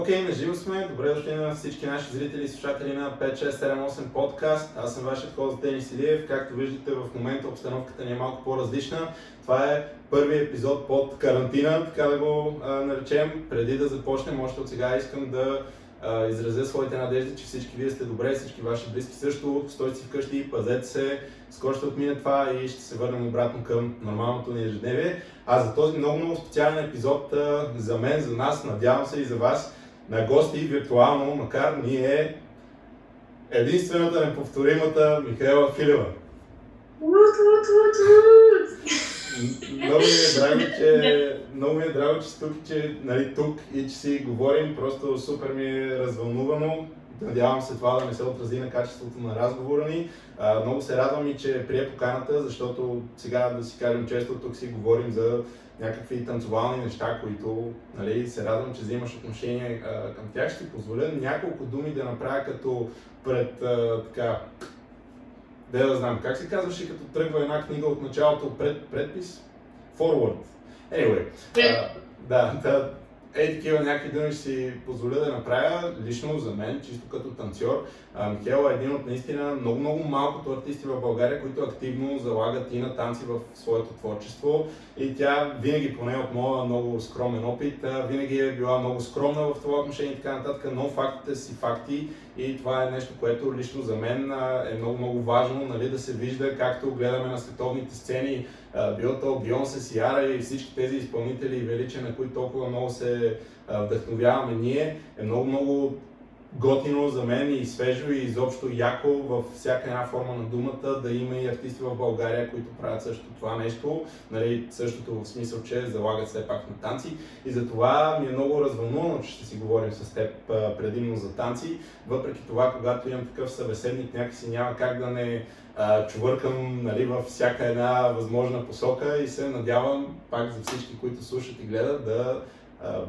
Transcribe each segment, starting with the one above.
Окей, okay, наживо сме. Добре дошли на всички наши зрители и слушатели на 5678 подкаст. Аз съм вашият хост Денис Илиев. Както виждате, в момента обстановката ни е малко по-различна. Това е първият епизод под карантина, така да го а, наречем. Преди да започнем, още от сега искам да а, изразя своите надежди, че всички вие сте добре, всички ваши близки също. Стойте си вкъщи, пазете се. Скоро ще отмине това и ще се върнем обратно към нормалното ни ежедневие. А за този много, много специален епизод а, за мен, за нас, надявам се и за вас, на гости виртуално, макар ни е единствената неповторимата Михаела Филева. много ми е драго, че, много ми е драго, че тук, че, нали, тук и че си говорим. Просто супер ми е развълнувано. Надявам се това да не се отрази на качеството на разговора ни. А, много се радвам и, че прие поканата, защото сега да си кажем често, тук си говорим за някакви танцовални неща, които нали, се радвам, че взимаш отношение а, към тях. Ще ти позволя няколко думи да направя като пред а, така, да да знам, как се казваше като тръгва една книга от началото пред предпис? Forward. Anyway. А, да, да, е, такива някакви думи ще си позволя да направя лично за мен, чисто като танцор. Михела е един от наистина много, много малкото артисти в България, които активно залагат и на танци в своето творчество. И тя винаги, поне от моя много скромен опит, винаги е била много скромна в това отношение и така нататък, но фактите си факти и това е нещо, което лично за мен е много, много важно, нали, да се вижда както гледаме на световните сцени, било то Бионсе, Сиара и всички тези изпълнители и величия, на които толкова много се вдъхновяваме ние, е много, много готино за мен и свежо и изобщо яко във всяка една форма на думата да има и артисти в България, които правят също това нещо, нали, същото в смисъл, че залагат все пак на танци. И за това ми е много развълнувано, че ще си говорим с теб предимно за танци, въпреки това, когато имам такъв събеседник, някакси няма как да не чувъркам нали, във всяка една възможна посока и се надявам пак за всички, които слушат и гледат да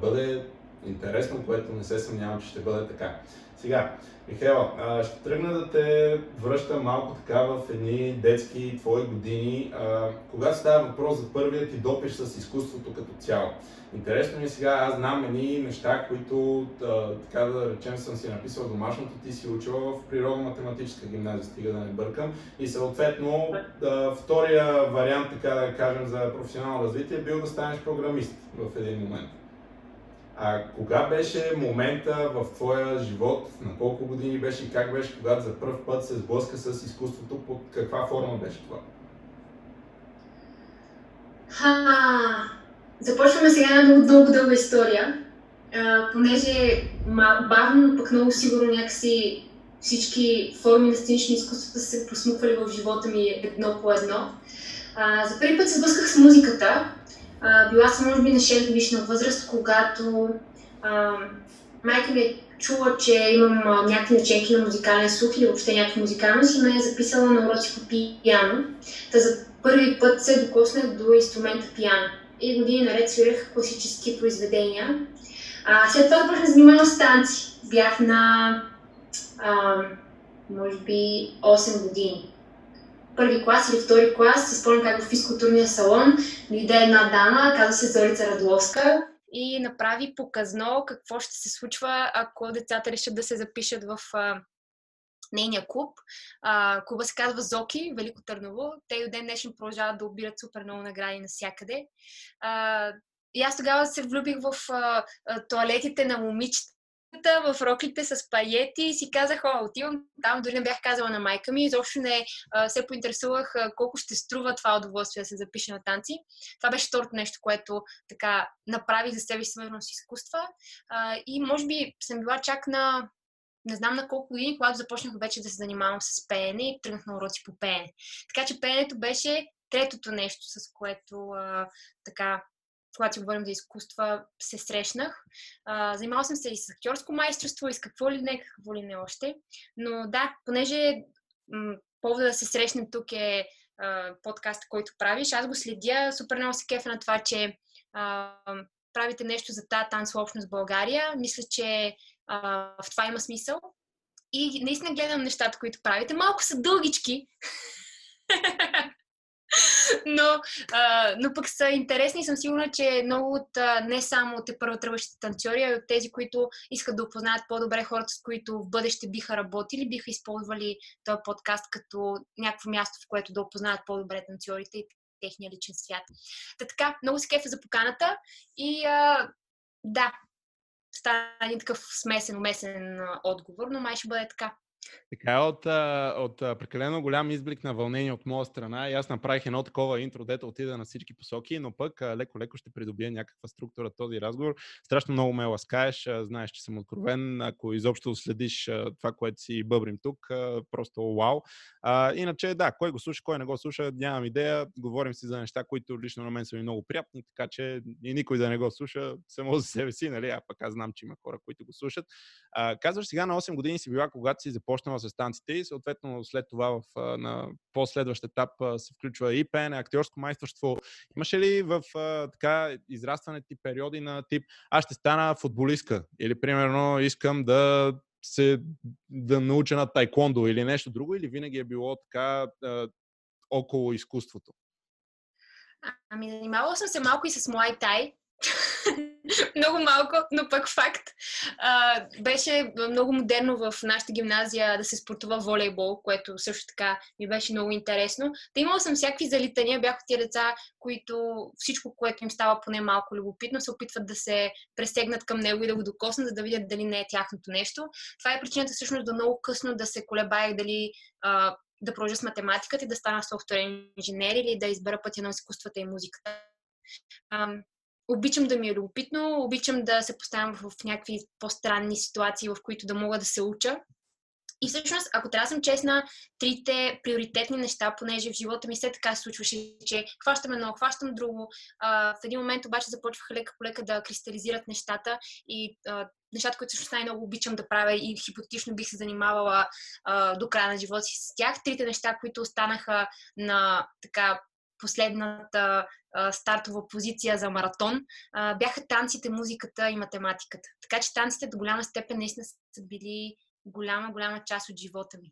бъде интересно, което не се съмнявам, че ще бъде така. Сега, Михайла, ще тръгна да те връщам малко така в едни детски твои години. Когато става въпрос за първият ти допиш с изкуството като цяло. Интересно ми е сега, аз знам едни неща, които, така да речем, съм си написал домашното, ти си учила в природно-математическа гимназия, стига да не бъркам. И съответно, втория вариант, така да кажем, за професионално развитие е бил да станеш програмист в един момент. А кога беше момента в твоя живот, на колко години беше? И как беше, когато за първ път се сблъска с изкуството, под каква форма беше това? Ха, започваме сега една много дълго дълга история, а, понеже бавно, но пък много сигурно някакси всички форми на сценични изкуства са се просмуквали в живота ми едно по едно. А, за първи път се сблъсках с музиката, била съм, може би, на 6 годишна възраст, когато а, майка ми е чула, че имам някакви наченки на музикален слух или въобще някаква музикалност и ме е записала на уроци по пиано. Та за първи път се докоснах до инструмента пиано. И години наред свирах класически произведения. А, след това да занимавам с танци. Бях на, а, може би, 8 години първи клас или втори клас, се спомням как в физкултурния салон дойде една дама, казва се Зорица Радловска, и направи показно какво ще се случва, ако децата решат да се запишат в а, нейния клуб. А, клуба се казва Зоки, Велико Търново. Те до ден днешен продължават да обират супер много награди навсякъде. А, и аз тогава се влюбих в а, туалетите на момичета в роклите с паети и си казах, о, отивам там, дори не бях казала на майка ми, изобщо не а, се поинтересувах а, колко ще струва това удоволствие да се запише на танци. Това беше второто нещо, което така направи за себе си свързано с изкуства. А, и може би съм била чак на не знам на колко години, когато започнах вече да се занимавам с пеене и тръгнах на уроци по пеене. Така че пеенето беше третото нещо, с което а, така когато си говорим за изкуства, се срещнах. А, занимавала съм се и с актьорско майсторство, и с какво ли не, какво ли не още. Но да, понеже м- повода да се срещнем тук е а, подкаста, който правиш, аз го следя, супер много се кефа на това, че а, правите нещо за тази танцова общност в България. Мисля, че а, в това има смисъл. И наистина гледам нещата, които правите. Малко са дългички. но, а, но пък са интересни и съм сигурна, че много от а, не само от те първотръващите танцори, а от тези, които искат да опознаят по-добре хората, с които в бъдеще биха работили, биха използвали този подкаст като някакво място, в което да опознаят по-добре танцорите и техния личен свят. Та така, много се кефа за поканата и а, да, стана един такъв смесен, умесен отговор, но май ще бъде така. Така е от, от прекалено голям изблик на вълнение от моя страна и аз направих едно такова интро, дето отида на всички посоки, но пък леко-леко ще придобия някаква структура този разговор. Страшно много ме ласкаеш, знаеш, че съм откровен. Ако изобщо следиш това, което си бъбрим тук, просто вау. А, иначе, да, кой го слуша, кой не го слуша, нямам идея. Говорим си за неща, които лично на мен са ми много приятни, така че и никой да не го слуша само за себе си, нали? А пък аз знам, че има хора, които го слушат. А, казваш сега на 8 години си била, когато си започнала с станците и съответно след това в, на последващ етап се включва и пеене, актьорско майсторство. Имаше ли в така израстване ти периоди на тип аз ще стана футболистка или примерно искам да се да науча на тайкондо или нещо друго, или винаги е било така около изкуството? Ами, занимавала съм се малко и с Muay много малко, но пък факт. А, беше много модерно в нашата гимназия да се спортува волейбол, което също така ми беше много интересно. Та имала съм всякакви залитания, бях от тия деца, които всичко, което им става поне малко любопитно, се опитват да се пресегнат към него и да го докоснат, за да видят дали не е тяхното нещо. Това е причината всъщност до много късно да се колебаях дали а, да продължа с математиката и да стана софтуерен инженер или да избера пътя на изкуствата и музиката обичам да ми е любопитно, обичам да се поставям в, някакви по-странни ситуации, в които да мога да се уча. И всъщност, ако трябва да съм честна, трите приоритетни неща, понеже в живота ми все така се случваше, че хващам едно, хващам друго. А, в един момент обаче започваха лека по лека да кристализират нещата и а, нещата, които всъщност най-много обичам да правя и хипотетично бих се занимавала а, до края на живота си с тях. Трите неща, които останаха на така последната а, стартова позиция за маратон, а, бяха танците, музиката и математиката. Така че танците до голяма степен наистина са били голяма, голяма част от живота ми.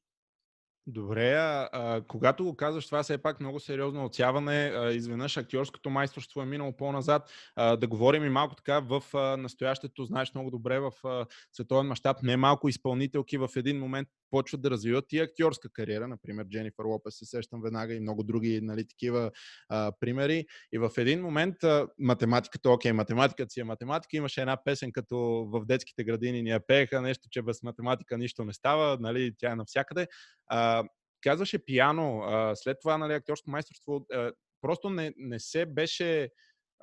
Добре, а, а когато го казваш това, все пак много сериозно отсяване. А, изведнъж актьорското майсторство е минало по-назад. А, да говорим и малко така в а, настоящето, знаеш много добре в а, световен мащаб, не малко изпълнителки в един момент почват да развиват и актьорска кариера. Например, Дженифър Лопес се сещам веднага и много други нали, такива а, примери. И в един момент а, математиката, окей, математиката си е математика. Имаше една песен, като в детските градини ни я пееха, нещо, че без математика нищо не става, нали, тя е навсякъде. А, казваше пиано, а, след това нали, актьорско майсторство, а, просто не, не се беше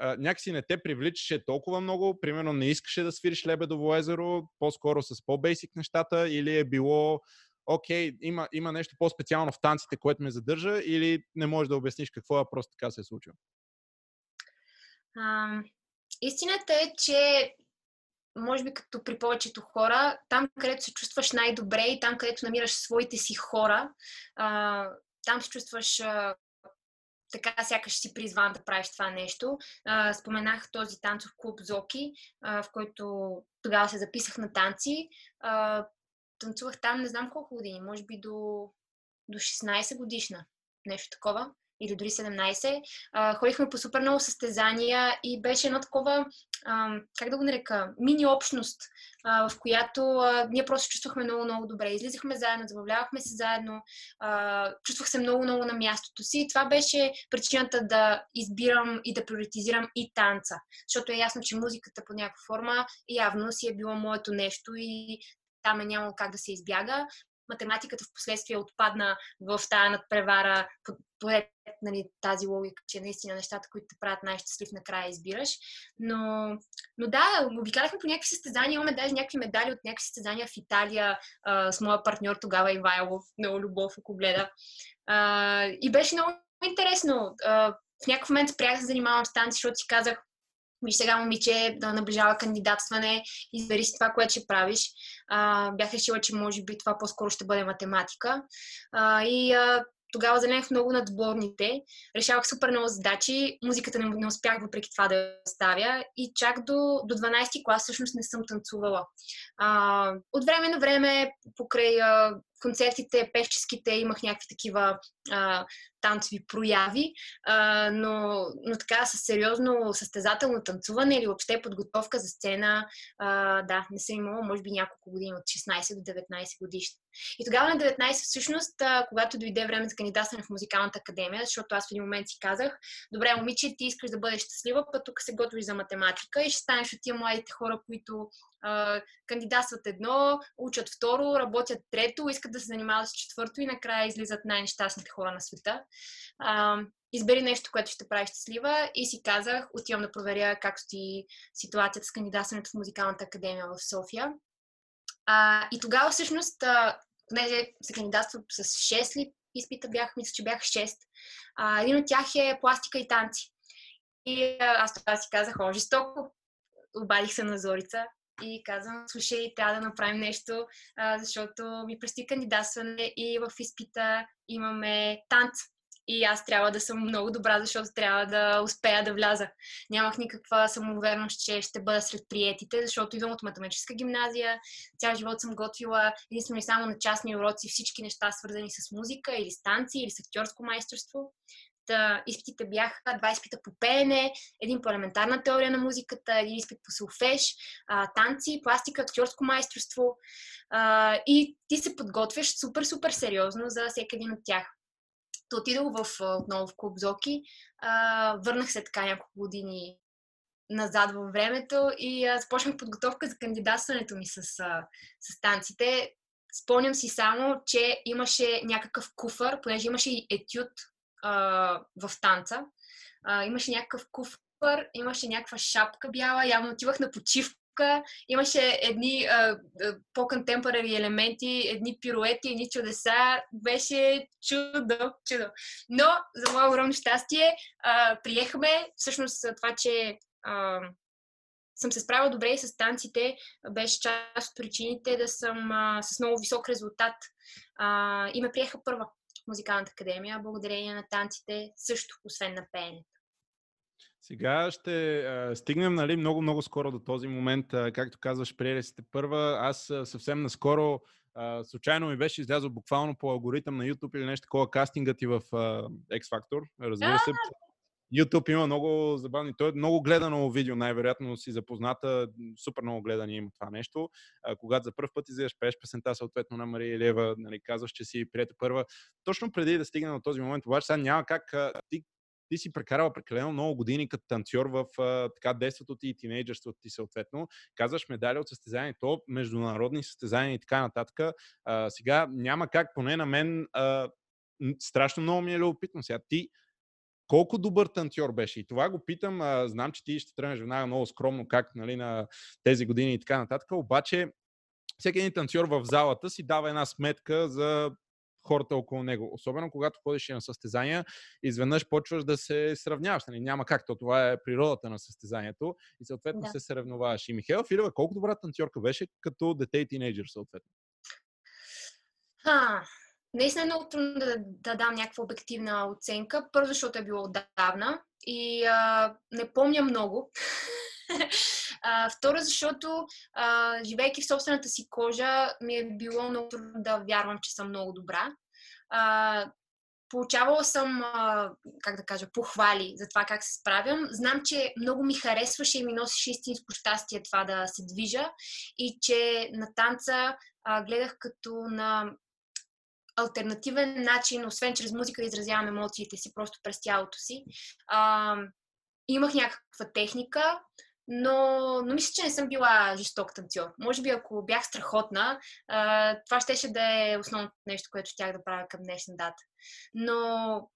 някакси не те привличаше толкова много, примерно не искаше да свириш Лебедово езеро, по-скоро с по-бейсик нещата, или е било окей, има, има нещо по-специално в танците, което ме задържа, или не можеш да обясниш какво е, просто така се е случило? А, истината е, че може би като при повечето хора, там където се чувстваш най-добре и там където намираш своите си хора, а, там се чувстваш а, така сякаш си призван да правиш това нещо. Споменах този танцов клуб Зоки, в който тогава се записах на танци. Танцувах там не знам колко години, може би до, до 16 годишна, нещо такова или дори 17. А, ходихме по супер много състезания и беше едно такова, а, как да го нарека, мини общност, а, в която а, ние просто чувствахме много, много добре. Излизахме заедно, забавлявахме се заедно, а, чувствах се много, много на мястото си. И това беше причината да избирам и да приоритизирам и танца. Защото е ясно, че музиката по някаква форма явно си е било моето нещо и там е нямало как да се избяга математиката в последствие отпадна в тази надпревара по, по нали, тази логика, че наистина нещата, които те правят най-щастлив, накрая избираш. Но, но да, обикаляхме по някакви състезания, имаме даже някакви медали от някакви състезания в Италия а, с моя партньор тогава Ивайло, много любов, ако гледа. А, и беше много интересно. А, в някакъв момент спрях да се занимавам с танци, защото си казах, виж сега момиче да наближава кандидатстване, избери си това, което ще правиш. А, бях решила, че може би това по-скоро ще бъде математика. А, и а, тогава залянах много над сборните. Решавах супер много задачи. Музиката не, не успях въпреки това да я оставя. И чак до, до 12 клас всъщност не съм танцувала. А, от време на време, покрай а, концертите, певческите, имах някакви такива а, танцови прояви, а, но, но така с сериозно състезателно танцуване или въобще подготовка за сцена, а, да, не съм имала, може би няколко години, от 16 до 19 годишни. И тогава на 19 всъщност, а, когато дойде време за кандидатстване в музикалната академия, защото аз в един момент си казах, добре, момиче, ти искаш да бъдеш щастлива, път тук се готвиш за математика и ще станеш от тия младите хора, които кандидатстват едно, учат второ, работят трето, искат да се занимават с четвърто и накрая излизат най-нещастните хора на света. А, избери нещо, което ще прави щастлива и си казах, отивам да проверя как стои ситуацията с кандидатстването в Музикалната академия в София. А, и тогава всъщност, а, понеже се кандидатства с 6 ли изпита бях, мисля, че бях 6. А, един от тях е пластика и танци. И а, аз тогава си казах, о, жестоко. Обадих се на Зорица и казвам, слушай, трябва да направим нещо, а, защото ми предстои кандидатстване и в изпита имаме танц. И аз трябва да съм много добра, защото трябва да успея да вляза. Нямах никаква самоувереност, че ще бъда сред приетите, защото идвам от математическа гимназия, цял живот съм готвила единствено и само на частни уроци всички неща, свързани с музика или с или с актьорско майсторство. Изпитите бяха два изпита по пеене, един по теория на музиката, един изпит по солфеж, а, танци, пластика, актьорско майсторство. И ти се подготвяш супер, супер сериозно за всеки един от тях. То отидох в, отново в клуб Зоки, върнах се така няколко години назад във времето и започнах подготовка за кандидатстването ми с, с танците. Спомням си само, че имаше някакъв куфър, понеже имаше и етюд а, в танца. А, имаше някакъв куфър, имаше някаква шапка бяла, явно отивах на почивка, имаше едни а, по-контемпорари елементи, едни пируети, едни чудеса. Беше чудо, чудо. Но, за мое огромно щастие, а, приехаме всъщност това, че а, съм се справила добре и с танците, беше част от причините да съм а, с много висок резултат. А, и ме приеха първа музикалната академия, благодарение на танците също, освен на пеенето. Сега ще а, стигнем нали, много-много скоро до този момент. А, както казваш, приели сте първа. Аз а, съвсем наскоро а, случайно ми беше излязъл буквално по алгоритъм на YouTube или нещо такова кастингът и в а, X Factor. Разбира се, YouTube има много забавни. Той е много гледано видео, най-вероятно си запозната. Супер много гледани има това нещо. А, когато за първ път излизаш, пееш песента съответно на Мария Елева, нали, казваш, че си приятел първа. Точно преди да стигне на този момент, обаче сега няма как а, ти ти си прекарала прекалено много години като танцор в а, така детството ти и тинейджерството ти съответно. Казваш медали от състезания, то международни състезания и така нататък. А, сега няма как, поне на мен, а, страшно много ми е любопитно. Сега ти колко добър танцор беше. И това го питам, а, знам, че ти ще тръгнеш веднага много скромно, как нали, на тези години и така нататък, обаче всеки един танцор в залата си дава една сметка за хората около него. Особено когато ходиш на състезания, изведнъж почваш да се сравняваш. Нали? Няма как, то това е природата на състезанието и съответно да. се сравняваш. И Михаила Филева колко добра танцорка беше като дете и тинейджър съответно? Ха, Наистина е много трудно да, да дам някаква обективна оценка. Първо, защото е било отдавна и а, не помня много. а, второ, защото а, живейки в собствената си кожа, ми е било много трудно да вярвам, че съм много добра. А, получавала съм, а, как да кажа, похвали за това как се справям. Знам, че много ми харесваше и ми носеше истинско щастие това да се движа и че на танца а, гледах като на альтернативен начин, освен чрез музика изразявам емоциите си просто през тялото си. А, имах някаква техника, но, но мисля, че не съм била жесток танцор. Може би ако бях страхотна, а, това щеше да е основното нещо, което щях да правя към днешна дата. Но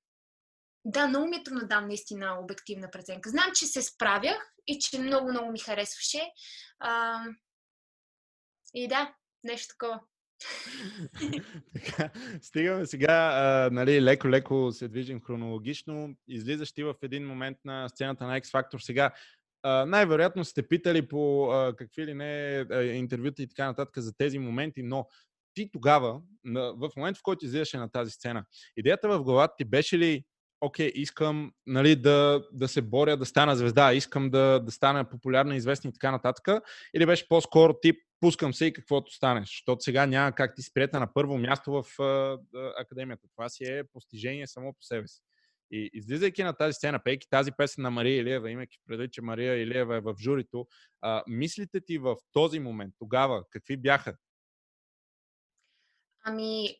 да, много ми е трудно да дам наистина обективна преценка. Знам, че се справях и че много-много ми харесваше. А, и да, нещо такова. Стигаме сега, а, нали, леко-леко се движим хронологично. Излизаш ти в един момент на сцената на X Factor. Сега, най-вероятно сте питали по а, какви ли не а, интервюта и така нататък за тези моменти, но ти тогава, на, в момента в който излизаше на тази сцена, идеята в главата ти беше ли окей, искам нали, да, да се боря, да стана звезда, искам да, да стана популярна, известна и така нататък, или беше по-скоро тип, пускам се и каквото стане, защото сега няма как ти спрета на първо място в а, академията. Това си е постижение само по себе си. И излизайки на тази сцена, пейки тази песен на Мария Илиева, имайки преди, че Мария Илиева е в журито, а, мислите ти в този момент, тогава, какви бяха? Ами,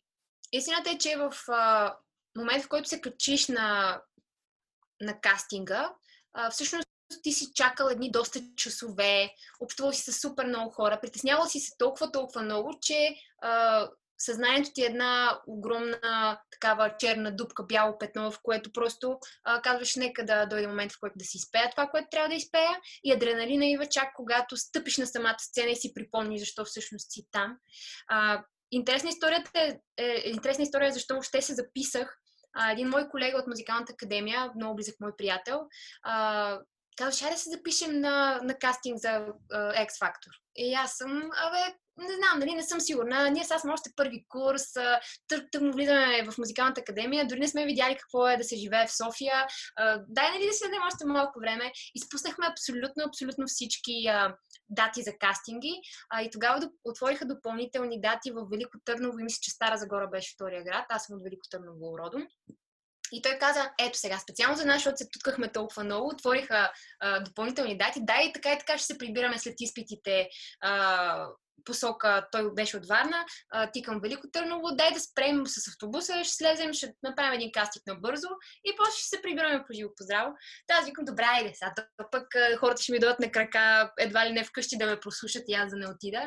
истината е, че в а, момент, в който се качиш на, на кастинга, а, всъщност ти си чакал едни доста часове, общувал си с супер много хора, притеснявал си се толкова, толкова много, че а, съзнанието ти е една огромна такава черна дупка, бяло петно, в което просто а, казваш нека да дойде момент, в който да си изпея това, което трябва да изпея и адреналина идва чак когато стъпиш на самата сцена и си припомниш защо всъщност си там. А, интересна, историята е, е, интересна история защо още се записах. А, един мой колега от Музикалната академия, много близък мой приятел, а, казваше, да се запишем на, на кастинг за uh, X Factor. И аз съм, абе, не знам, нали, не съм сигурна. Ние сега сме още първи курс, тък му влизаме в музикалната академия, дори не сме видяли какво е да се живее в София. Дай, нали, да си дадем още малко време. Изпуснахме абсолютно, абсолютно всички а, дати за кастинги а, и тогава отвориха допълнителни дати в Велико Търново и мисля, че Стара Загора беше втория град. Аз съм от Велико Търново родом. И той каза, ето сега, специално за нас, защото се туткахме толкова много, отвориха а, допълнителни дати, дай и така и така ще се прибираме след изпитите а, посока, той беше от Варна, а, ти към Велико Търново, дай да спрем с автобуса, ще слезем, ще направим един кастик набързо и после ще се прибираме по живо по здраво. Та аз викам, добре, айде, сега пък хората ще ми дойдат на крака, едва ли не вкъщи да ме прослушат и аз да не отида.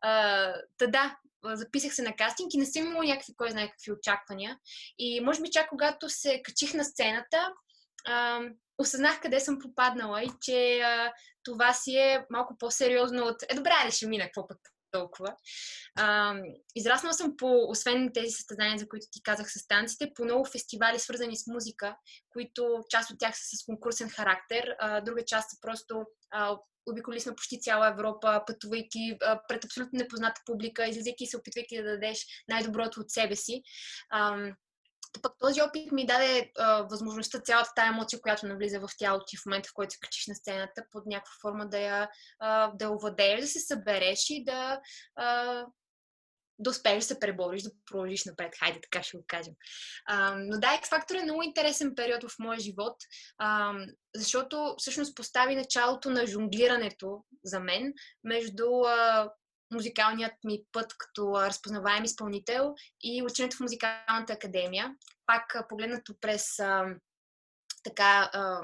А, та да, записах се на кастинг и не съм имала някакви, кой знае какви очаквания. И може би чак когато се качих на сцената, а, осъзнах къде съм попаднала и че а, това си е малко по-сериозно от е, добре, ли ще мина, какво пък толкова. А, израснала съм по, освен тези състезания, за които ти казах с танците, по много фестивали, свързани с музика, които част от тях са с конкурсен характер, а, друга част са просто а, обиколи сме почти цяла Европа, пътувайки а, пред абсолютно непозната публика, излизайки и се опитвайки да дадеш най-доброто от себе си. А, пък този опит ми даде а, възможността цялата тази емоция, която навлиза в тялото ти в момента, в който се качиш на сцената, под някаква форма да я, а, да овладееш, да се събереш и да, а, да успееш да се пребориш, да продължиш напред. Хайде, така ще го кажем. А, но да, X-Factor е много интересен период в моя живот, а, защото всъщност постави началото на жонглирането за мен между а, музикалният ми път като разпознаваем изпълнител и ученето в музикалната академия. Пак погледнато през а, така а,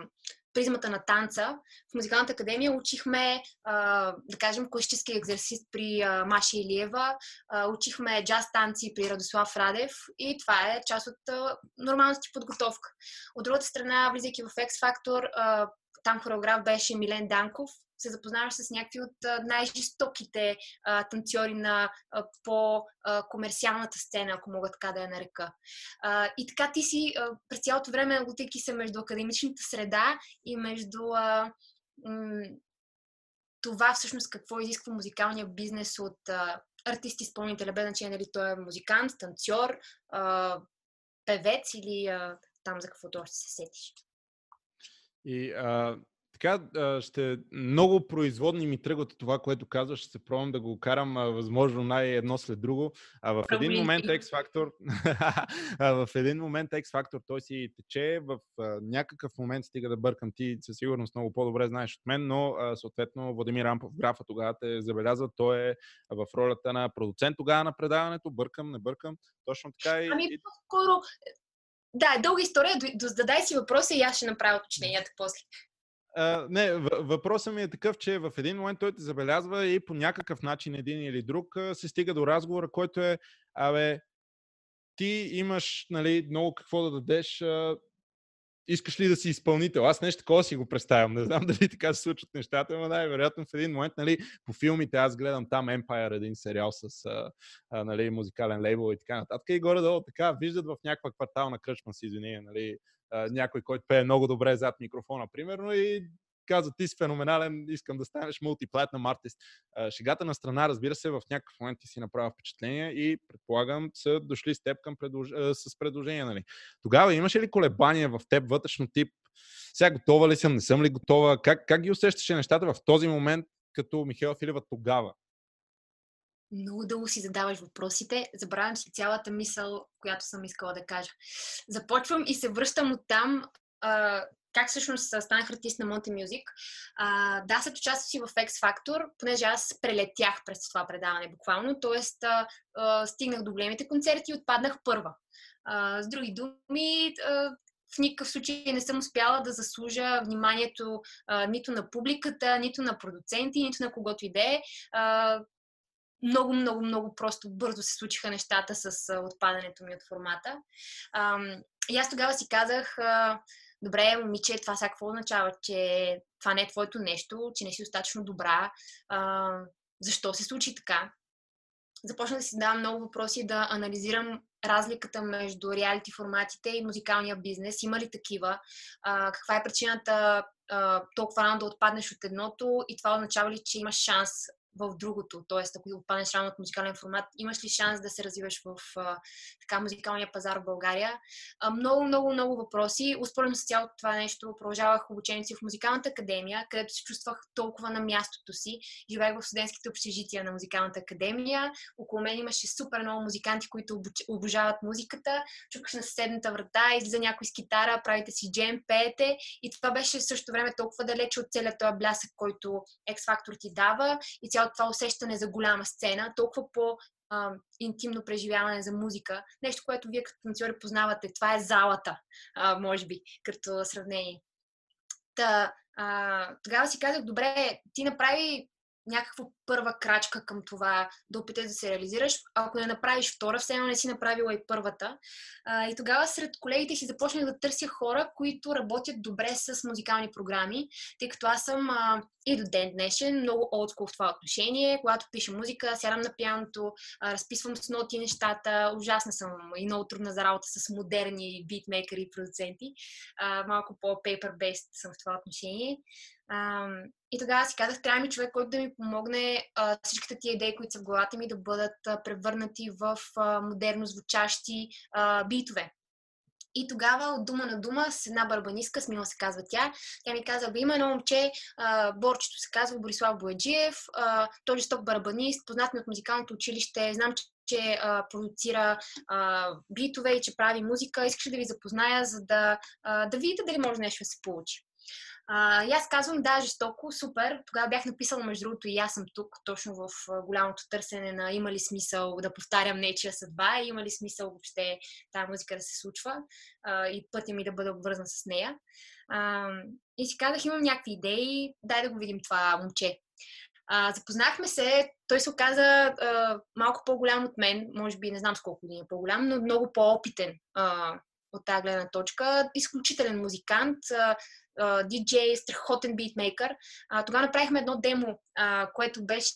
призмата на танца. В музикалната академия учихме, а, да кажем, класически екзерсис при а, Маша Илиева, а, учихме джаз танци при Радослав Радев и това е част от нормалната подготовка. От другата страна, влизайки в X Factor, а, там хореограф беше Милен Данков, се запознаваш с някакви от най-жестоките танцори на по-комерциалната сцена, ако мога така да я нарека. А, и така ти си през цялото време, лутайки се между академичната среда и между м- това всъщност какво изисква музикалния бизнес от артист изпълнителя, без значение дали той е музикант, танцор, певец или там за каквото още се сетиш. И а, така, ще много производни ми тръгват това, което казваш. Ще се пробвам да го карам възможно най-едно след друго. А в един момент X Factor, в един момент X Factor той си тече, в някакъв момент стига да бъркам. Ти, със сигурност много по-добре знаеш от мен, но съответно Владимир Рампов графа тогава те забелязва, той е в ролята на продуцент тогава на предаването, бъркам, не бъркам, точно така и... Ами по-скоро, да, дълга история, задай си въпроса и аз ще направя уточненията после. Uh, не, въпросът ми е такъв, че в един момент той те забелязва и по някакъв начин един или друг се стига до разговора, който е, абе, ти имаш нали, много какво да дадеш, искаш ли да си изпълнител? Аз нещо такова си го представям. Не знам дали така се случват нещата, но най-вероятно в един момент, нали, по филмите аз гледам там Empire, един сериал с а, а, нали, музикален лейбъл и така нататък. И горе-долу така виждат в някаква квартална кръчма с извинение, нали, някой, който пее много добре зад микрофона, примерно, и казва, ти си феноменален, искам да станеш мултиплатна артист. Шегата на страна, разбира се, в някакъв момент ти си направя впечатление и предполагам са дошли с теб към предлож... с предложение. Нали. Тогава имаше ли колебания в теб вътрешно тип? Сега готова ли съм, не съм ли готова? Как, как ги усещаше нещата в този момент, като Михаил Филева тогава? много дълго си задаваш въпросите, забравям си цялата мисъл, която съм искала да кажа. Започвам и се връщам от там, как всъщност станах артист на Monte Music. А, да, след участие си в X Factor, понеже аз прелетях през това предаване буквално, т.е. стигнах до големите концерти и отпаднах първа. А, с други думи, а, в никакъв случай не съм успяла да заслужа вниманието а, нито на публиката, нито на продуценти, нито на когото и да е. Много, много, много просто бързо се случиха нещата с отпадането ми от формата. И аз тогава си казах, добре, момиче, това сега какво означава? Че това не е твоето нещо, че не си достатъчно добра. А, защо се случи така? Започнах да си давам много въпроси да анализирам разликата между реалити форматите и музикалния бизнес? Има ли такива? А, каква е причината а, толкова рано да отпаднеш от едното и това означава ли, че имаш шанс в другото. Тоест, ако отпаднеш рано от музикален формат, имаш ли шанс да се развиваш в а, така музикалния пазар в България? А, много, много, много въпроси. Успорено с цялото това нещо продължавах обучението си в музикалната академия, където се чувствах толкова на мястото си. Живеех в студентските общежития на музикалната академия. Около мен имаше супер много музиканти, които обуч... обожават музиката. Чукаш на съседната врата, излиза някой с китара, правите си джем, пеете. И това беше в същото време толкова далече от целият този блясък, който X Factor ти дава и цял цялото това усещане за голяма сцена, толкова по а, интимно преживяване за музика. Нещо, което вие като танцори познавате. Това е залата, а, може би, като сравнение. Та, а, тогава си казах, добре, ти направи някаква първа крачка към това да опиташ да се реализираш. Ако не направиш втора, все едно не си направила и първата. А, и тогава сред колегите си започнах да търся хора, които работят добре с музикални програми, тъй като аз съм а, и до ден днешен много олдскул в това отношение. Когато пиша музика, сядам на пианото, а, разписвам с ноти нещата. Ужасна съм и много трудна за работа с модерни битмейкери и продуценти. А, малко по-paper-based съм в това отношение. А, и тогава си казах, трябва ми човек, който да ми помогне а, всичките тия идеи, които са в главата ми, да бъдат а, превърнати в а, модерно звучащи а, битове. И тогава от дума на дума с една барбаниска, Смила се казва тя, тя ми каза, бе, има едно момче, а, Борчето се казва Борислав Бояджиев, а, той е жесток барбанист, познат ми от музикалното училище, знам, че че а, продуцира а, битове и че прави музика. Искаш да ви запозная, за да, а, да видите дали може нещо да се получи. А, и аз казвам, да, жестоко, супер. Тогава бях написала, между другото, и аз съм тук, точно в голямото търсене на има ли смисъл да повтарям нечия съдба, има ли смисъл въобще тази музика да се случва а, и пътя ми да бъда обвързан с нея. А, и си казах, имам някакви идеи, дай да го видим това момче. А, запознахме се, той се оказа а, малко по-голям от мен, може би не знам с колко години е по-голям, но много по-опитен а, от тази гледна точка. Изключителен музикант, диджей, страхотен битмейкър. Тогава направихме едно демо, което беше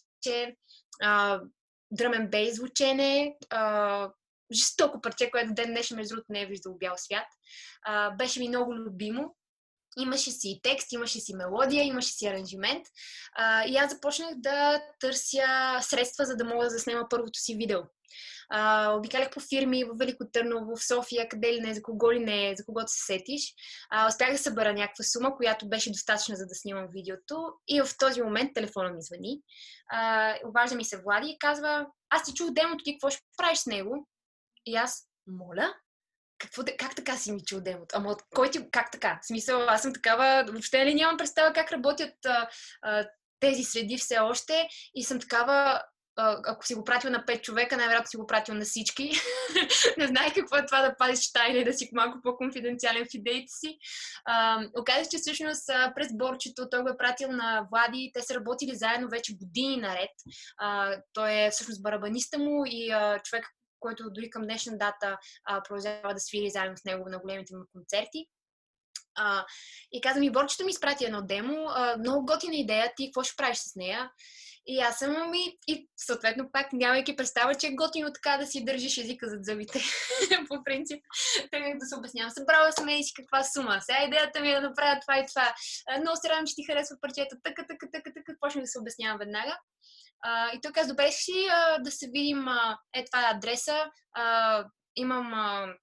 дръмен бейс звучене, жестоко парче, което ден днешен между другото не е виждал бял свят. Беше ми много любимо. Имаше си текст, имаше си мелодия, имаше си аранжимент. И аз започнах да търся средства, за да мога да заснема първото си видео. А, обикалях по фирми в Велико Търново, в София, къде ли не, за кого ли не, за когото се сетиш. А, успях да събера някаква сума, която беше достатъчна за да снимам видеото. И в този момент телефона ми звъни. А, обажда ми се Влади и казва, аз ти чух демото, ти какво ще правиш с него? И аз, моля, какво, как така си ми чул демото? Ама от кой ти, как така? В смисъл, аз съм такава, въобще ли нямам представа как работят а, а, тези среди все още и съм такава, ако си го пратил на 5 човека, най-вероятно си го пратил на всички. не знае какво е това да пазиш тайна и да си малко по-конфиденциален в идеите си. Оказва се, че всъщност през Борчето той го е пратил на Влади. Те са работили заедно вече години наред. А, той е всъщност барабаниста му и а, човек, който дори към днешна дата продължава да свири заедно с него на големите му концерти. А, и каза ми, Борчето ми изпрати едно демо, а, много готина идея, ти какво ще правиш с нея? И аз съм ами, и съответно пак нямайки представа, че е готино така да си държиш езика зад зъбите. По принцип, тръгнах да се обяснявам. Събрала съм и си каква сума. Сега идеята ми е да направя това и това. Много се радвам, че ти харесва парчета. Така, така, така, така. Почнах да се обяснявам веднага. А, и той каза, добре си а, да се видим. А, е, това е адреса. А, имам а,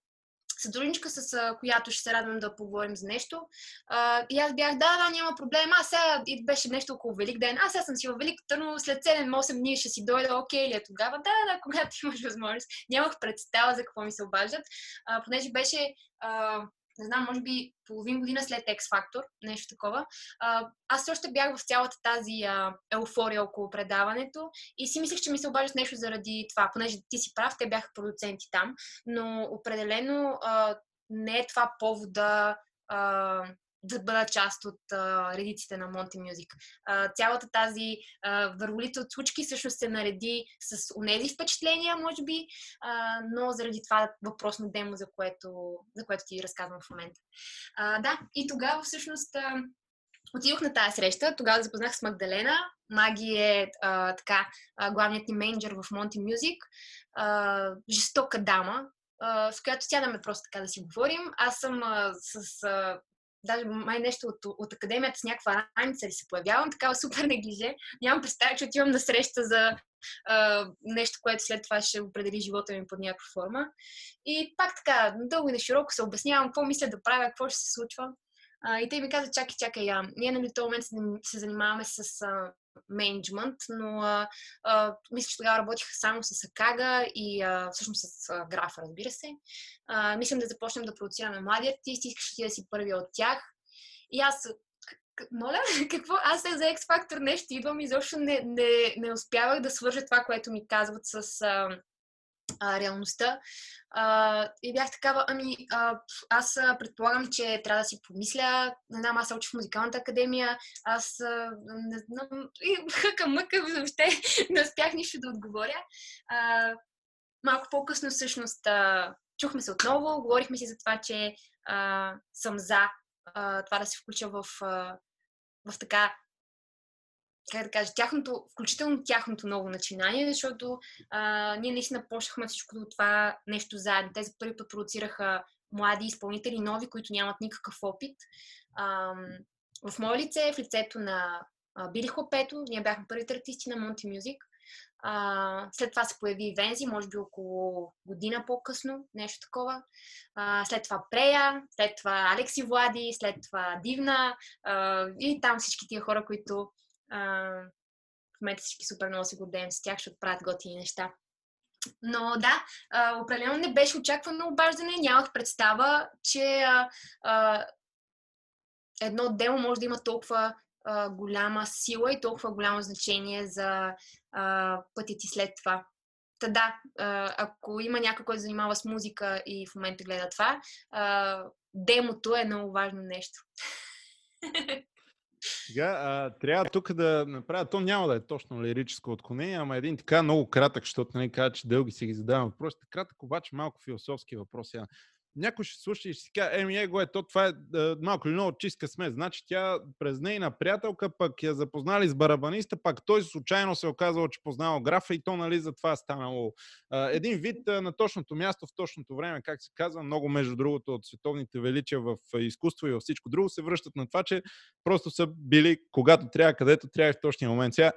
сътрудничка, с която ще се радвам да поговорим за нещо. И аз бях, да, да, няма проблем. А сега и беше нещо около Велик ден. Аз сега съм си във Велик Търново, след 7-8 дни ще си дойда, окей ли е тогава? Да, да, когато имаш възможност. Нямах представа за какво ми се обаждат, понеже беше не знам, може би половин година след X Factor, нещо такова. А, аз още бях в цялата тази а, еуфория около предаването и си мислех, че ми се обаждат нещо заради това, понеже ти си прав, те бяха продуценти там, но определено а, не е това повода а, да бъда част от а, редиците на Music. А, цялата тази върволица от случки всъщност се нареди с унези впечатления, може би, а, но заради това въпросно демо, за което, за което ти разказвам в момента. А, да, и тогава всъщност а, отидох на тази среща, тогава запознах с Магдалена. Маги е а, така, а, главният ни менеджер в Music. А, жестока дама, с която сядаме просто така да си говорим. Аз съм а, с а, даже май нещо от, от академията с някаква раница ли се появявам, такава супер неглиже. Нямам представа, че отивам на среща за а, нещо, което след това ще определи живота ми под някаква форма. И пак така, дълго и на широко се обяснявам какво мисля да правя, какво ще се случва. А, и те ми казват, чакай, чакай, я. Ние нали в този момент се, се занимаваме с а, менеджмент, но а, а, мисля, че тогава работих само с Акага и а, всъщност с а, графа, разбира се. А, мислям да започнем да продуцираме млади артисти, искаш ти да си първи от тях. И аз моля, какво? Аз се за X Factor нещо идвам и изобщо не, не, не успявах да свържа това, което ми казват с а, а, реалността. А, и бях такава, ами а, аз предполагам, че трябва да си помисля. Не знам, аз учих в музикалната академия. Аз а, не знам. И хъка мъка, въобще не успях нищо да отговоря. А, малко по-късно всъщност а, чухме се отново, говорихме си за това, че а, съм за а, това да се включа в, а, в така как да кажа, тяхното, включително тяхното ново начинание, защото а, ние наистина почнахме всичко това нещо заедно. Те за първи път продуцираха млади изпълнители, нови, които нямат никакъв опит. А, в мое лице, в лицето на Били Хлопето, ние бяхме първите артисти на Monty Music. А, след това се появи Вензи, може би около година по-късно, нещо такова. А, след това Прея, след това Алекси Влади, след това Дивна а, и там всички тия хора, които а, в момента всички супер много се гордеем с тях, защото правят готини неща. Но да, а, определено не беше очаквано обаждане, нямах представа, че а, а, едно демо може да има толкова а, голяма сила и толкова голямо значение за а, пътя ти след това. Та да, а, ако има някой, който занимава с музика и в момента гледа това, а, демото е много важно нещо. Сега, а, трябва тук да направя, то няма да е точно лирическо отклонение, ама един така много кратък, защото не нали, кажа, че дълги си ги задавам въпросите. Кратък, обаче малко философски въпрос. Някой ще слуша и ще си каже, еми его е, то това е, е малко или много чистка сме. Значи тя през нейна приятелка пък я запознали с барабаниста, пак той случайно се оказал, че познал графа и то нали за това е станало един вид на точното място в точното време, как се казва, много между другото от световните величия в изкуство и във всичко друго се връщат на това, че просто са били когато трябва, където трябва и в точния момент. Сега,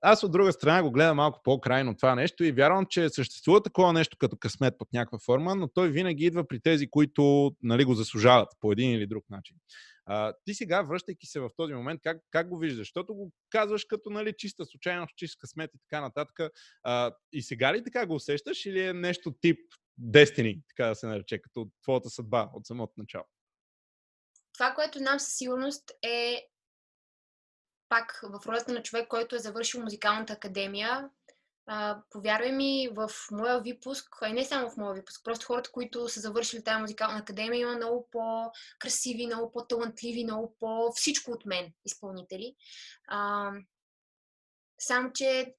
аз от друга страна го гледам малко по-крайно това нещо и вярвам, че съществува такова нещо като късмет под някаква форма, но той винаги идва при тези, които нали, го заслужават по един или друг начин. А, ти сега, връщайки се в този момент, как, как го виждаш? Защото го казваш като нали, чиста случайност, чист късмет и така нататък. А, и сега ли така го усещаш или е нещо тип Destiny, така да се нарече, като твоята съдба от самото начало? Това, което знам със сигурност е пак в ролята на човек, който е завършил музикалната академия, а, повярвай ми, в моя випуск, а и не само в моя випуск, просто хората, които са завършили тази музикална академия, има много по-красиви, много по-талантливи, много по-всичко от мен изпълнители. А, само, че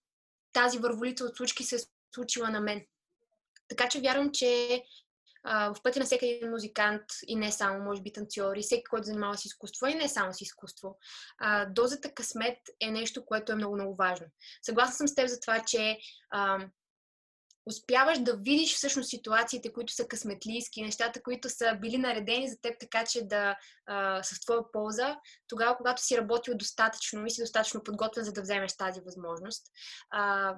тази върволица от случки се е случила на мен. Така че вярвам, че в пътя на всеки един музикант и не само, може би танцори, всеки, който занимава с изкуство и не само с изкуство. А, дозата късмет е нещо, което е много, много важно. Съгласна съм с теб за това, че а, успяваш да видиш всъщност ситуациите, които са късметлийски, нещата, които са били наредени за теб така, че да а, са в твоя полза, тогава, когато си работил достатъчно и си достатъчно подготвен, за да вземеш тази възможност. А,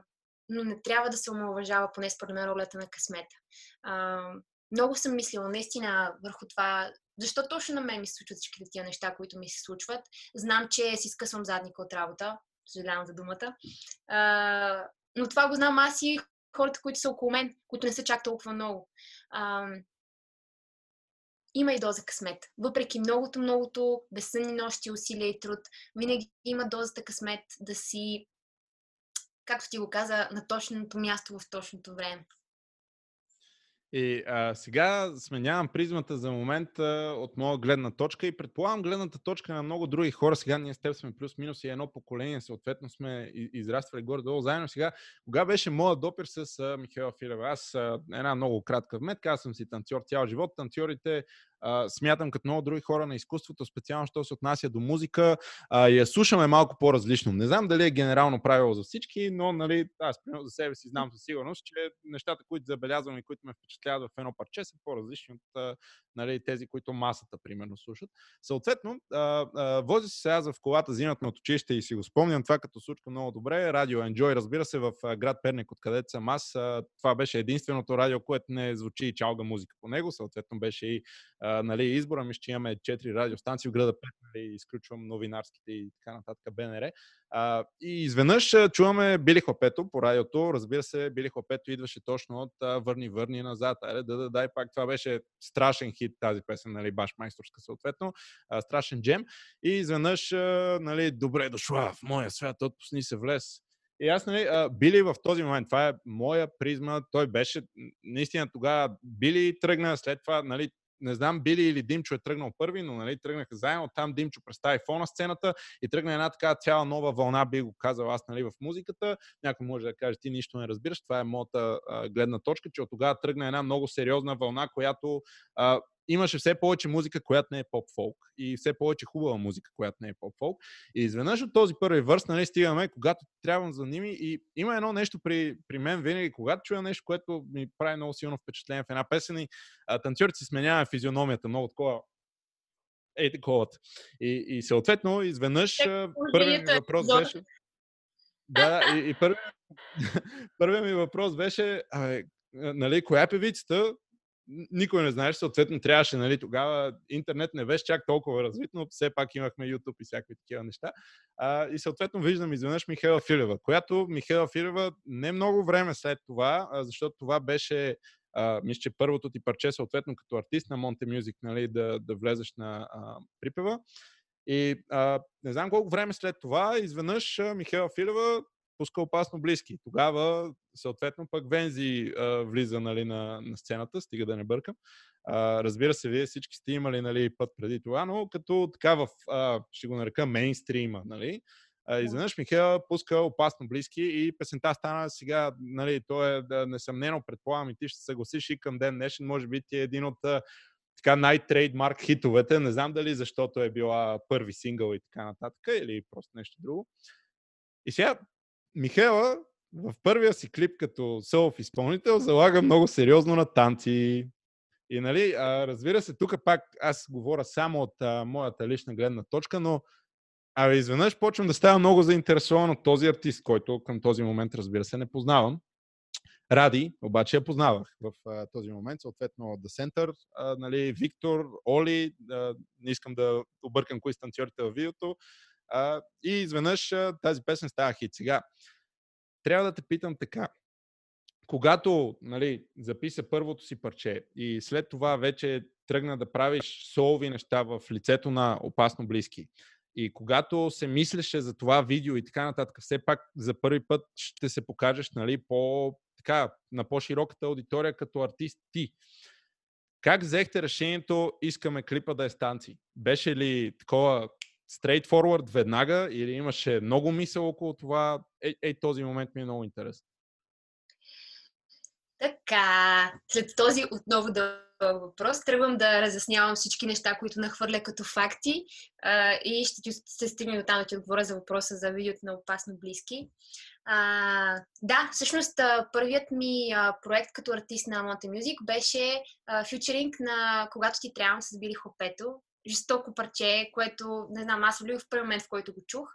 но не трябва да се омалважава поне според мен ролята на късмета. А, много съм мислила наистина върху това, защо точно на мен ми се случват всичките тия неща, които ми се случват. Знам, че си скъсвам задника от работа, съжалявам за думата. А, но това го знам аз и хората, които са около мен, които не са чак толкова много. А, има и доза късмет. Въпреки многото, многото безсънни нощи, усилия и труд, винаги има дозата късмет да си, както ти го каза, на точното място в точното време. И а, сега сменявам призмата за момента от моя гледна точка и предполагам гледната точка на много други хора. Сега ние с теб сме плюс-минус и едно поколение, съответно сме израствали горе-долу заедно. Сега, кога беше моят допир с а, Михаил Филева? Аз а, една много кратка вметка, аз съм си танцор цял живот. Танцорите а, смятам като много други хора на изкуството, специално, що се отнася до музика, а, я слушаме малко по-различно. Не знам дали е генерално правило за всички, но нали, аз примерно за себе си знам със сигурност, че нещата, които забелязвам и които ме впечатляват в едно парче, са по-различни от нали, тези, които масата, примерно, слушат. Съответно, а, а, возя си сега в колата, взимат ме от училище и си го спомням това като случка много добре. Радио Enjoy, разбира се, в град Перник, откъдето съм аз. Това беше единственото радио, което не звучи и чалга музика по него. Съответно беше и нали, избора ми, че имаме 4 радиостанции в града Пет, нали, изключвам новинарските и така нататък БНР. А, и изведнъж чуваме Били Хлапето по радиото. Разбира се, Били Хлапето идваше точно от Върни, върни назад. Айде, да, да, дай пак. Това беше страшен хит тази песен, нали, баш майсторска съответно. А, страшен джем. И изведнъж, нали, добре дошла в моя свят, отпусни се влез. И аз, нали, Били в този момент, това е моя призма, той беше, наистина тогава Били тръгна, след това, нали, не знам Били или Димчо е тръгнал първи, но нали, тръгнаха заедно. Там Димчо представи фона сцената и тръгна една така цяла нова вълна, би го казал аз нали, в музиката. Някой може да каже, ти нищо не разбираш. Това е моята а, гледна точка, че от тогава тръгна една много сериозна вълна, която а, имаше все повече музика, която не е поп-фолк и все повече хубава музика, която не е поп-фолк. И изведнъж от този първи върст, нали, стигаме, когато трябва за ними и има едно нещо при, при мен винаги, когато чуя нещо, което ми прави много силно впечатление в една песен и танцорите си сменява физиономията, много такова ей такова. И, и съответно, изведнъж първият ми въпрос беше... Да, и, и първият, първият ми въпрос беше, а, нали, коя е певицата, никой не знаеше, съответно трябваше, нали, тогава интернет не беше чак толкова развит, но все пак имахме YouTube и всякакви такива неща. А, и съответно виждам изведнъж Михайла Филева, която Михайла Филева не много време след това, а, защото това беше а, мисля, че първото ти парче, съответно като артист на Monte Music, нали, да, да влезеш на а, припева. И а, не знам колко време след това, изведнъж Михайла Филева пуска опасно близки. Тогава, съответно, пък Вензи а, влиза нали, на, на сцената, стига да не бъркам. А, разбира се, вие всички сте имали нали, път преди това, но като така в, а, ще го нарека, мейнстрима, нали, а, изведнъж Михаил пуска опасно близки и песента стана сега, нали, то е да, несъмнено, предполагам и ти ще съгласиш и към ден днешен, може би ти е един от така най-трейдмарк хитовете. Не знам дали защото е била първи сингъл и така нататък, или просто нещо друго. И сега Михела в първия си клип като селф изпълнител залага много сериозно на танци. И нали, разбира се, тук пак аз говоря само от а, моята лична гледна точка, но а, изведнъж почвам да става много заинтересован от този артист, който към този момент, разбира се, не познавам. Ради, обаче я познавах в а, този момент, съответно The Center, а, нали, Виктор, Оли, а, не искам да объркам кои станциорите в видеото, а, и изведнъж а, тази песен става хит. Сега, трябва да те питам така. Когато нали, записа първото си парче и след това вече тръгна да правиш солови неща в лицето на опасно близки, и когато се мислеше за това видео и така нататък, все пак за първи път ще се покажеш нали, по, така, на по-широката аудитория като артист ти. Как взехте решението искаме клипа да е станци? Беше ли такова straightforward веднага или имаше много мисъл около това? Ей, ей този момент ми е много интересен. Така, след този отново да въпрос, тръгвам да разяснявам всички неща, които нахвърля като факти а, и ще ти се стигне до там да ти отговоря за въпроса за видеото на опасно близки. А, да, всъщност първият ми а, проект като артист на Monte Music беше фьючеринг на Когато ти трябва с Били Хопето жестоко парче, което, не знам, аз влюбих в първи момент, в който го чух.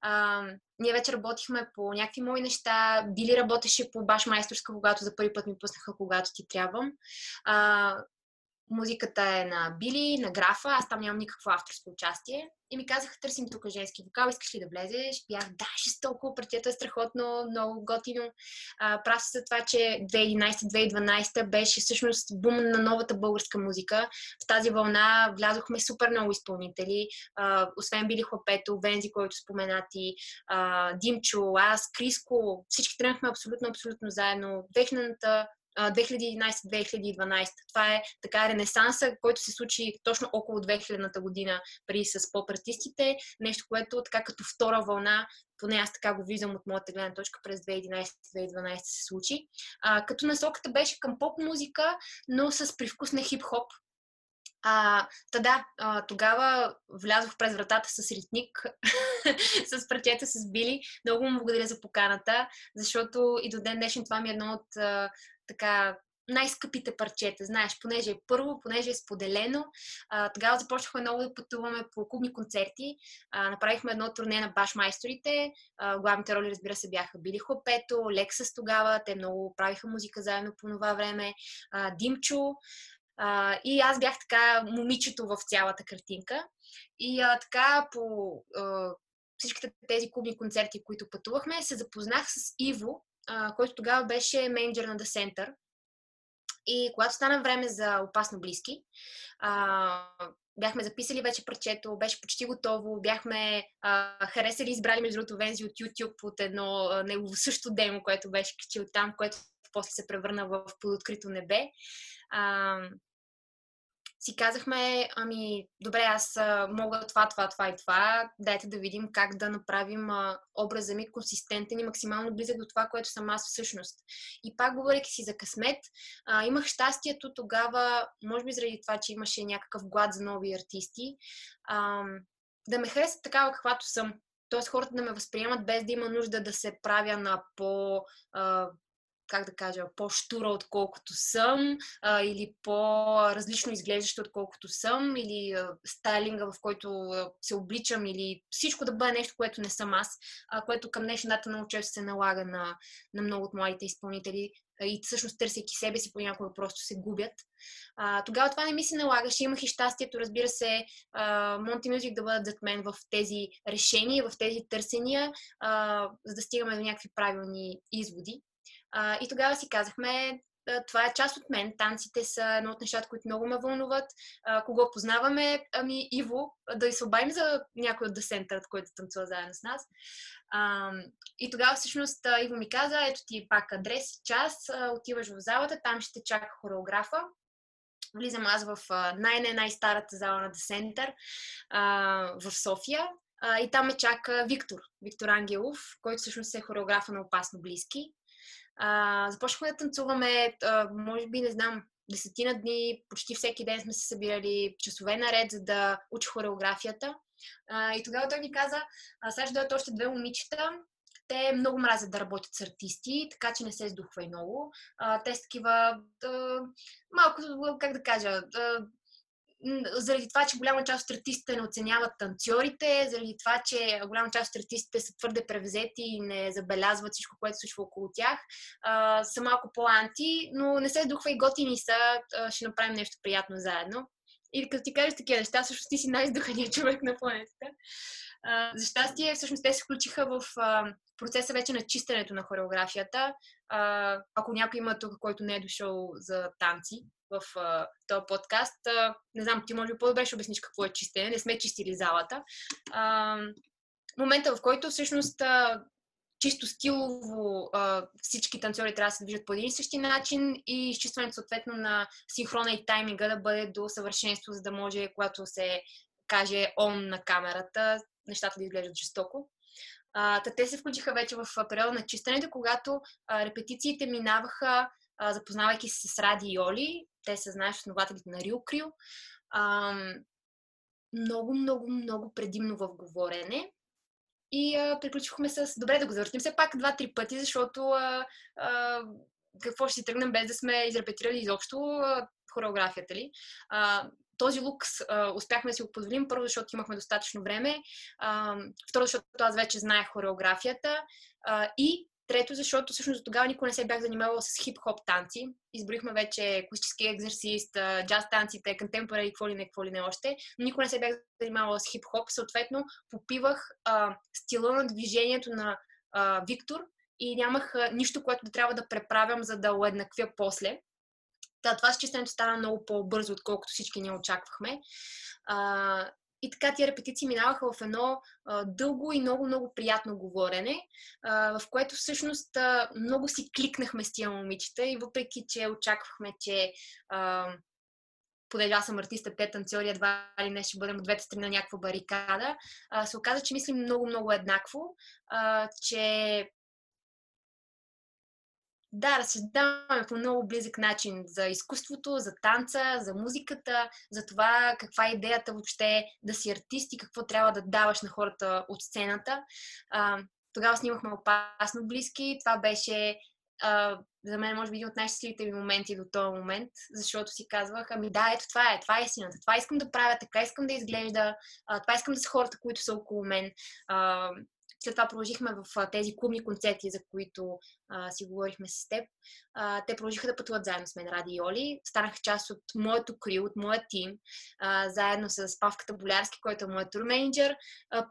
А, ние вече работихме по някакви мои неща. Били работеше по баш майсторска, когато за първи път ми пуснаха когато ти трябвам. А, музиката е на Били, на Графа, аз там нямам никакво авторско участие. И ми казаха, търсим тук женски вокал, искаш ли да влезеш? Бях, да, ще толкова, партията е страхотно, много готино. А, прав за това, че 2011-2012 беше всъщност бум на новата българска музика. В тази вълна влязохме супер много изпълнители. А, освен Били Хлапето, Вензи, който споменати, а, Димчо, аз, Криско, всички тръгнахме абсолютно, абсолютно заедно. 2000-та 2011-2012. Това е така ренесанса, който се случи точно около 2000-та година при с поп-артистите. Нещо, което така като втора вълна, поне аз така го виждам от моята гледна точка през 2011-2012 се случи. А, като насоката беше към поп-музика, но с привкус на хип-хоп, а, та да, а, тогава влязох през вратата с ритник, с пръчета с Били. Много му благодаря за поканата, защото и до ден днешен това ми е едно от а, така най-скъпите парчета, знаеш, понеже е първо, понеже е споделено. А, тогава започнахме много да пътуваме по клубни концерти. А, направихме едно турне на баш майсторите. А, главните роли, разбира се, бяха Били Хопето, Лексас тогава. Те много правиха музика заедно по това време. А, Димчо. А, и аз бях така момичето в цялата картинка. И а, така по а, всичките тези клубни концерти, които пътувахме, се запознах с Иво, който тогава беше менеджер на The Center. И когато стана време за опасно близки, а, бяхме записали вече парчето, беше почти готово, бяхме а, харесали, избрали между другото Вензи от YouTube от едно а, негово също демо, което беше качил там, което после се превърна в подоткрито небе. А, си казахме, ами, добре, аз мога това, това, това и това, дайте да видим как да направим а, образа ми консистентен и максимално близък до това, което съм аз всъщност. И пак, говорейки си за късмет, а, имах щастието тогава, може би заради това, че имаше някакъв глад за нови артисти, а, да ме харесат такава, каквато съм. Тоест хората да ме възприемат без да има нужда да се правя на по как да кажа, по-штура, отколкото съм, а, или по-различно изглеждаща, отколкото съм, или а, стайлинга, в който а, се обличам, или всичко да бъде нещо, което не съм аз, а, което към днешна дата много често се налага на, на много от младите изпълнители и всъщност търсейки себе си понякога просто се губят. А, тогава това не ми се налагаше. Имах и щастието, разбира се, Монти Мюзик да бъдат зад мен в тези решения, в тези търсения, а, за да стигаме до някакви правилни изводи. А, и тогава си казахме, това е част от мен. Танците са едно от нещата, които много ме вълнуват. А, кого познаваме? Ами Иво, да се за някой от десентърът, който танцува заедно с нас. А, и тогава всъщност Иво ми каза, ето ти пак адрес, час, отиваш в залата, там ще чака хореографа. Влизам аз в най-най-най-старата зала на Десентър в София. И там ме чака Виктор, Виктор Ангелов, който всъщност е хореографа на Опасно близки. А, започнахме да танцуваме, а, може би, не знам, десетина дни, почти всеки ден сме се събирали часове наред, за да учи хореографията. А, и тогава той ни каза, сега ще дойдат още две момичета, те много мразят да работят с артисти, така че не се сдухва много. А, те са такива, а, малко, как да кажа, а, заради това, че голяма част от артистите не оценяват танцорите, заради това, че голяма част от артистите са твърде превзети и не забелязват всичко, което се случва около тях, са малко по-анти, но не се духва и готини са, ще направим нещо приятно заедно. И като ти кажеш такива неща, всъщност ти си най-издуханият човек на планетата. А, за щастие, всъщност те се включиха в а, процеса вече на чистенето на хореографията. А, ако някой има тук, който не е дошъл за танци, в този подкаст. Не знам, ти може би по-добре ще обясниш какво е чистене. Не сме чистили залата. Uh, момента, в който всъщност чисто стилово всички танцори трябва да се движат по един и същи начин и изчистването съответно на синхрона и тайминга да бъде до съвършенство, за да може, когато се каже он на камерата, нещата да изглеждат жестоко. Uh, те се включиха вече в периода на чистенето, когато репетициите минаваха запознавайки се с Ради и Оли. Те са, знаеш, основателите на Рио Крил. Много, много, много предимно в говорене. И а, приключихме с... Добре да го завъртим все пак два-три пъти, защото а, а, какво ще си тръгнем без да сме изрепетирали изобщо а, хореографията ли. А, този лукс а, успяхме да си го позволим, първо, защото имахме достатъчно време, а, второ, защото аз вече знаех хореографията а, и Трето, защото всъщност тогава никой не се бях занимавала с хип-хоп танци. Изброихме вече класически екзерсист, джаз танците, контемпорари, какво ли не, какво ли не още. Но никой не се бях занимавала с хип-хоп. Съответно, попивах а, стила на движението на а, Виктор и нямах а, нищо, което да трябва да преправям, за да уеднаквя после. Та, това с чистенето стана много по-бързо, отколкото всички ние очаквахме. А, и така тия репетиции минаваха в едно а, дълго и много-много приятно говорене, а, в което всъщност а, много си кликнахме с тия момичета и въпреки, че очаквахме, че а, понеже аз съм артиста, те танцори, едва ли не ще бъдем от двете страни на някаква барикада, а, се оказа, че мислим много-много еднакво, а, че да, разсъждаваме по много близък начин за изкуството, за танца, за музиката, за това каква е идеята въобще да си артист и какво трябва да даваш на хората от сцената. А, тогава снимахме опасно близки. Това беше а, за мен, може би, един от най-щастливите ми моменти до този момент, защото си казвах, ами да, ето това е, това е истината, това искам да правя, така искам да изглежда, а, това искам да са хората, които са около мен. А, след това продължихме в тези клубни концерти, за които а, си говорихме с теб. А, те продължиха да пътуват заедно с мен, Ради и Оли. Станаха част от моето крил, от моя тим, а, заедно с Павката Болярски, който е моят турменеджер,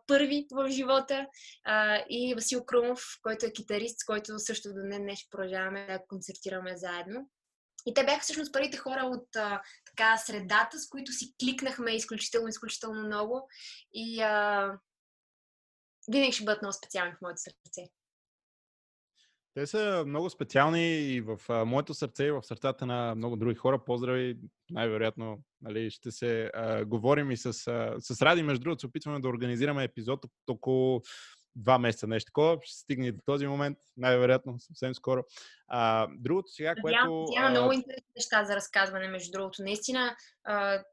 първи в живота, а, и Васил Крумов, който е китарист, с който също до днес ще продължаваме да концертираме заедно. И те бяха всъщност първите хора от а, така средата, с които си кликнахме изключително, изключително много. И а, винаги ще бъдат много специални в моето сърце. Те са много специални и в а, моето сърце и в сърцата на много други хора. Поздрави! Най-вероятно нали, ще се а, говорим и с, а, с Ради. Между другото, се опитваме да организираме епизод около два месеца, нещо такова. Ще стигне до този момент, най-вероятно, съвсем скоро. А, другото сега, което... Има много интересни неща за разказване, между другото. Наистина, а,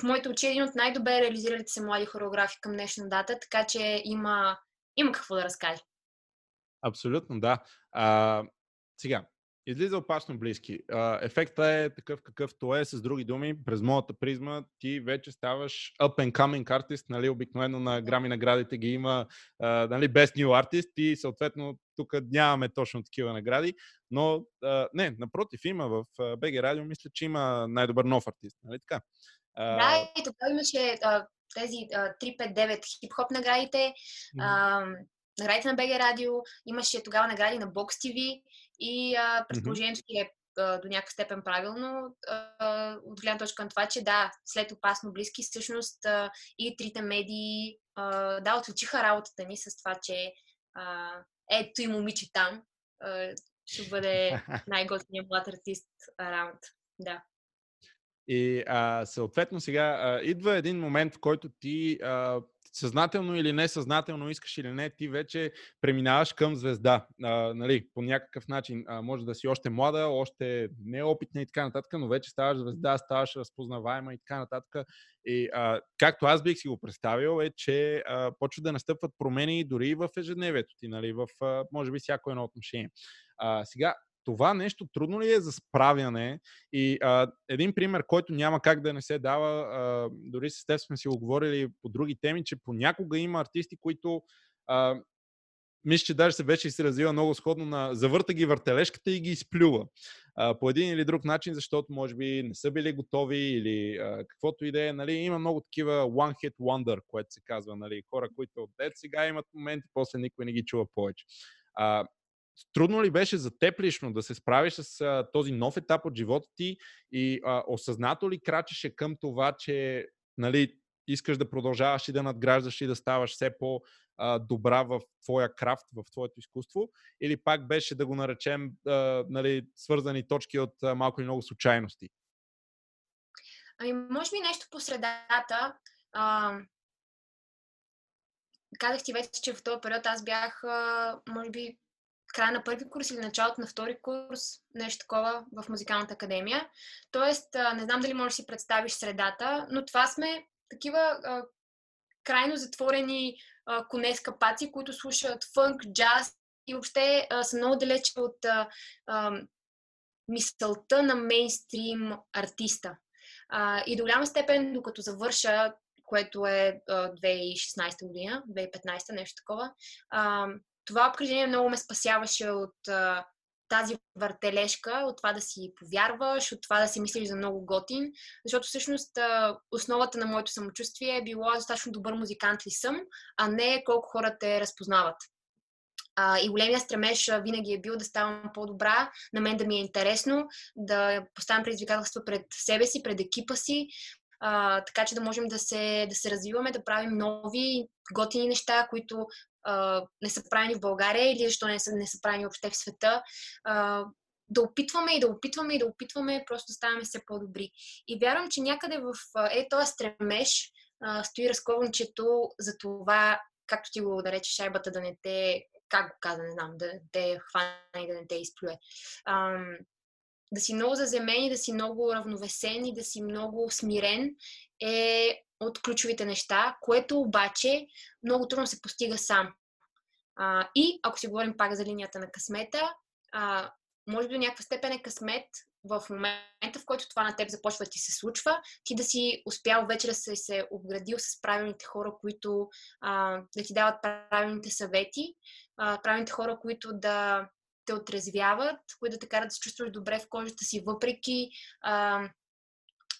в моите очи е един от най-добре реализиралите се млади хореографи към днешна дата, така че има, има какво да разкаже. Абсолютно, да. А, сега, излиза опасно близки. А, ефектът е такъв какъвто е, с други думи, през моята призма ти вече ставаш up and coming artist, нали, обикновено на грами наградите ги има а, нали, Best New Artist и съответно тук нямаме точно такива награди, но а, не, напротив има в BG Radio, мисля, че има най-добър нов артист, нали така? Да, и тогава имаше а, тези а, 359 хип-хоп наградите, а, наградите на БГ Радио, имаше тогава награди на Box TV и а, предположението ти е до някаква степен правилно, от гледна точка на това, че да, след опасно близки, всъщност и трите медии да, отличиха работата ни с това, че ето и момиче там ще бъде най-готиният млад артист раунд. Да. И а, съответно сега а, идва един момент, в който ти а, съзнателно или несъзнателно, искаш или не, ти вече преминаваш към звезда. А, нали, по някакъв начин а, може да си още млада, още неопитна и така нататък, но вече ставаш звезда, ставаш разпознаваема и така нататък. И а, както аз бих си го представил, е, че а, почват да настъпват промени дори и в ежедневието ти, нали, в а, може би всяко едно отношение. А, сега, това нещо трудно ли е за справяне? И а, един пример, който няма как да не се дава, а, дори с теб сме си го говорили по други теми, че понякога има артисти, които а, мисля, че даже се се развива много сходно на завърта ги въртележката и ги изплюва. А, по един или друг начин, защото може би не са били готови или а, каквото и да е. Нали, има много такива one hit wonder, което се казва. Нали, хора, които от сега имат моменти, после никой не ги чува повече. А, Трудно ли беше за теб лично да се справиш с а, този нов етап от живота ти и а, осъзнато ли крачеше към това, че нали, искаш да продължаваш и да надграждаш и да ставаш все по-добра в твоя крафт, в твоето изкуство? Или пак беше да го наречем а, нали, свързани точки от а, малко или много случайности? Ами, може би нещо по средата. А, казах ти вече, че в този период аз бях, може би, края на първи курс или началото на втори курс, нещо такова в музикалната академия. Тоест, не знам дали можеш да си представиш средата, но това сме такива а, крайно затворени а, коне скапаци, които слушат фънк, джаз и въобще а, са много далече от а, а, мисълта на мейнстрим артиста. А, и до голяма степен, докато завърша, което е а, 2016 година, 2015, нещо такова, а, това обкръжение много ме спасяваше от тази въртележка, от това да си повярваш, от това да си мислиш за много готин, защото всъщност основата на моето самочувствие е било достатъчно добър музикант ли съм, а не колко хора те разпознават. И големия стремеж винаги е бил да ставам по-добра, на мен да ми е интересно, да поставям предизвикателства пред себе си, пред екипа си, така че да можем да се, да се развиваме, да правим нови, готини неща, които не са правени в България или защо не са, не са правени въобще в света. А, да опитваме и да опитваме и да опитваме, просто ставаме все по-добри. И вярвам, че някъде в е този стремеж а, стои разковничето за това, както ти го да шайбата да не те, как го каза, не знам, да те хване и да не те изплюе. А, да си много заземен и да си много равновесен и да си много смирен е от ключовите неща, което обаче много трудно се постига сам. А, и ако си говорим пак за линията на късмета, а, може би до някаква степен е късмет в момента, в който това на теб започва да ти се случва, ти да си успял вече да се, се обградил с правилните хора, които а, да ти дават правилните съвети, а, правилните хора, които да те отрезвяват, които да те карат да се чувстваш добре в кожата си, въпреки а,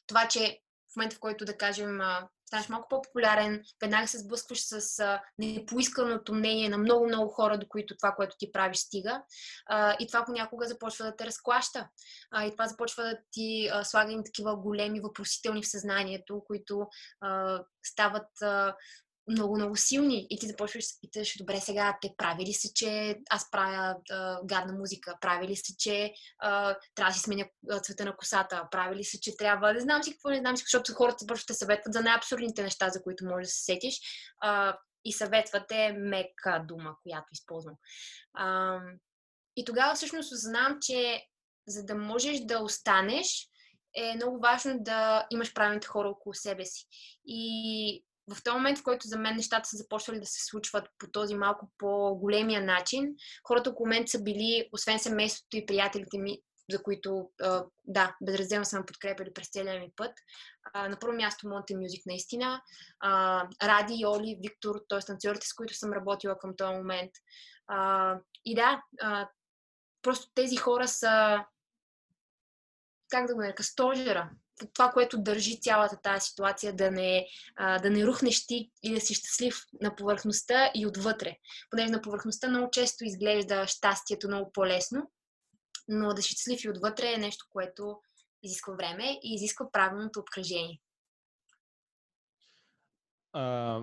това, че момента, в който, да кажем, станеш малко по-популярен, веднага се сблъскваш с непоисканото мнение на много-много хора, до които това, което ти правиш, стига. И това понякога започва да те разклаща. И това започва да ти слага такива големи въпросителни в съзнанието, които стават много, много силни и ти започваш да се питаш, добре, сега те прави ли се, че аз правя а, гадна музика, прави ли се, че а, трябва да си сменя цвета на косата, прави ли се, че трябва, не знам си какво, не знам си, защото хората започват да съветват за най-абсурдните неща, за които можеш да се сетиш а, и съветвате мека дума, която използвам. А, и тогава всъщност знам, че за да можеш да останеш, е много важно да имаш правилните хора около себе си. И в този момент, в който за мен нещата са започвали да се случват по този малко по-големия начин, хората около мен са били, освен семейството и приятелите ми, за които, да, безразделно съм подкрепили през целия ми път. на първо място Монте Мюзик, наистина. Ради, Оли, Виктор, т.е. танцорите, с които съм работила към този момент. и да, просто тези хора са, как да го нарека, стожера това, което държи цялата тази ситуация да не, да не рухнеш ти и да си щастлив на повърхността и отвътре. Понеже на повърхността много често изглежда щастието много по-лесно, но да си щастлив и отвътре е нещо, което изисква време и изисква правилното обкръжение. А,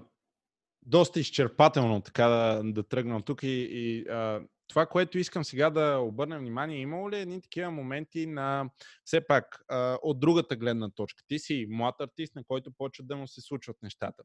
доста изчерпателно така да, да тръгнам тук и, и а, това, което искам сега да обърнем внимание, имало ли едни такива моменти на, все пак, а, от другата гледна точка? Ти си млад артист, на който почват да му се случват нещата.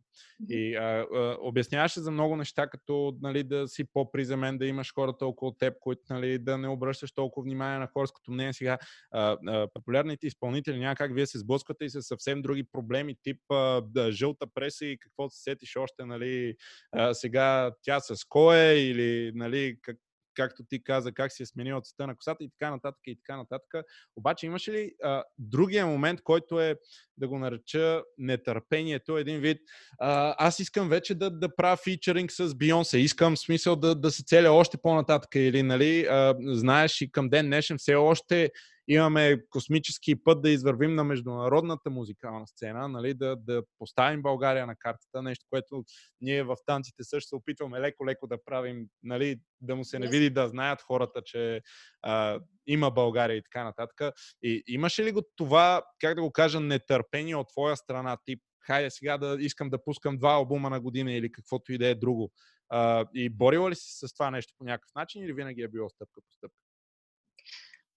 И а, а, обясняваше за много неща, като нали, да си по-приземен, да имаш хората около теб, които нали, да не обръщаш толкова внимание на хорското мнение. Сега а, а, популярните изпълнители някак вие се сблъсквате и с съвсем други проблеми, тип а, да, жълта преса и какво се сетиш още, нали, а, сега тя с кое или нали, как, както ти каза, как си е сменила цвета на косата и така нататък и така нататък. Обаче имаше ли а, другия момент, който е да го нареча нетърпението, един вид а, аз искам вече да, да правя фичеринг с Бионсе, искам смисъл да, да се целя още по-нататък или нали, а, знаеш и към ден днешен все още имаме космически път да извървим на международната музикална сцена, нали, да, да поставим България на картата, нещо, което ние в танците също се опитваме леко-леко да правим, нали, да му се не види, да знаят хората, че а, има България и така нататък. И имаше ли го това, как да го кажа, нетърпение от твоя страна, тип, хайде сега да искам да пускам два албума на година или каквото и да е друго. А, и борила ли си с това нещо по някакъв начин или винаги е било стъпка по стъпка?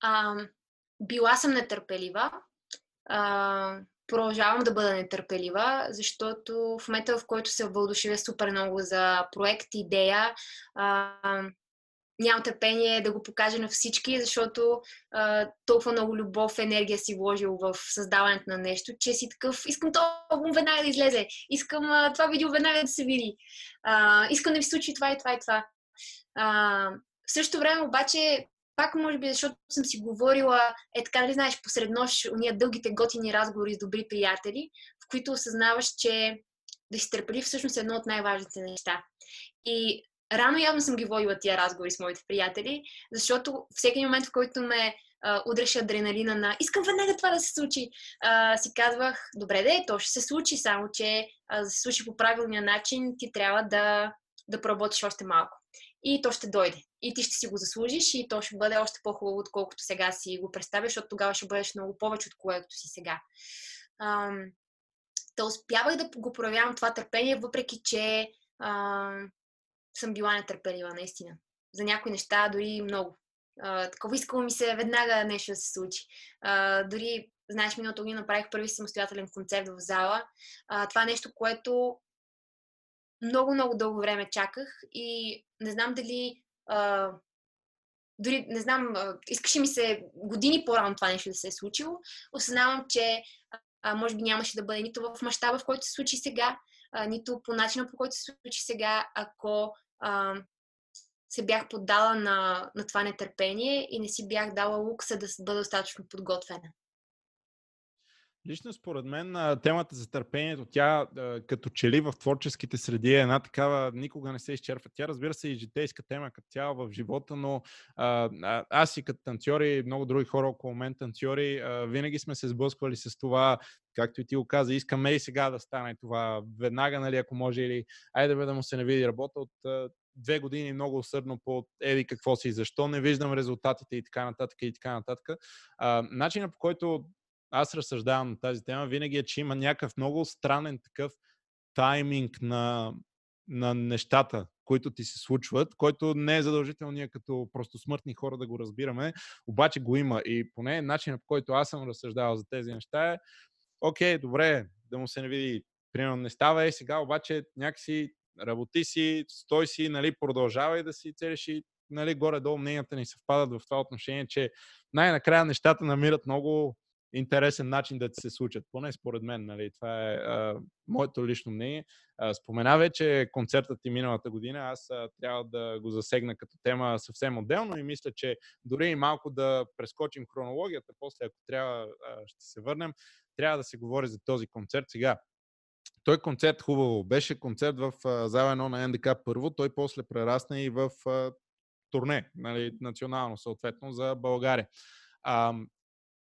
Um, била съм нетърпелива. А, продължавам да бъда нетърпелива, защото в момента, в който се въодушевя супер много за проект, идея, а, нямам търпение да го покажа на всички, защото а, толкова много любов, енергия си вложил в създаването на нещо, че си такъв, искам това веднага да излезе, искам а, това видео веднага да се види, а, искам да ви случи това и това и това. А, в същото време обаче пак може би защото съм си говорила, е така ли знаеш, посред нощ, уния дългите готини разговори с добри приятели, в които осъзнаваш, че да си търпелив всъщност е едно от най-важните неща. И рано явно съм ги водила тия разговори с моите приятели, защото всеки момент, в който ме удреше адреналина на искам веднага това да се случи, а, си казвах, добре де, то ще се случи, само че а, да се случи по правилния начин, ти трябва да, да поработиш още малко. И то ще дойде. И ти ще си го заслужиш и то ще бъде още по-хубаво, отколкото сега си го представяш, защото тогава ще бъдеш много повече от което си сега. Ам, да успявах да го проявявам това търпение, въпреки че ам, съм била нетърпелива, наистина. За някои неща дори много. Uh, такова искало ми се веднага нещо да се случи. Uh, дори, знаеш, миналото година направих първи самостоятелен концерт в зала. Uh, това е нещо, което много, много дълго време чаках и не знам дали uh, дори, не знам, искаше ми се години по-рано това нещо да се е случило. Осъзнавам, че а, може би нямаше да бъде нито в мащаба, в който се случи сега, а, нито по начина, по който се случи сега, ако а, се бях поддала на, на това нетърпение и не си бях дала лукса да бъда достатъчно подготвена. Лично според мен темата за търпението, тя като че ли в творческите среди е една такава, никога не се изчерпва. Тя разбира се и житейска тема като цяло в живота, но а, аз и като танцори, и много други хора около мен танцори, винаги сме се сблъсквали с това, както и ти го каза, искаме и сега да стане това, веднага, нали, ако може, или айде да му се не види работа от две години много усърдно по еди какво си, защо не виждам резултатите и така нататък и така нататък. А, начинът по който аз разсъждавам на тази тема винаги е, че има някакъв много странен такъв тайминг на, на нещата, които ти се случват, който не е задължително ние като просто смъртни хора да го разбираме, обаче го има. И поне начинът по който аз съм разсъждавал за тези неща е, окей, добре, да му се не види, примерно не става, е сега обаче някакси работи си, стой си, нали, продължавай да си целиш и нали, горе-долу мненията ни съвпадат в това отношение, че най-накрая нещата намират много интересен начин да се случат. Поне според мен, нали, това е а, моето лично мнение. А, спомена вече концертът ти миналата година, аз а, трябва да го засегна като тема съвсем отделно и мисля, че дори и малко да прескочим хронологията, после ако трябва а, ще се върнем, трябва да се говори за този концерт сега. Той концерт хубаво беше концерт в зала 1 на НДК първо, той после прерасна и в а, турне, нали, национално съответно за България. А,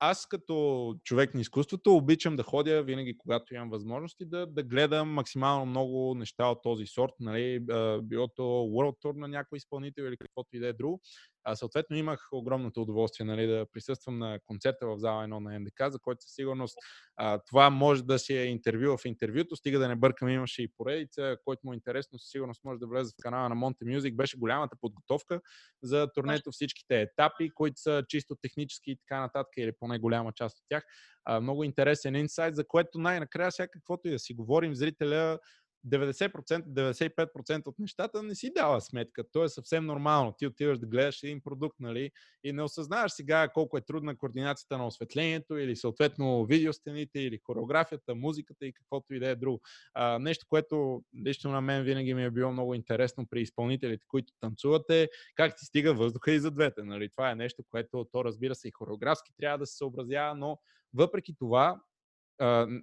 аз като човек на изкуството обичам да ходя винаги, когато имам възможности, да, да гледам максимално много неща от този сорт, нали, било то World Tour на някой изпълнител или каквото и да е друго. А, съответно имах огромното удоволствие нали, да присъствам на концерта в зала 1 на НДК, за който със сигурност а, това може да си е интервю в интервюто, стига да не бъркам, имаше и поредица, който му е интересно, със сигурност може да влезе в канала на Monte Music. Беше голямата подготовка за турнето, всичките етапи, които са чисто технически и така нататък, или поне голяма част от тях. А, много интересен инсайт, за което най-накрая всякаквото и да си говорим, зрителя 90%, 95% от нещата не си дава сметка. То е съвсем нормално. Ти отиваш да гледаш един продукт, нали, и не осъзнаваш сега колко е трудна координацията на осветлението или съответно видеостените или хореографията, музиката и каквото и да е друго. А, нещо, което лично на мен винаги ми е било много интересно при изпълнителите, които танцувате, как ти стига въздуха и за двете. Нали. Това е нещо, което то разбира се и хореографски трябва да се съобразява, но въпреки това,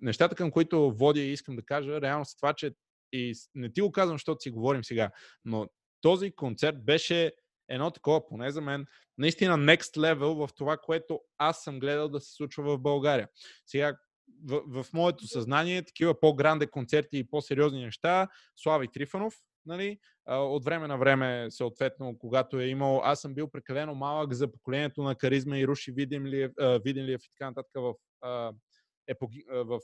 нещата, към които водя и искам да кажа, реално с това, че и не ти го казвам, защото си говорим сега, но този концерт беше едно такова, поне за мен, наистина next level в това, което аз съм гледал да се случва в България. Сега, в, в моето съзнание, такива по-гранде концерти и по-сериозни неща, Слави Трифанов, нали, от време на време, съответно, когато е имал, аз съм бил прекалено малък за поколението на каризма и Руши Видимлиев, Видимлиев и така нататък в епоги, в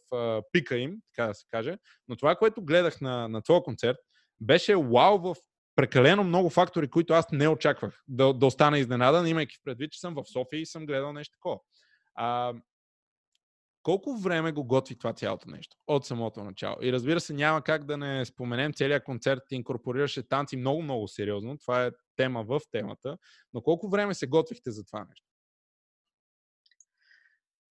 пика им, така да се каже. Но това, което гледах на, на твоя концерт, беше вау в прекалено много фактори, които аз не очаквах да, да остана изненадан, имайки предвид, че съм в София и съм гледал нещо такова. Колко време го готви това цялото нещо от самото начало? И разбира се, няма как да не споменем целият концерт, инкорпорираше танци много-много сериозно. Това е тема в темата. Но колко време се готвихте за това нещо?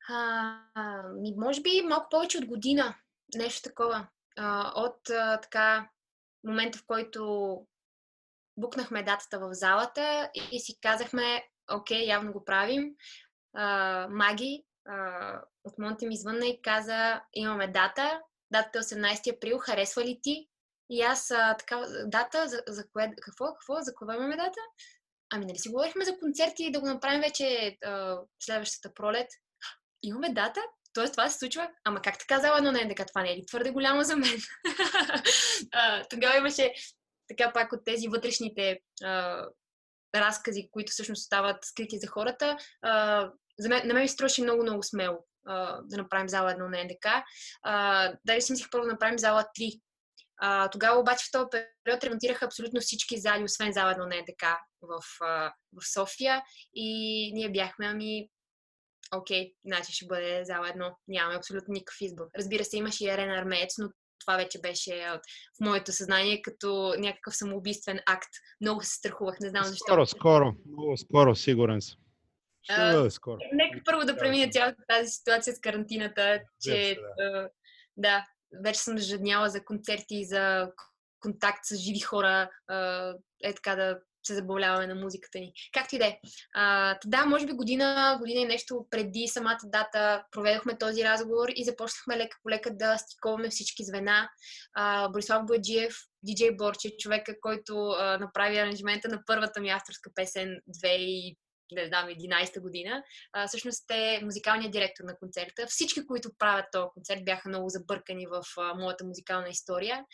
А, ми, може би малко повече от година. Нещо такова. А, от а, така момента, в който букнахме датата в залата и си казахме, окей, явно го правим. А, Маги а, от Монте ми звънна и каза, имаме дата, датата е 18 април, харесва ли ти? И аз а, така, дата, за, за кое, какво, какво, за кое имаме дата? Ами нали си говорихме за концерти и да го направим вече а, следващата пролет. Имаме дата? Тоест това се случва? Ама как така зала едно на НДК? Това не е ли твърде голямо за мен? тогава имаше така пак от тези вътрешните а, разкази, които всъщност стават скрити за хората. А, за мен, на мен ми струваше много, много смело а, да направим зала едно на НДК. А, дали си мислих първо да направим зала 3. А, тогава обаче в този период ремонтираха абсолютно всички зали, освен зала едно на НДК в, в София. И ние бяхме, ами, окей, значи ще бъде зала едно. Нямаме абсолютно никакъв избор. Разбира се, имаше и арена армеец, но това вече беше в моето съзнание като някакъв самоубийствен акт. Много се страхувах, не знам защо. Скоро, скоро, много скоро, сигурен съм. Ще скоро. Нека първо да премина цялата тази ситуация с карантината, че да. да, вече съм жадняла за концерти и за контакт с живи хора, е така да се забавляваме на музиката ни. Както и да е. Да, може би година, година и нещо преди самата дата проведохме този разговор и започнахме лека по лека да стиковаме всички звена. А, Борислав Бояджиев, диджей Борче, човека, който а, направи аранжимента на първата ми авторска песен не знам, 11-та година, а, всъщност е музикалният директор на концерта. Всички, които правят този концерт, бяха много забъркани в а, моята музикална история.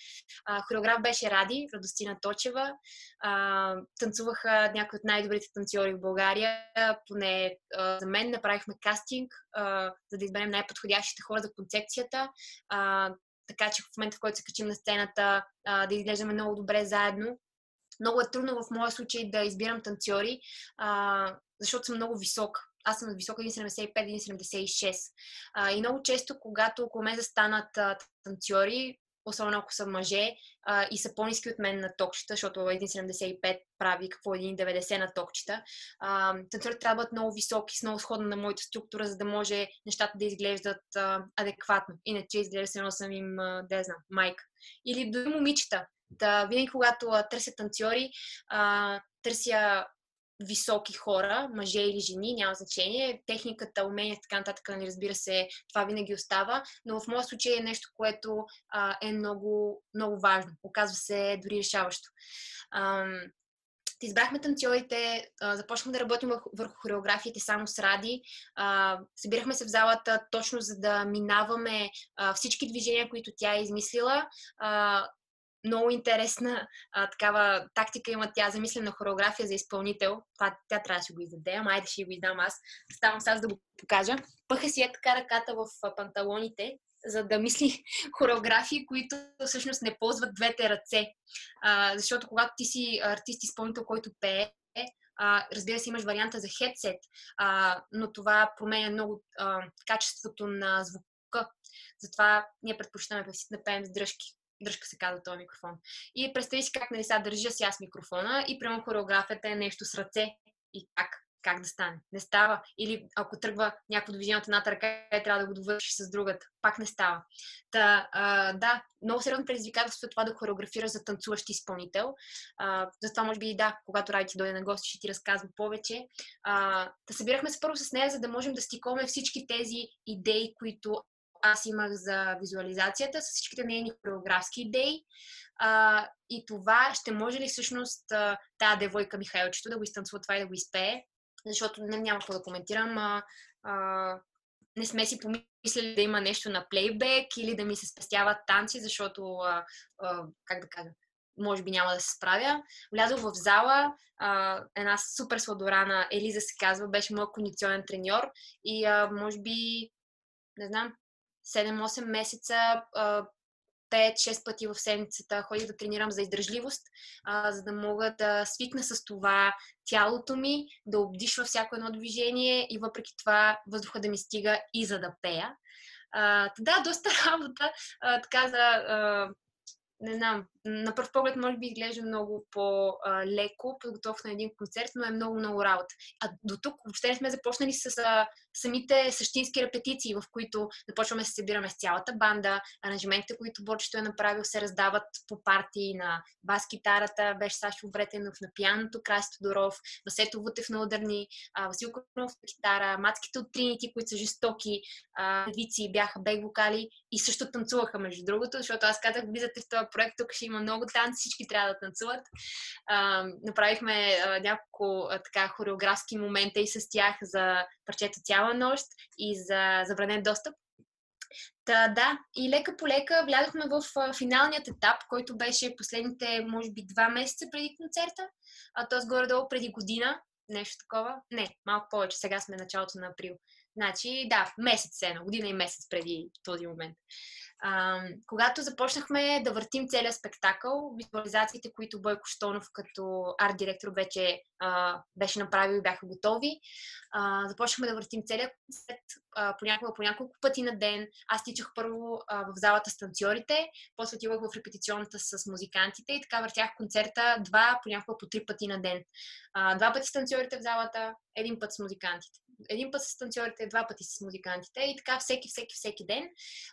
А, хореограф беше Ради, Радостина Точева. А, танцуваха някои от най-добрите танцори в България. Поне а, за мен направихме кастинг, а, за да изберем най-подходящите хора за концепцията. А, така че в момента, в който се качим на сцената, а, да изглеждаме много добре заедно. Много е трудно в моя случай да избирам танцори, а, защото съм много висока. Аз съм висока 1,75-1,76. А, и много често, когато около мен застанат а, танцори, особено ако са мъже а, и са по-низки от мен на токчета, защото 1,75 прави какво 1,90 на токчета. Танцорите трябва да бъдат много високи, с много сходна на моята структура, за да може нещата да изглеждат а, адекватно. Иначе изглежда се едно съм им, а, да знам, майка. Или дори момичета. Да, винаги, когато а, търся танцори, а, търся високи хора, мъже или жени, няма значение. Техниката, умения, така нататък, нали, разбира се, това винаги остава, но в моя случай е нещо, което а, е много, много важно. Оказва се дори решаващо. Ам, избрахме танцорите, започнахме да работим върху хореографиите само с Ради. Събирахме се в залата точно за да минаваме всички движения, които тя е измислила. Много интересна а, такава тактика има тя, замислена хореография за изпълнител. Това тя трябва да си го издаде, ама айде ще го издам аз. Ставам сега да го покажа. Пъха си е така ръката в панталоните, за да мисли хореографии, които всъщност не ползват двете ръце. А, защото когато ти си артист изпълнител, който пее, а, разбира се, имаш варианта за хедсет, но това променя много а, качеството на звука. Затова ние предпочитаме да пеем с дръжки дръжка се казва този микрофон. И представи си как нали сега държа си аз микрофона и прямо хореографията е нещо с ръце и как, как да стане. Не става. Или ако тръгва някакво движение от едната ръка, трябва да го довършиш с другата. Пак не става. Та, а, да, много сериозно предизвикателство е това да хореографираш за танцуващ изпълнител. А, затова, може би и да, когато Райти дойде на гости, ще ти разказва повече. А, да събирахме се първо с нея, за да можем да стиковаме всички тези идеи, които аз имах за визуализацията с всичките нейни хореографски идеи. А, и това ще може ли всъщност тази девойка Михайлчето да го изтанцува това и да го изпее, защото не, няма какво да коментирам. А, а, не сме си помислили да има нещо на плейбек или да ми се спестяват танци, защото, а, а, как да кажа, може би няма да се справя. Влязох в зала, а, една супер сладорана, Елиза се казва, беше моят кондиционен треньор и а, може би, не знам, 7-8 месеца, 5-6 пъти в седмицата ходих да тренирам за издържливост, за да мога да свикна с това тялото ми, да обдишва всяко едно движение и въпреки това въздуха да ми стига и за да пея. Да, доста работа, така за, не знам, на първ поглед може би изглежда много по-леко, подготовка на един концерт, но е много-много работа. А до тук въобще не сме започнали с а, самите същински репетиции, в които започваме да се събираме с цялата банда, аранжиментите, които Борчето е направил, се раздават по партии на бас-китарата, беше Сашо Бретенов на пианото, Краси Тодоров, Васето Вутев на ударни, а, Васил Конов на китара, мацките от Тринити, които са жестоки, певици бяха бек вокали и също танцуваха, между другото, защото аз казах, влизате в този проект, тук ще има много танци, всички трябва да танцуват. А, направихме а, няколко а, така хореографски момента и с тях за парчето цяла нощ и за забранен достъп. Та, да, и лека по лека влязохме в а, финалният етап, който беше последните, може би, два месеца преди концерта, а т.е. горе-долу преди година, нещо такова. Не, малко повече, сега сме началото на април. Значи, да, месец едно, година и месец преди този момент. А, когато започнахме да въртим целият спектакъл, визуализациите, които Бойко Штонов като арт-директор вече а, беше направил и бяха готови, а, започнахме да въртим целият концерт понякога по няколко пъти на ден. Аз тичах първо а, в залата с танцорите, после отивах в репетиционната с музикантите и така въртях концерта два, понякога по три пъти на ден. А, два пъти с танцорите в залата, един път с музикантите един път с танцорите, два пъти с музикантите и така всеки, всеки, всеки ден.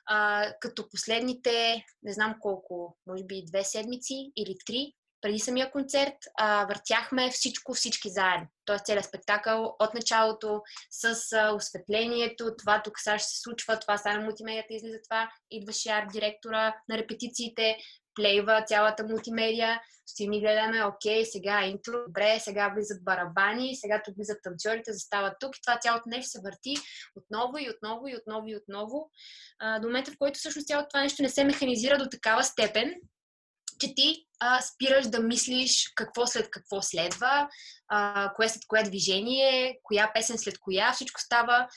А, като последните, не знам колко, може би две седмици или три, преди самия концерт, а, въртяхме всичко, всички заедно. Тоест целият спектакъл от началото с а, осветлението, това тук сега ще се случва, това сега на мултимедията излиза това, идваше арт директора на репетициите, плейва цялата мултимедия, си ми гледаме, окей, сега е интро, добре, сега влизат барабани, сега тук влизат танцорите, застават тук и това цялото нещо се върти отново и отново и отново и отново. А, до момента, в който всъщност цялото това нещо не се механизира до такава степен, че ти а, спираш да мислиш какво след какво следва, а, кое след кое движение, коя песен след коя, всичко става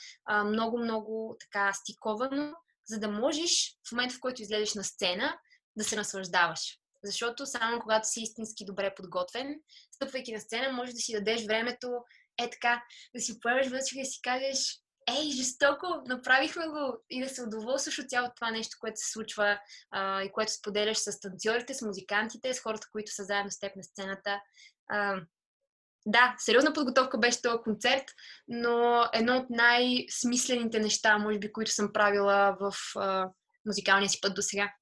много-много така стиковано, за да можеш в момента, в който излезеш на сцена, да се наслаждаваш. Защото само когато си истински добре подготвен, стъпвайки на сцена, можеш да си дадеш времето, е така, да си поемеш вътре и си кажеш, ей, жестоко, направихме го и да се удоволстваш от цялото това нещо, което се случва а, и което споделяш с танцорите, с музикантите, с хората, които са заедно с теб на сцената. А, да, сериозна подготовка беше този концерт, но едно от най-смислените неща, може би, които съм правила в а, музикалния си път до сега.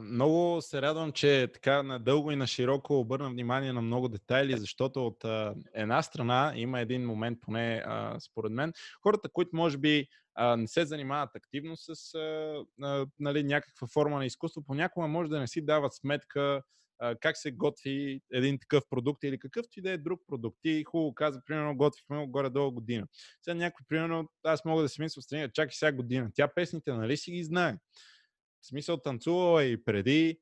Много се радвам, че така надълго и на широко обърна внимание на много детайли, защото от uh, една страна има един момент, поне uh, според мен, хората, които може би uh, не се занимават активно с uh, uh, нали, някаква форма на изкуство, понякога може да не си дават сметка uh, как се готви един такъв продукт или какъвто и да е друг продукт. И хубаво каза, примерно, готвихме горе-долу година. Сега някой, примерно, аз мога да си мисля, страни, чакай сега година. Тя песните, нали си ги знае? В смисъл танцувала и преди,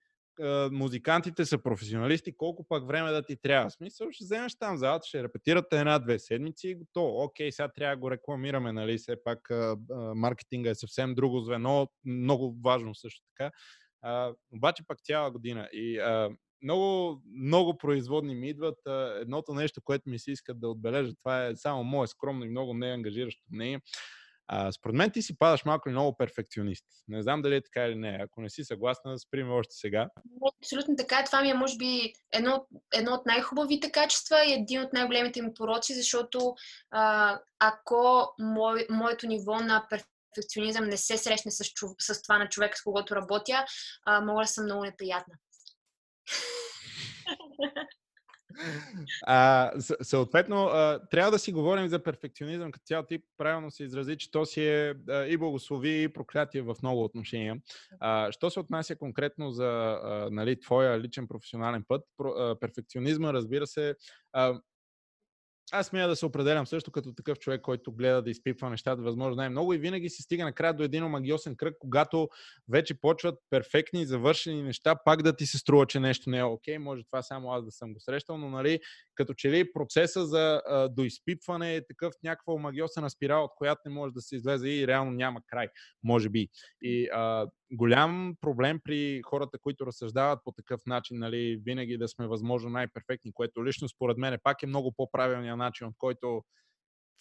музикантите са професионалисти, колко пък време да ти трябва. В смисъл ще вземеш там залата, ще репетирате една-две седмици и готово. Окей, сега трябва да го рекламираме, нали, все пак маркетинга е съвсем друго звено, много важно също така. А, обаче пак цяла година. И а, много, много производни ми идват. А, едното нещо, което ми се иска да отбележа, това е само мое скромно и много неангажиращо мнение. А, според мен ти си падаш малко много перфекционист. Не знам дали е така или не. Ако не си съгласна, сприм още сега. Абсолютно така. Това ми е, може би, едно, едно от най-хубавите качества и един от най-големите ми пороци, защото а, ако мое, моето ниво на перфекционизъм не се срещне с, с това на човека, с когото работя, а, мога да съм много неприятна. А, съответно, а, трябва да си говорим за перфекционизъм, като цял ти правилно се изрази, че то си е а, и благослови, и проклятие в много отношения. А, що се отнася конкретно за а, нали, твоя личен професионален път, про, а, перфекционизма, разбира се, а, аз смея да се определям също като такъв човек, който гледа да изпипва нещата възможно най-много. И винаги се стига накрая до един магиосен кръг, когато вече почват перфектни, завършени неща, пак да ти се струва, че нещо не е окей, може това само аз да съм го срещал, но нали, като че ли процеса за а, доизпипване е такъв някаква магиосена спирала, от която не може да се излезе и реално няма край, може би. И а, голям проблем при хората, които разсъждават по такъв начин, нали, винаги да сме възможно най-перфектни, което лично според мен пак е много по-правилният начин, от който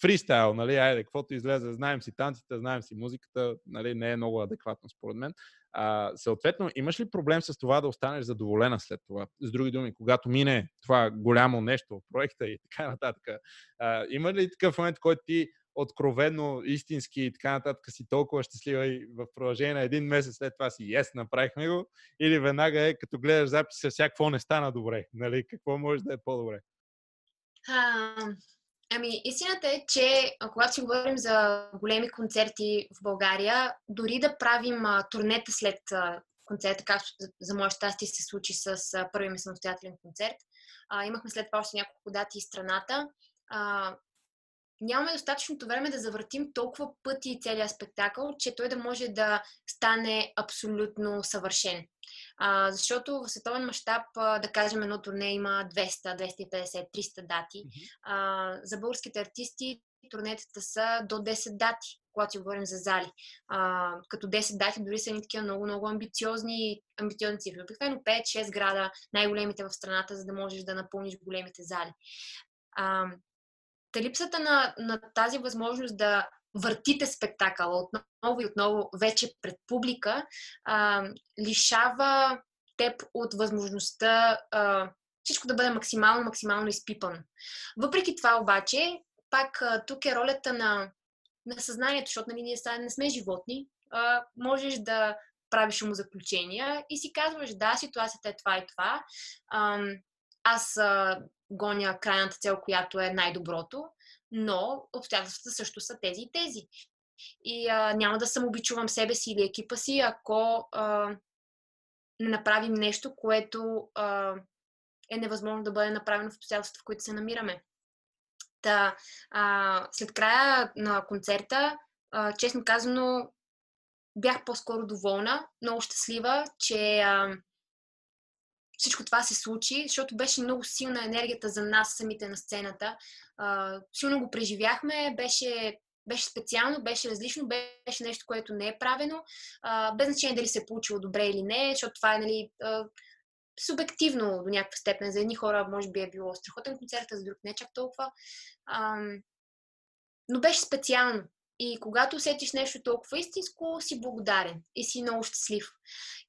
фристайл, нали, айде, каквото излезе, знаем си танците, знаем си музиката, нали, не е много адекватно според мен. А, съответно, имаш ли проблем с това да останеш задоволена след това? С други думи, когато мине това голямо нещо, проекта и така нататък, а, има ли такъв момент, който ти откровенно, истински и така нататък си толкова щастлива и в продължение на един месец след това си, ес, направихме го, или веднага е, като гледаш записа, всякакво не стана добре, нали? Какво може да е по-добре? Ами, истината е, че когато си говорим за големи концерти в България, дори да правим а, турнета след а, концерта, както за, мое щастие се случи с а, първия ми самостоятелен концерт, а, имахме след това още няколко дати из страната, а, нямаме достатъчното време да завъртим толкова пъти целият спектакъл, че той да може да стане абсолютно съвършен. А, защото в световен мащаб, да кажем, едно турне има 200, 250, 300 дати. А, за българските артисти турнетата са до 10 дати, когато си говорим за зали. А, като 10 дати дори са ни такива много, много амбициозни, амбициозни цифри. Обикновено 5-6 града, най-големите в страната, за да можеш да напълниш големите зали. А, Та липсата на, на тази възможност да въртите спектакъл отново и отново вече пред публика, а, лишава теб от възможността а, всичко да бъде максимално, максимално изпипано. Въпреки това обаче, пак а, тук е ролята на, на съзнанието, защото нали, ние не сме животни. А, можеш да правиш му заключения и си казваш, да, ситуацията е това и това. А, аз а, гоня крайната цел, която е най-доброто, но обстоятелствата също са тези и тези. И а, няма да самообичувам себе си или екипа си, ако а, не направим нещо, което а, е невъзможно да бъде направено в обстоятелствата, в които се намираме. Та, а, след края на концерта, а, честно казано, бях по-скоро доволна, много щастлива, че а, всичко това се случи, защото беше много силна енергията за нас самите на сцената. А, силно го преживяхме, беше, беше специално, беше различно, беше нещо, което не е правено, а, без значение дали се е получило добре или не, защото това е нали, а, субективно до някаква степен. За едни хора може би е било страхотен концерт, а за друг не чак толкова. А, но беше специално. И когато усетиш нещо толкова истинско, си благодарен и си много щастлив.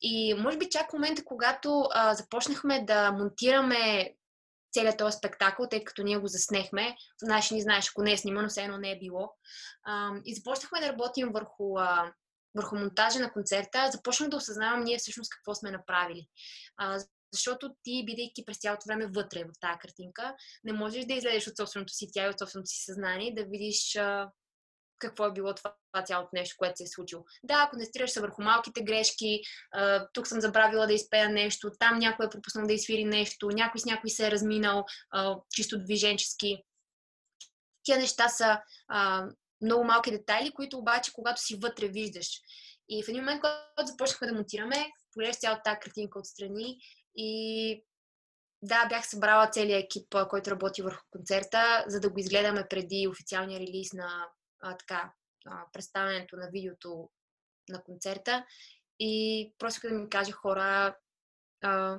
И може би чак в момента, когато а, започнахме да монтираме целият този спектакъл, тъй като ние го заснехме, знаеш, ни знаеш, ако не е снимано, все едно не е било. А, и започнахме да работим върху, а, върху монтажа на концерта, започнах да осъзнавам ние всъщност какво сме направили. А, защото ти, бидейки през цялото време вътре в тази картинка, не можеш да излезеш от собственото си тяло, от собственото си съзнание, да видиш а, какво е било това, това цялото нещо, което се е случило. Да, концентрираш се върху малките грешки, а, тук съм забравила да изпея нещо, там някой е пропуснал да изсвири нещо, някой с някой се е разминал а, чисто движенчески. Тия неща са а, много малки детайли, които обаче, когато си вътре, виждаш. И в един момент, когато започнахме да монтираме, погледнах цялата тази картинка отстрани и да, бях събрала целият екип, който работи върху концерта, за да го изгледаме преди официалния релиз на а, така, а, представянето на видеото на концерта и просто да ми каже хора, а,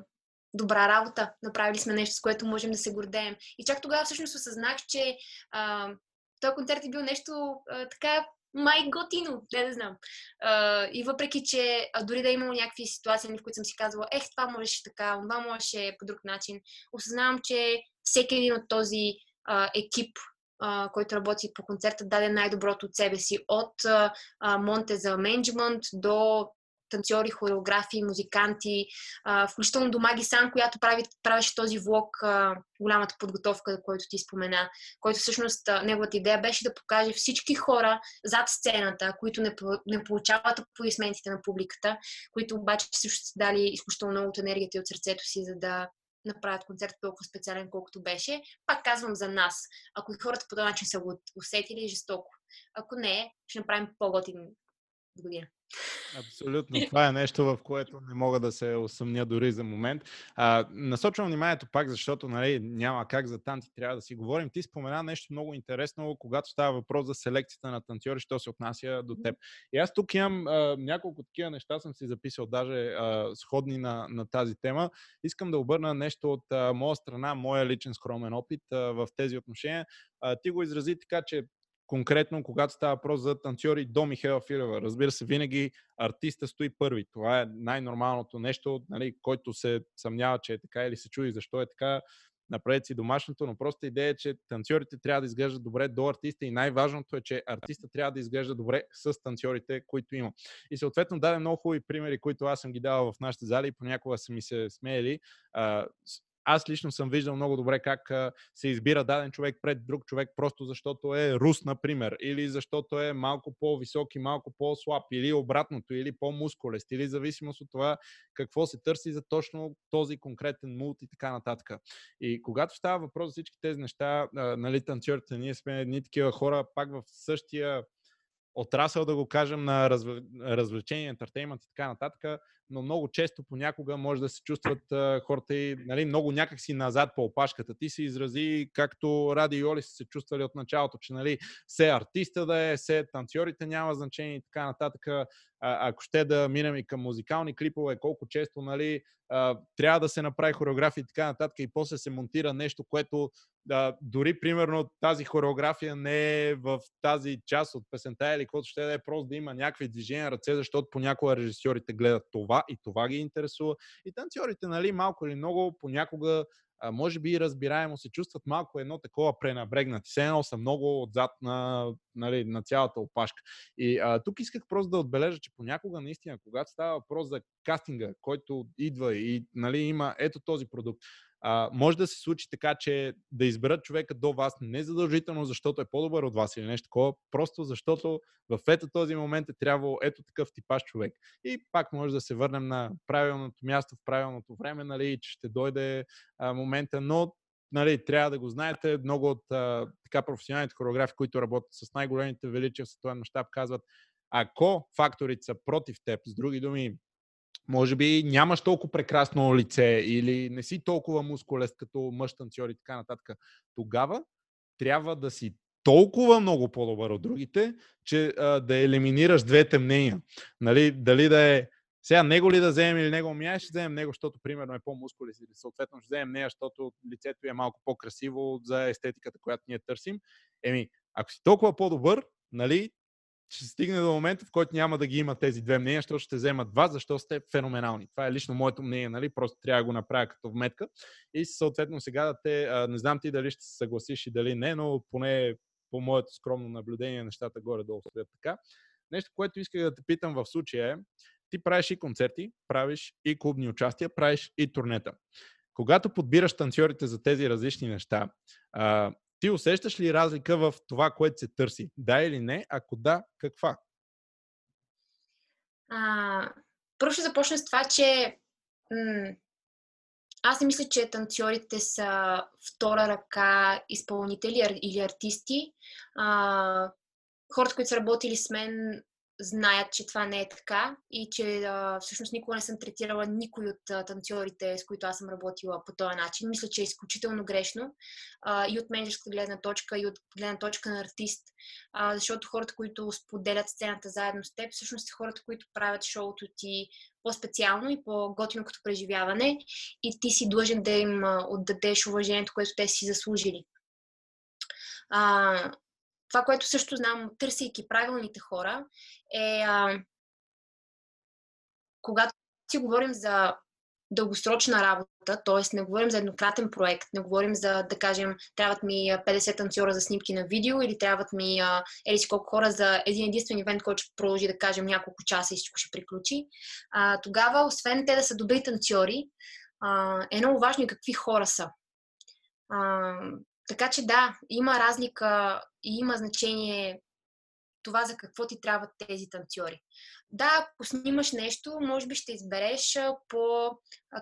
добра работа, направили сме нещо, с което можем да се гордеем. И чак тогава всъщност осъзнах, че а, този концерт е бил нещо а, така май готино, не да знам. А, и въпреки, че а, дори да е имало някакви ситуации, в които съм си казвала, ех, това можеше така, това можеше по друг начин, осъзнавам, че всеки един от този а, екип който работи по концерта, даде най-доброто от себе си. От Монте за менеджмент до танцори, хореографи, музиканти, а, включително до Маги Сан, която прави, правеше този влог, а, голямата подготовка, който ти спомена, който всъщност а, неговата идея беше да покаже всички хора зад сцената, които не, не получават аплодисментите на публиката, които обаче също са дали изключително много от енергията и от сърцето си, за да направят концерт толкова специален, колкото беше. Пак казвам за нас. Ако хората по този начин са го усетили, жестоко. Ако не, ще направим по-готин година. Абсолютно. Това е нещо, в което не мога да се усъмня дори за момент. А, насочвам вниманието пак, защото нали, няма как за танци трябва да си говорим. Ти спомена нещо много интересно, когато става въпрос за селекцията на танцори, що се отнася до теб. И аз тук имам а, няколко такива неща, съм си записал даже а, сходни на, на тази тема. Искам да обърна нещо от а, моя страна, моя личен скромен опит а, в тези отношения. А, ти го изрази така, че конкретно, когато става въпрос за танцори до Михайла Филева. Разбира се, винаги артиста стои първи. Това е най-нормалното нещо, нали, който се съмнява, че е така или се чуди защо е така направете си домашното, но просто идея е, че танцорите трябва да изглеждат добре до артиста и най-важното е, че артиста трябва да изглежда добре с танцорите, които има. И съответно даде много хубави примери, които аз съм ги давал в нашите зали и понякога са ми се смеяли аз лично съм виждал много добре как се избира даден човек пред друг човек, просто защото е рус, например, или защото е малко по-висок и малко по-слаб, или обратното, или по-мускулест, или зависимост от това какво се търси за точно този конкретен мулт и така нататък. И когато става въпрос за всички тези неща, нали, танцорите, ние сме едни такива хора, пак в същия отрасъл, да го кажем, на развлечение, ентертеймент и така нататък, но много често понякога може да се чувстват а, хората и нали, много някакси назад по опашката. Ти се изрази както Ради и Оли са се чувствали от началото, че нали, все артиста да е, все танцорите няма значение и така нататък. А, ако ще да минем и към музикални клипове, колко често нали, а, трябва да се направи хореография и така нататък и после се монтира нещо, което да, дори примерно тази хореография не е в тази част от песента или каквото ще да е просто да има някакви движения ръце, защото понякога режисьорите гледат това и това ги интересува. И танцорите, нали, малко или много, понякога а, може би разбираемо се чувстват малко едно такова пренабрегнати. Все едно са много отзад на, нали, на цялата опашка. И а, тук исках просто да отбележа, че понякога наистина, когато става въпрос за кастинга, който идва и нали, има ето този продукт, а, може да се случи така, че да изберат човека до вас не задължително, защото е по-добър от вас или нещо такова, просто защото в ето този момент е трябвало ето такъв типаж човек. И пак може да се върнем на правилното място в правилното време, нали, че ще дойде а, момента, но нали, трябва да го знаете. Много от а, така професионалните хореографи, които работят с най-големите величия в световен мащаб, казват, ако факторите са против теб, с други думи, може би нямаш толкова прекрасно лице или не си толкова мускулест като мъж танцор и така нататък, тогава трябва да си толкова много по-добър от другите, че а, да елиминираш двете мнения. Нали, дали да е сега него ли да вземем или него ми, ще вземем него, защото примерно е по-мускулист или съответно ще вземем нея, защото лицето е малко по-красиво за естетиката, която ние търсим. Еми, ако си толкова по-добър, нали, ще стигне до момента, в който няма да ги има тези две мнения, защото ще вземат два, защото сте феноменални. Това е лично моето мнение, нали? Просто трябва да го направя като вметка. И съответно сега да те, не знам ти дали ще се съгласиш и дали не, но поне по моето скромно наблюдение нещата горе-долу стоят така. Нещо, което исках да те питам в случая е, ти правиш и концерти, правиш и клубни участия, правиш и турнета. Когато подбираш танцорите за тези различни неща, ти усещаш ли разлика в това, което се търси? Да или не? Ако да, каква? А, първо ще започна с това, че м- аз не мисля, че танцорите са втора ръка изпълнители или артисти. А, хората, които са работили с мен, знаят, че това не е така и че а, всъщност никога не съм третирала никой от а, танцорите, с които аз съм работила по този начин. Мисля, че е изключително грешно а, и от менеджерска гледна точка, и от гледна точка на артист, а, защото хората, които споделят сцената заедно с теб, всъщност са хората, които правят шоуто ти по-специално и по-готино като преживяване и ти си длъжен да им отдадеш уважението, което те си заслужили. А, това, което също знам, търсейки правилните хора, е а, когато си говорим за дългосрочна работа, т.е. не говорим за еднократен проект, не говорим за, да кажем, трябват ми 50 танцора за снимки на видео или трябват ми ели си колко хора за един единствен ивент, който ще продължи, да кажем, няколко часа и всичко ще приключи. А, тогава, освен те да са добри танцори, а, е много важно и какви хора са. А, така че да, има разлика и има значение това за какво ти трябват тези танцори. Да, ако снимаш нещо, може би ще избереш по,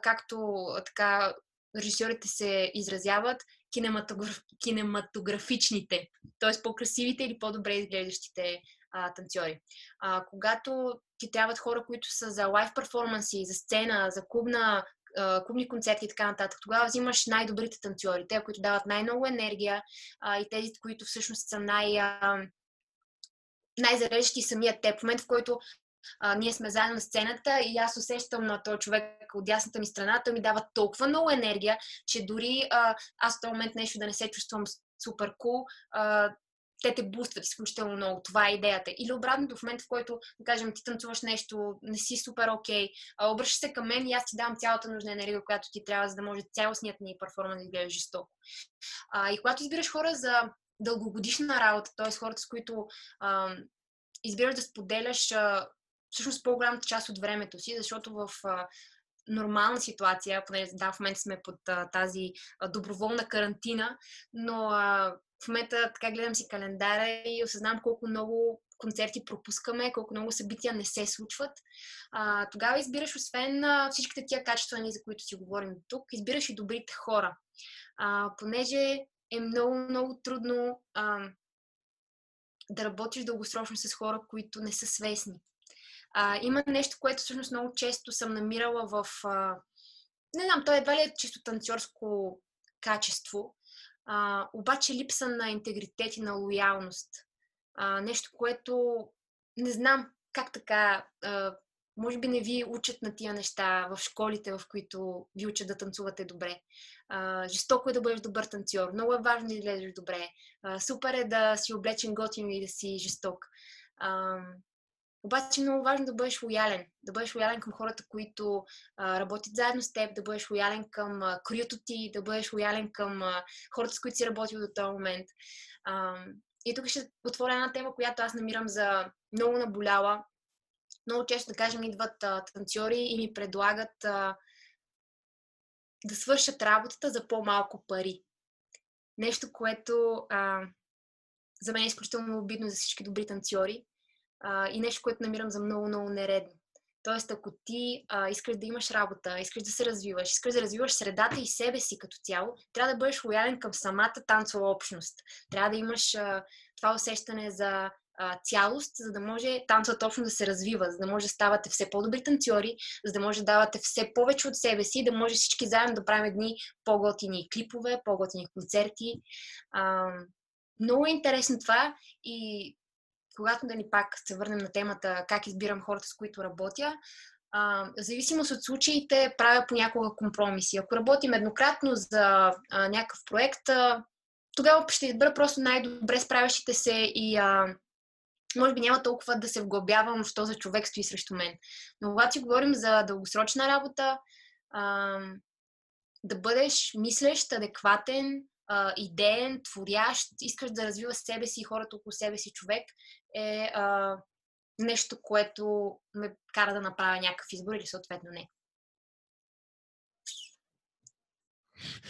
както така режисьорите се изразяват, кинематограф, кинематографичните, т.е. по-красивите или по-добре изглеждащите а, танцори. А, когато ти трябват хора, които са за лайв перформанси, за сцена, за клубна клубни концерти и така нататък. Тогава взимаш най-добрите танцори, те, които дават най-много енергия а, и тези, които всъщност са най- а, най-зареждащи самия теб. В момента, в който а, ние сме заедно на сцената и аз усещам на този човек от дясната ми страна, той ми дава толкова много енергия, че дори а, аз в този момент нещо да не се чувствам супер кул, cool, те те бустват изключително много. Това е идеята. Или обратното, в момента, в който, да кажем, ти танцуваш нещо, не си супер окей, okay, обръщаш се към мен и аз ти давам цялата нужна енергия, която ти трябва, за да може цялостният ни перформанс да изглежда жестоко. А, и когато избираш хора за дългогодишна работа, т.е. хората, с които а, избираш да споделяш а, всъщност по-голямата част от времето си, защото в а, нормална ситуация, поне да, в момента сме под а, тази а, доброволна карантина, но а, в момента така гледам си календара и осъзнавам колко много концерти пропускаме, колко много събития не се случват. А, тогава избираш, освен а, всичките тия качества, за които си говорим тук, избираш и добрите хора. А, понеже е много, много трудно а, да работиш дългосрочно с хора, които не са свестни. А, има нещо, което всъщност много често съм намирала в... А, не знам, то едва ли е чисто танцорско качество, а, обаче липса на интегритет и на лоялност. А, нещо, което не знам как така, а, може би не ви учат на тия неща в школите, в които ви учат да танцувате добре. А, жестоко е да бъдеш добър танцор, много е важно да изглеждаш добре. А, супер е да си облечен готин и да си жесток. А, обаче е много важно да бъдеш лоялен. Да бъдеш лоялен към хората, които а, работят заедно с теб, да бъдеш лоялен към а, криото ти, да бъдеш лоялен към а, хората, с които си работил до този момент. А, и тук ще отворя една тема, която аз намирам за много наболяла. Много често, да кажем, идват а, танцори и ми предлагат а, да свършат работата за по-малко пари. Нещо, което а, за мен е изключително обидно за всички добри танцори, а, и нещо, което намирам за много, много нередно. Тоест, ако ти а, искаш да имаш работа, искаш да се развиваш, искаш да развиваш средата и себе си като цяло, трябва да бъдеш лоялен към самата танцова общност. Трябва да имаш а, това усещане за а, цялост, за да може танцовата общност да се развива, за да може да ставате все по-добри танцори, за да може да давате все повече от себе си, да може всички заедно да правим едни по-готини клипове, по-готини концерти. А, много е интересно това и когато да ни пак се върнем на темата как избирам хората, с които работя, а, в зависимост от случаите правя понякога компромиси. Ако работим еднократно за а, някакъв проект, а, тогава ще избера просто най-добре справящите се и а, може би няма толкова да се вглъбявам, що за човек стои срещу мен. Но когато си говорим за дългосрочна работа, а, да бъдеш мислещ, адекватен, а, идеен, творящ, искаш да развиваш себе си и хората около себе си човек, е а, нещо, което ме кара да направя някакъв избор или съответно не.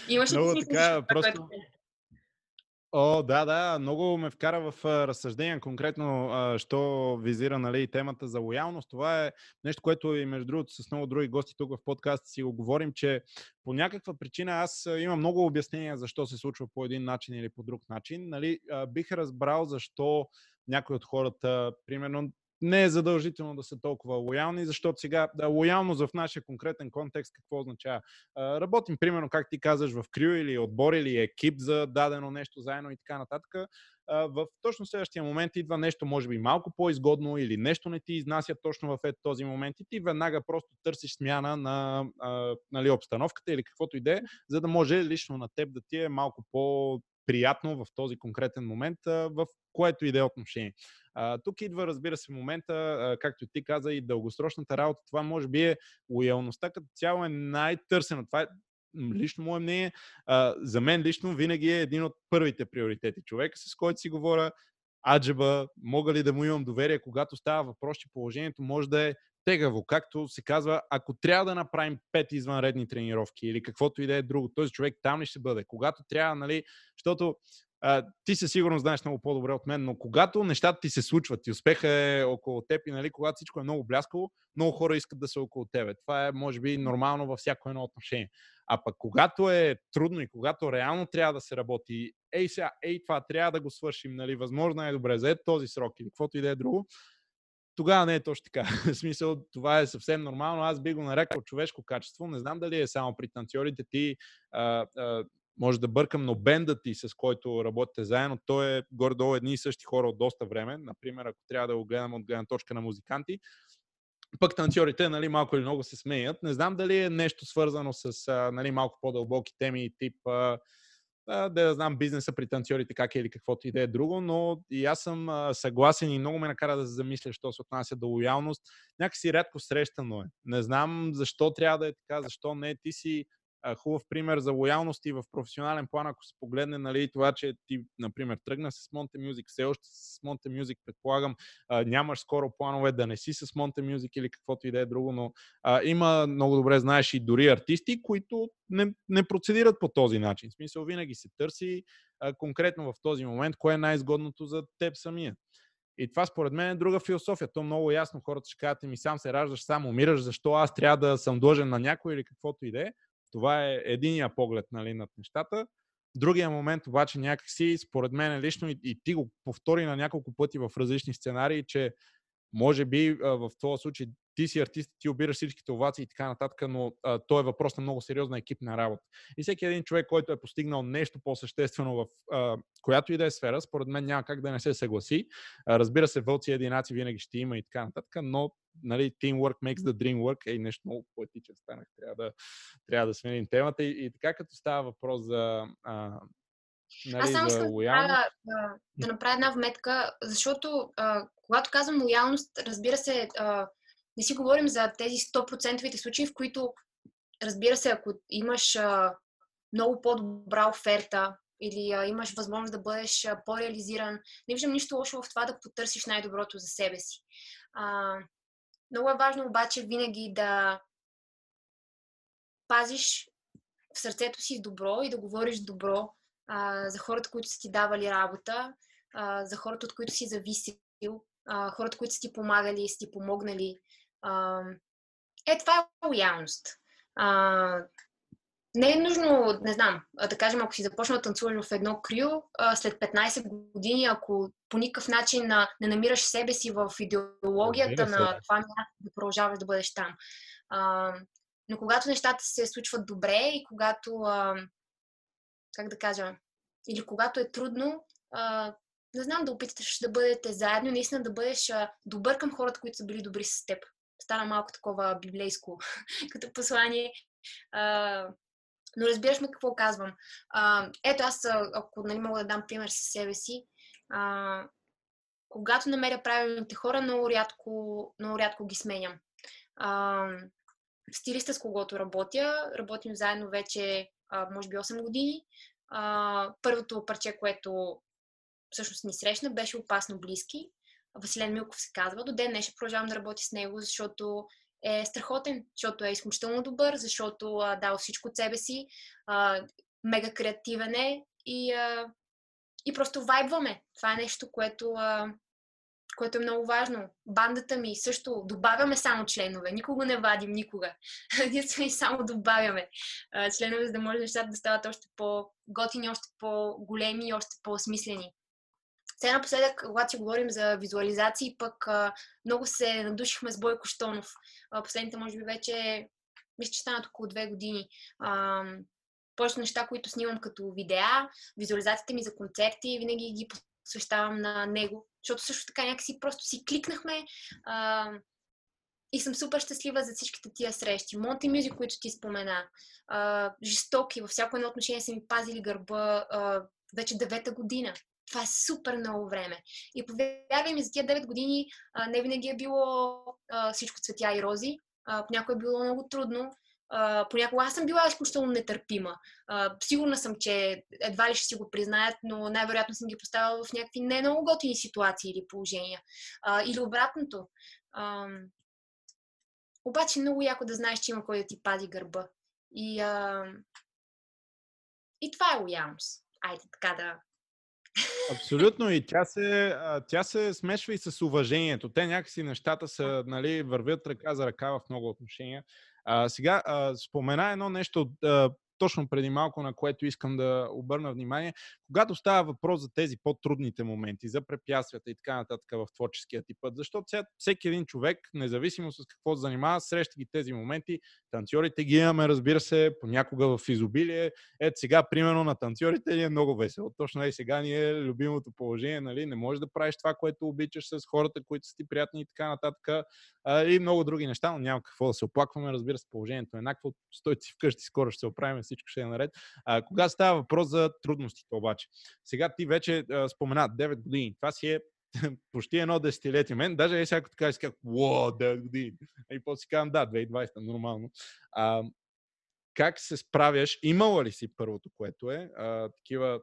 Имаш ли Много така, просто... О, да, да, много ме вкара в разсъждение, конкретно, а, що визира нали, темата за лоялност. Това е нещо, което и между другото с много други гости тук в подкаста си го говорим, че по някаква причина аз имам много обяснения защо се случва по един начин или по друг начин. Нали, а, бих разбрал защо някои от хората, примерно, не е задължително да са толкова лоялни, защото сега да, лоялност в нашия конкретен контекст какво означава? Работим, примерно, как ти казаш, в крю или отбор или екип за дадено нещо заедно и така нататък. В точно следващия момент идва нещо, може би малко по-изгодно или нещо не ти изнася точно в този момент и ти веднага просто търсиш смяна на нали, обстановката или каквото и да е, за да може лично на теб да ти е малко по приятно в този конкретен момент, в което и да е отношение. Тук идва, разбира се, момента, както ти каза, и дългосрочната работа. Това може би е лоялността като цяло е най-търсена. Това е лично мое мнение. За мен лично винаги е един от първите приоритети. Човека, с който си говоря, аджаба, мога ли да му имам доверие, когато става въпрос, че положението може да е тегаво, както се казва, ако трябва да направим пет извънредни тренировки или каквото и да е друго, този човек там ли ще бъде? Когато трябва, нали, защото а, ти със сигурност знаеш много по-добре от мен, но когато нещата ти се случват и успеха е около теб и нали, когато всичко е много бляскаво, много хора искат да са около тебе. Това е, може би, нормално във всяко едно отношение. А пък когато е трудно и когато реално трябва да се работи, ей сега, ей това трябва да го свършим, нали, възможно е добре за този срок или каквото и да е друго, тогава не е точно така. В смисъл, това е съвсем нормално. Аз би го нарекал човешко качество. Не знам дали е само при танцорите ти. А, а, може да бъркам, но бенда ти, с който работите заедно, той е горе-долу едни и същи хора от доста време. Например, ако трябва да го гледам от гледна точка на музиканти, пък танцорите нали, малко или много се смеят. Не знам дали е нещо свързано с нали, малко по-дълбоки теми, тип да, знам бизнеса при танцорите как е или каквото и да е друго, но и аз съм съгласен и много ме накара да се замисля, що се отнася до лоялност. Някакси рядко срещано е. Не знам защо трябва да е така, защо не. Ти си хубав пример за лоялност и в професионален план, ако се погледне нали, това, че ти, например, тръгна с Monte Music, все още с Monte Music, предполагам, а, нямаш скоро планове да не си с Monte Music или каквото и да е друго, но а, има, много добре знаеш, и дори артисти, които не, не процедират по този начин. В смисъл, винаги се търси а, конкретно в този момент, кое е най-изгодното за теб самия. И това според мен е друга философия. То много ясно хората ще кажат, ми сам се раждаш, сам умираш, защо аз трябва да съм длъжен на някой или каквото и да е. Това е единия поглед нали, над нещата. Другия момент обаче някакси, според мен лично, и, и ти го повтори на няколко пъти в различни сценарии, че може би в този случай ти си артист, ти обираш всичките овации и така нататък, но а, то е въпрос на много сериозна екипна работа. И всеки един човек, който е постигнал нещо по-съществено в а, която и да е сфера, според мен няма как да не се съгласи. А, разбира се, вълци и единаци винаги ще има и така нататък, но нали, teamwork makes the dream work е нещо много поетичен станах. Трябва да, трябва да сменим темата. И, и така като става въпрос за а, Нали, Аз само искам да, да, да направя една вметка, защото а, когато казвам лоялност, разбира се, а, не си говорим за тези 100% случаи, в които, разбира се, ако имаш а, много по-добра оферта или а, имаш възможност да бъдеш а, по-реализиран, не виждам нищо лошо в това да потърсиш най-доброто за себе си. А, много е важно обаче винаги да пазиш в сърцето си добро и да говориш добро а, за хората, които са ти давали работа, а, за хората, от които си зависил, а, хората, които са ти помагали, са ти помогнали. А, е, това е лоялност. А, не е нужно, не знам, да кажем, ако си започнал да танцуваш в едно крю, след 15 години, ако по никакъв начин не намираш себе си в идеологията на това място, да продължаваш да бъдеш там. Но когато нещата се случват добре и когато, как да кажа, или когато е трудно, не знам, да опиташ да бъдете заедно, наистина да бъдеш добър към хората, които са били добри с теб. Стана малко такова библейско като послание. Но разбираш ме какво казвам. А, ето аз, ако нали, мога да дам пример със себе си, а, когато намеря правилните хора, много рядко, много рядко ги сменям. А, стилиста, с когото работя, работим заедно вече, а, може би 8 години. А, първото парче, което всъщност ни срещна, беше опасно близки. Василен Милков се казва. До ден днешен продължавам да работя с него, защото е страхотен, защото е изключително добър, защото а, дава всичко от себе си, а, мега креативен е и, а, и просто вайбваме. Това е нещо, което, а, което е много важно. Бандата ми също добавяме само членове, никога не вадим, никога. Единствено и само добавяме а, членове, за да може нещата да стават още по-готини, още по-големи и още по-смислени. Сега напоследък, когато си говорим за визуализации, пък много се надушихме с Бойко Штонов. Последните, може би, вече, мисля, че станат около две години. А, неща, които снимам като видеа, визуализациите ми за концерти, винаги ги посвещавам на него, защото също така някакси просто си кликнахме а, и съм супер щастлива за всичките тия срещи. Монти Мюзик, които ти спомена, а, жестоки, във всяко едно отношение са ми пазили гърба а, вече девета година. Това е супер много време. И повярвай ми, за тия 9 години а, не винаги е било а, всичко цветя и рози. Понякога е било много трудно. А, понякога аз съм била изключително нетърпима. А, сигурна съм, че едва ли ще си го признаят, но най-вероятно съм ги поставила в някакви не много готини ситуации или положения. А, или обратното. А, обаче много яко да знаеш, че има кой да ти пази гърба. И, а, и това е лоялност. Айде така да Абсолютно и тя се, тя се смешва и с уважението. Те някакси нещата са, нали, вървят ръка за ръка в много отношения. А, сега а, спомена едно нещо, а, точно преди малко, на което искам да обърна внимание. Когато става въпрос за тези по-трудните моменти, за препятствията и така нататък в творческия ти път, защото всеки един човек, независимо с какво занимава, среща ги тези моменти. Танцорите ги имаме, разбира се, понякога в изобилие. Ето сега, примерно, на танцорите ни е много весело. Точно и сега ни е любимото положение, нали? Не можеш да правиш това, което обичаш с хората, които са ти приятни и така нататък. И много други неща, но няма какво да се оплакваме. Разбира се, положението е еднакво. Стойте си вкъщи, скоро ще се оправим всичко ще е наред. А, кога става въпрос за трудностите обаче? Сега ти вече а, спомена 9 години. Това си е почти едно десетилетие. Мен даже е всяко така си казах, 9 години. И после си казвам, да, 2020, нормално. А, как се справяш? Имала ли си първото, което е? А, такива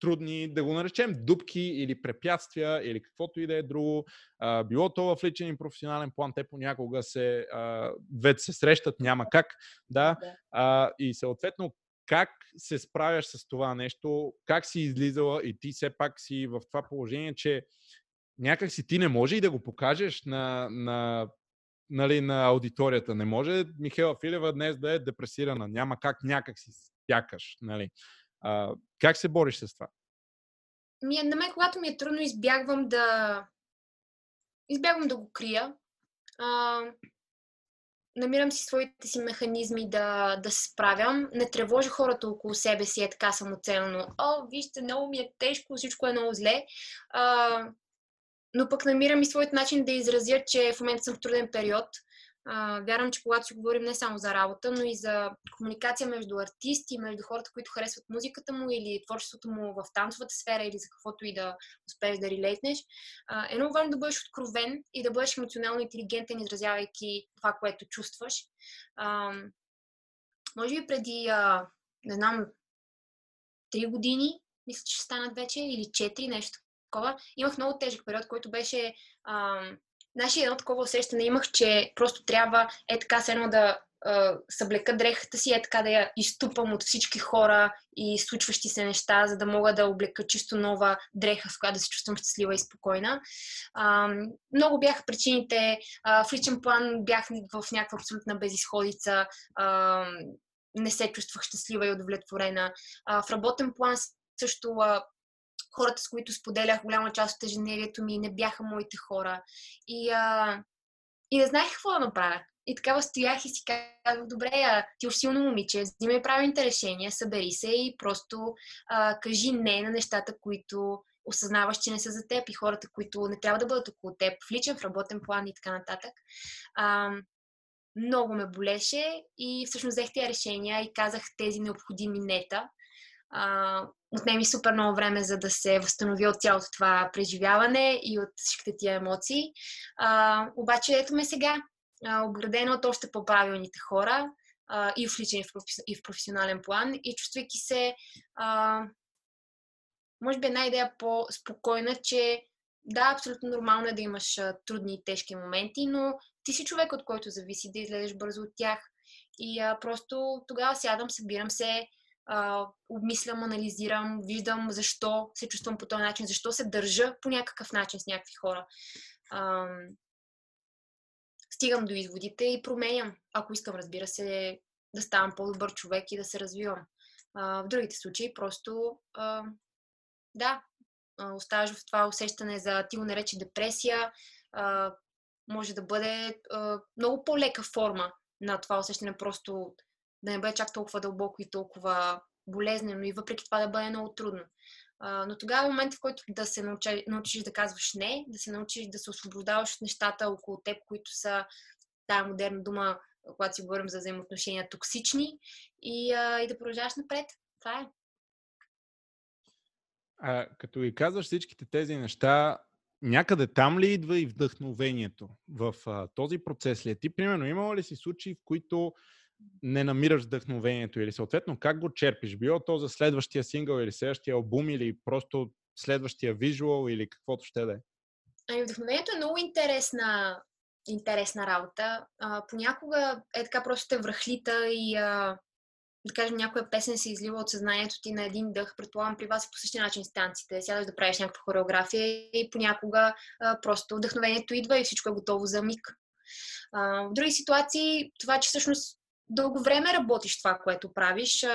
трудни, да го наречем, дупки или препятствия или каквото и да е друго. А, било то в личен и професионален план, те понякога се, а, вече се срещат, няма как. Да? А, и съответно, как се справяш с това нещо, как си излизала и ти все пак си в това положение, че някак си ти не може и да го покажеш на, на, нали, на аудиторията. Не може Михела Филева днес да е депресирана. Няма как някак си сякаш. Нали. А, как се бориш с това? Ми, на мен, когато ми е трудно, избягвам да избягвам да го крия. А, намирам си своите си механизми да, да се справям. Не тревожа хората около себе си е така самоцелно. О, вижте, много ми е тежко, всичко е много зле. А, но пък намирам и своят начин да изразя, че в момента съм в труден период. А, вярвам, че когато си говорим не само за работа, но и за комуникация между артисти, между хората, които харесват музиката му или творчеството му в танцовата сфера или за каквото и да успееш да релейтнеш, е много важно да бъдеш откровен и да бъдеш емоционално интелигентен, изразявайки това, което чувстваш. А, може би преди, а, не знам, три години, мисля, че ще станат вече, или четири, нещо такова, имах много тежък период, който беше а, Значи едно такова усещане имах, че просто трябва е така се едно да съблека дрехата си, е така да я изтупам от всички хора и случващи се неща, за да мога да облека чисто нова дреха, с която да се чувствам щастлива и спокойна. А, много бяха причините. А, в личен план бях в някаква абсолютна безисходица. А, не се чувствах щастлива и удовлетворена. А, в работен план също а, хората, с които споделях голяма част от ежедневието ми, не бяха моите хора. И, а, и не знаех какво да направя. И така стоях и си казах, добре, а, ти уж силно момиче, взимай правилните решения, събери се и просто а, кажи не на нещата, които осъзнаваш, че не са за теб и хората, които не трябва да бъдат около теб, в личен, в работен план и така нататък. А, много ме болеше и всъщност взех тези решения и казах тези необходими нета. А, отнеми супер много време, за да се възстанови от цялото това преживяване и от всичките тия емоции. А, обаче ето ме сега, обградена от още по-правилните хора а, и в личен, и в професионален план и чувствайки се, а, може би една идея по-спокойна, че да, абсолютно нормално е да имаш а, трудни и тежки моменти, но ти си човек, от който зависи да излезеш бързо от тях. И а, просто тогава сядам, събирам се, а, обмислям, анализирам, виждам защо се чувствам по този начин, защо се държа по някакъв начин с някакви хора. А, стигам до изводите и променям, ако искам, разбира се, да ставам по-добър човек и да се развивам. А, в другите случаи просто, а, да, оставаш в това усещане за, ти го нарече депресия, а, може да бъде а, много по-лека форма на това усещане, просто да не бъде чак толкова дълбоко и толкова болезнено и въпреки това да бъде много трудно. Но тогава е момент, в който да се научи, научиш да казваш не, да се научиш да се освобождаваш от нещата около теб, които са тая модерна дума, когато си говорим за взаимоотношения, токсични и, и да продължаваш напред. Това е. А, като и казваш всичките тези неща, някъде там ли идва и вдъхновението в а, този процес ли е? Ти, примерно, имало ли си случаи, в които не намираш вдъхновението или съответно как го черпиш? Било то за следващия сингъл или следващия албум или просто следващия визуал или каквото ще да е? Ами, вдъхновението е много интересна, интересна работа. А, понякога е така просто те връхлита и а, да кажем, някоя песен се излива от съзнанието ти на един дъх. Предполагам, при вас е по същия начин станците. Сядаш да правиш някаква хореография и понякога а, просто вдъхновението идва и всичко е готово за миг. А, в други ситуации, това, че всъщност дълго време работиш това, което правиш,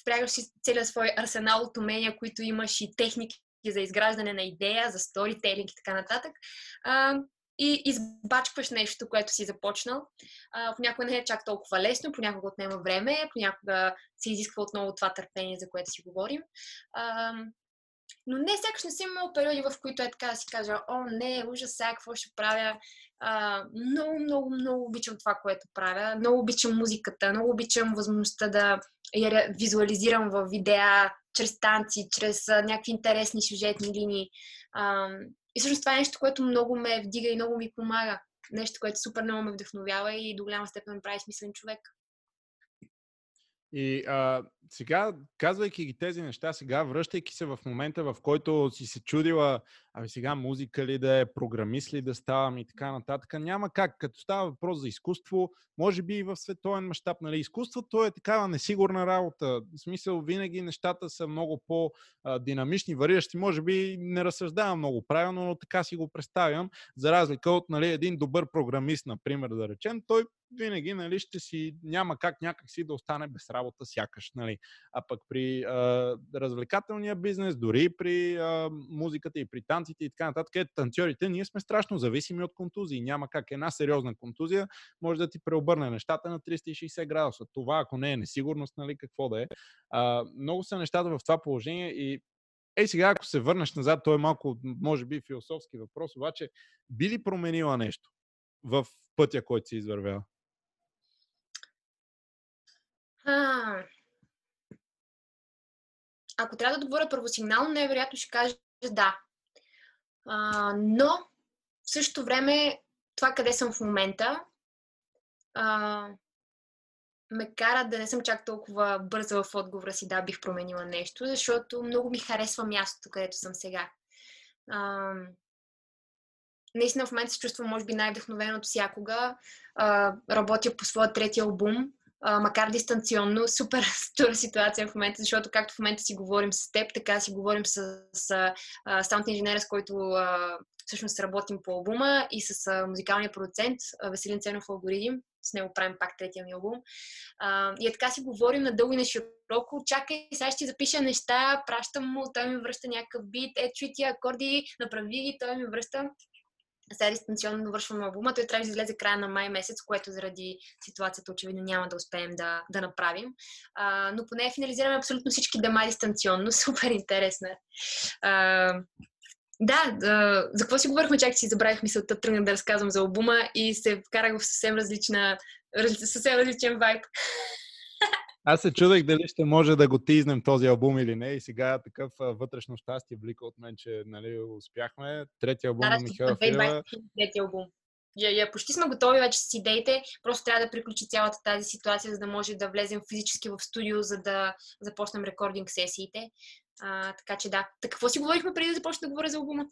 впрягаш си целият свой арсенал от умения, които имаш и техники за изграждане на идея, за сторителинг и така нататък. и избачкваш нещо, което си започнал. Понякога не е чак толкова лесно, понякога отнема време, понякога се изисква отново това търпение, за което си говорим. Но не, сякаш не съм имала периоди, в които е така да си кажа, о, не, ужас, сега какво ще правя. А, много, много, много обичам това, което правя. Много обичам музиката, много обичам възможността да я визуализирам в видеа, чрез танци, чрез а, някакви интересни сюжетни линии. А, и всъщност това е нещо, което много ме вдига и много ми помага. Нещо, което супер много ме вдъхновява и до голяма степен прави смислен човек. И а, сега, казвайки ги тези неща, сега връщайки се в момента, в който си се чудила, ами сега музика ли да е, програмист ли да ставам и така нататък, няма как. Като става въпрос за изкуство, може би и в световен мащаб, нали, изкуството е такава несигурна работа. В смисъл, винаги нещата са много по-динамични, вариращи. Може би не разсъждавам много правилно, но така си го представям. За разлика от нали, един добър програмист, например, да речем, той винаги нали, ще си, няма как някак си да остане без работа сякаш. Нали. А пък при а, развлекателния бизнес, дори при а, музиката и при танците и така нататък, е, танцорите, ние сме страшно зависими от контузии. Няма как една сериозна контузия може да ти преобърне нещата на 360 градуса. Това, ако не е несигурност, нали, какво да е. А, много са нещата в това положение и Ей сега, ако се върнеш назад, то е малко, може би, философски въпрос, обаче би ли променила нещо в пътя, който си извървял? А, ако трябва да отговоря най-вероятно ще кажа да. А, но в същото време това къде съм в момента а, ме кара да не съм чак толкова бърза в отговора си да бих променила нещо, защото много ми харесва мястото, където съм сега. А, наистина в момента се чувствам, може би, най-вдъхновено от всякога. А, работя по своя трети албум макар дистанционно, супер стура ситуация в момента, защото както в момента си говорим с теб, така си говорим с, с саунд инженера, с който а, всъщност работим по албума и с а, музикалния продуцент Веселин Ценов Алгоритм. С него правим пак третия ми албум. А, и е така си говорим надълго и на широко. Чакай, сега ще запиша неща, пращам му, той ми връща някакъв бит, е, чуй ти акорди, направи ги, той ми връща сега дистанционно довършвам албума. Той трябва да излезе края на май месец, което заради ситуацията очевидно няма да успеем да, да направим. А, но поне финализираме абсолютно всички дема дистанционно. Супер интересно е. Да, да, за какво си говорихме, чак си забравих мисълта, тръгнах да разказвам за албума и се вкарах в съвсем различна, съвсем различен вайб. Аз се чудех дали ще може да го тизнем този албум или не и сега такъв вътрешно щастие блика от мен, че нали, успяхме. Третия албум да, на Михаил Филева. Третия албум. Я, я, почти сме готови вече с идеите, просто трябва да приключи цялата тази ситуация, за да може да влезем физически в студио, за да започнем рекординг сесиите. А, така че да. Так какво си говорихме преди да започна да говоря за албума?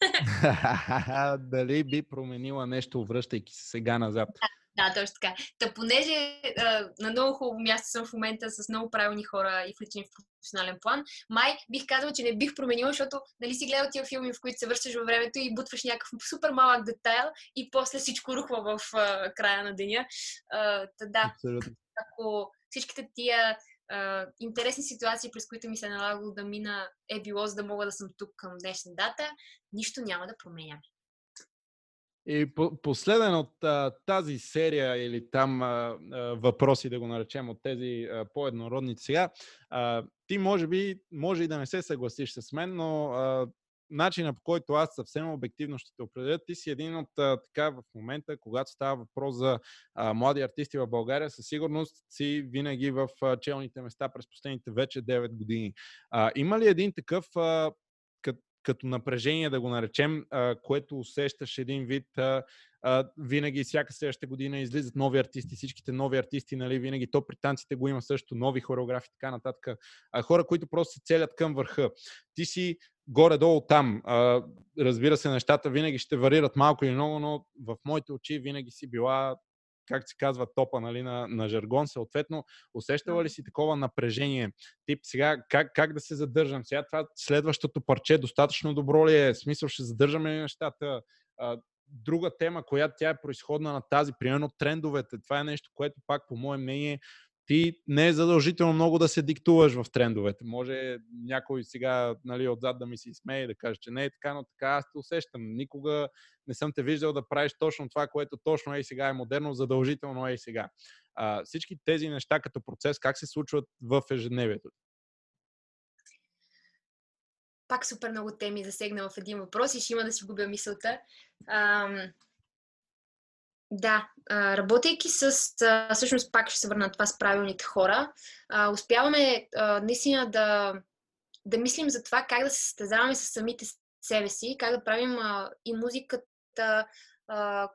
Дали би променила нещо, връщайки се сега назад? Да, точно така. Та понеже а, на много хубаво място съм в момента с много правилни хора и включени в професионален план, май бих казала, че не бих променила, защото нали си гледал тия филми, в които се връщаш във времето и бутваш някакъв супер малък детайл и после всичко рухва в а, края на деня. А, та, да, Абсолютно. ако всичките тия Uh, интересни ситуации, през които ми се е налагало да мина, е било за да мога да съм тук към днешна дата, нищо няма да променя. И по- последен от а, тази серия или там а, а, въпроси, да го наречем, от тези а, по-еднородните сега, а, ти може би, може и да не се съгласиш с мен, но а, начина по който аз съвсем обективно ще те определя, ти си един от а, така в момента, когато става въпрос за а, млади артисти в България, със сигурност си винаги в а, челните места през последните вече 9 години. А, има ли един такъв а, като напрежение, да го наречем, а, което усещаш един вид. А, а, винаги, всяка следваща година излизат нови артисти, всичките нови артисти, нали, винаги то при танците го има също, нови хореографи така нататък. А, хора, които просто се целят към върха. Ти си горе-долу там. А, разбира се, нещата винаги ще варират малко или много, но в моите очи винаги си била как се казва, топа нали, на, на жаргон, съответно, усещала ли си такова напрежение? Тип сега, как, как да се задържам? Сега това следващото парче достатъчно добро ли е? Смисъл, ще задържаме ли нещата? А, друга тема, която тя е произходна на тази, примерно трендовете. Това е нещо, което пак, по мое мнение, ти не е задължително много да се диктуваш в трендовете. Може някой сега нали, отзад да ми се смее и да каже, че не е така, но така аз те усещам. Никога не съм те виждал да правиш точно това, което точно е и сега е модерно, задължително е и сега. А, всички тези неща като процес, как се случват в ежедневието? пак супер много теми засегна в един въпрос и ще има да си губя мисълта. Ам, да, работейки с, всъщност пак ще се върна това с правилните хора, успяваме наистина да, да мислим за това как да се състезаваме с самите себе си, как да правим и музиката,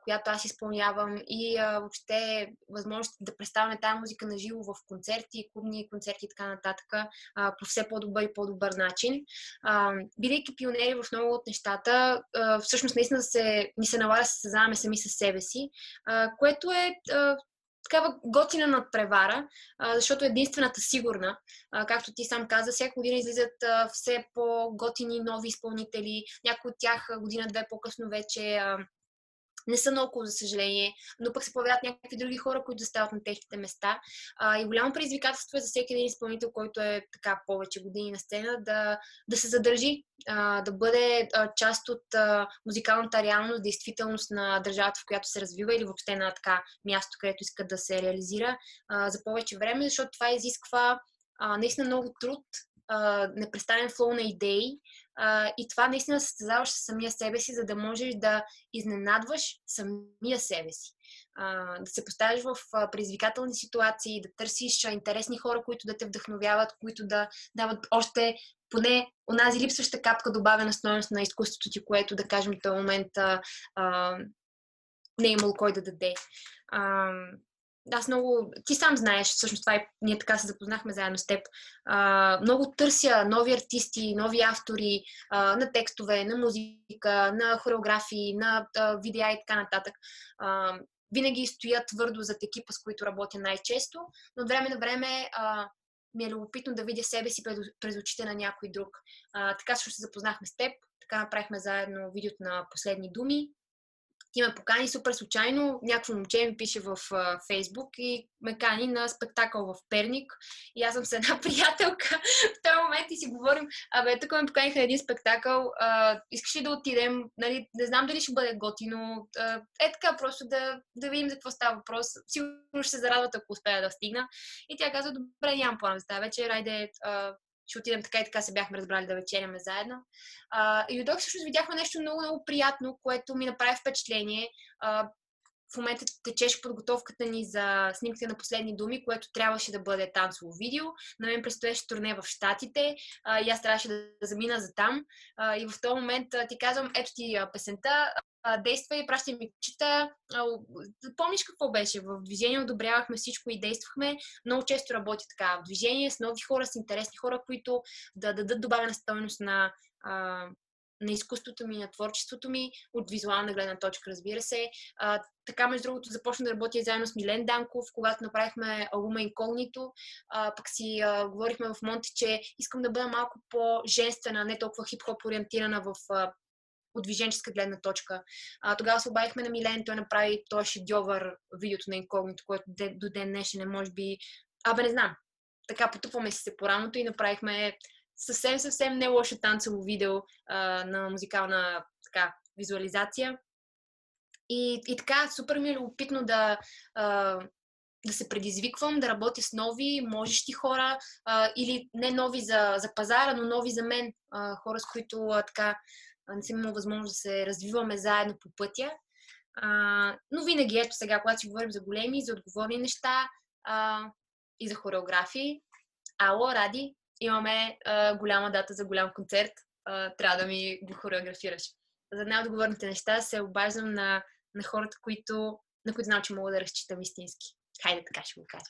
която аз изпълнявам и а, въобще възможност да представяме тази музика на живо в концерти, клубни концерти и така нататък а, по все по-добър и по-добър начин. А, бидейки пионери в много от нещата, а, всъщност наистина се, ни се налага да се създаваме сами със себе си, а, което е а, такава готина надпревара, защото е единствената сигурна. Както ти сам каза, всяка година излизат все по-готини нови изпълнители. Някои от тях година-две по-късно вече не са много, за съжаление, но пък се появяват някакви други хора, които стават на техните места. А, и голямо предизвикателство е за всеки един изпълнител, който е така повече години на сцена, да, да се задържи, а, да бъде а, част от а, музикалната реалност, действителност на държавата, в която се развива или въобще на така място, където иска да се реализира а, за повече време, защото това изисква а, наистина много труд, непрестанен флоу на идеи, а, и това наистина състезаваш с самия себе си, за да можеш да изненадваш самия себе си. А, да се поставиш в а, предизвикателни ситуации, да търсиш интересни хора, които да те вдъхновяват, които да дават още поне онази липсваща капка добавена стоеност на изкуството ти, което да кажем в този момент а, а, не е имало кой да даде. А, аз много, ти сам знаеш, всъщност това и ние така се запознахме заедно с теб, а, много търся нови артисти, нови автори а, на текстове, на музика, на хореографии, на а, видеа и така нататък. А, винаги стоя твърдо зад екипа, с които работя най-често, но от време на време а, ми е любопитно да видя себе си през, през очите на някой друг. А, така също се запознахме с теб, така направихме заедно видеото на последни думи, ти ме покани супер случайно, някакво момче ми пише в Фейсбук и ме кани на спектакъл в Перник. И аз съм с една приятелка в този момент и си говорим, абе, тук ме поканиха един спектакъл, а, искаш ли да отидем, нали, не знам дали ще бъде готино, а, е така, просто да, да видим за какво става въпрос. Сигурно ще се зарадват, ако успея да стигна. И тя каза, добре, нямам план за тази вечер, айде, ще отидем така и така се бяхме разбрали да вечеряме заедно. А, и дойдох всъщност видяхме нещо много, много приятно, което ми направи впечатление. А, в момента течеше подготовката ни за снимките на последни думи, което трябваше да бъде танцово видео. На мен предстоеше турне в Штатите и аз трябваше да, замина за там. И в този момент ти казвам, ето ти песента, действа и пращай ми кучета. Помниш какво беше? В движение одобрявахме всичко и действахме. Много често работи така в движение с нови хора, с интересни хора, които да дадат добавена стойност на, на изкуството ми, на творчеството ми, от визуална гледна точка, разбира се. Така, между другото, започна да работя заедно с Милен Данков, когато направихме албума Инкогнито. Пък си а, говорихме в Монте, че искам да бъда малко по-женствена, не толкова хип-хоп ориентирана в а, от движенческа гледна точка. А, тогава се обадихме на Милен, той направи този шедьовър видеото на инкогнито, което до ден днешен е, може би... Абе, не знам. Така потупваме си се по рамото и направихме съвсем, съвсем не лошо танцово видео а, на музикална така, визуализация. И, и така, супер ми е любопитно да, а, да се предизвиквам, да работя с нови, можещи хора, а, или не нови за, за пазара, но нови за мен, а, хора, с които а, така не съм имала възможност да се развиваме заедно по пътя. А, но винаги, ето сега, когато си говорим за големи, за отговорни неща а, и за хореографии, ало, Ради, имаме а, голяма дата за голям концерт, а, трябва да ми го хореографираш. За най-отговорните неща се обаждам на, на хората, които, на които знам, че мога да разчитам истински. Хайде, така ще го кажа.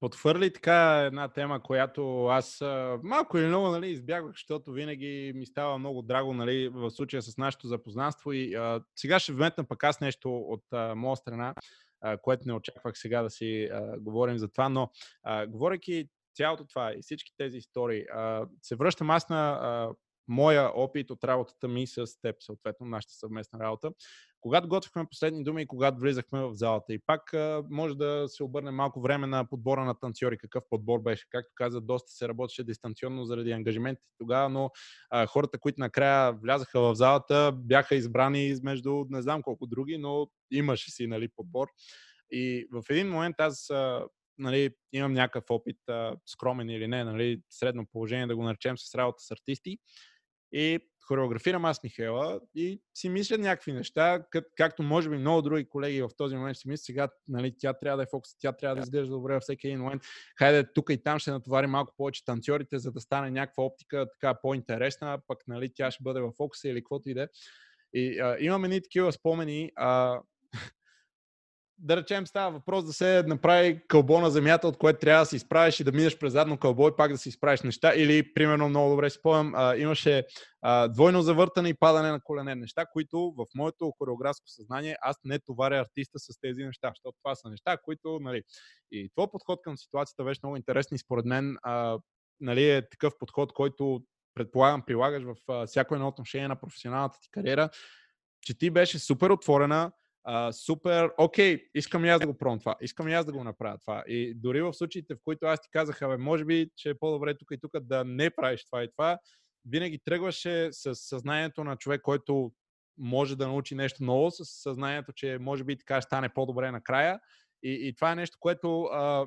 Подхвърли така една тема, която аз малко или много нали, избягвах, защото винаги ми става много драго нали, в случая с нашето запознанство и uh, сега ще вметна пък аз нещо от uh, моя страна, uh, което не очаквах сега да си uh, говорим за това, но uh, говоряки цялото това и всички тези истории, uh, се връщам аз на uh, моя опит от работата ми с теб, съответно, нашата съвместна работа когато готвихме последни думи и когато влизахме в залата. И пак може да се обърне малко време на подбора на танцори, какъв подбор беше. Както каза, доста се работеше дистанционно заради ангажиментите тогава, но а, хората, които накрая влязаха в залата, бяха избрани измежду не знам колко други, но имаше си нали, подбор. И в един момент аз нали, имам някакъв опит, скромен или не, нали, средно положение да го наречем с работа с артисти. И хореографирам аз Михайла и си мисля някакви неща, как, както може би много други колеги в този момент си мислят, сега нали, тя трябва да е фокус, тя трябва да изглежда добре във всеки един момент. Хайде, тук и там ще натовари малко повече танцорите, за да стане някаква оптика така по-интересна, пък нали, тя ще бъде в фокуса или каквото и да е. И а, имаме ни такива спомени. А, да речем, става въпрос да се направи кълбо на земята, от което трябва да се изправиш и да минеш през задно кълбо и пак да си изправиш неща. Или, примерно, много добре си спомням, имаше а, двойно завъртане и падане на колене. Неща, които в моето хореографско съзнание аз не товаря артиста с тези неща, защото това са неща, които, нали, и твой подход към ситуацията беше много интересен и според мен, а, нали, е такъв подход, който предполагам прилагаш в а, всяко едно отношение на професионалната ти кариера, че ти беше супер отворена, супер, окей, искам и аз да го пробвам това, искам и аз да го направя това. И дори в случаите, в които аз ти казах, бе, може би, че е по-добре тук и тук да не правиш това и това, винаги тръгваше с съзнанието на човек, който може да научи нещо ново, с съзнанието, че може би така ще стане по-добре накрая. И, и това е нещо, което а,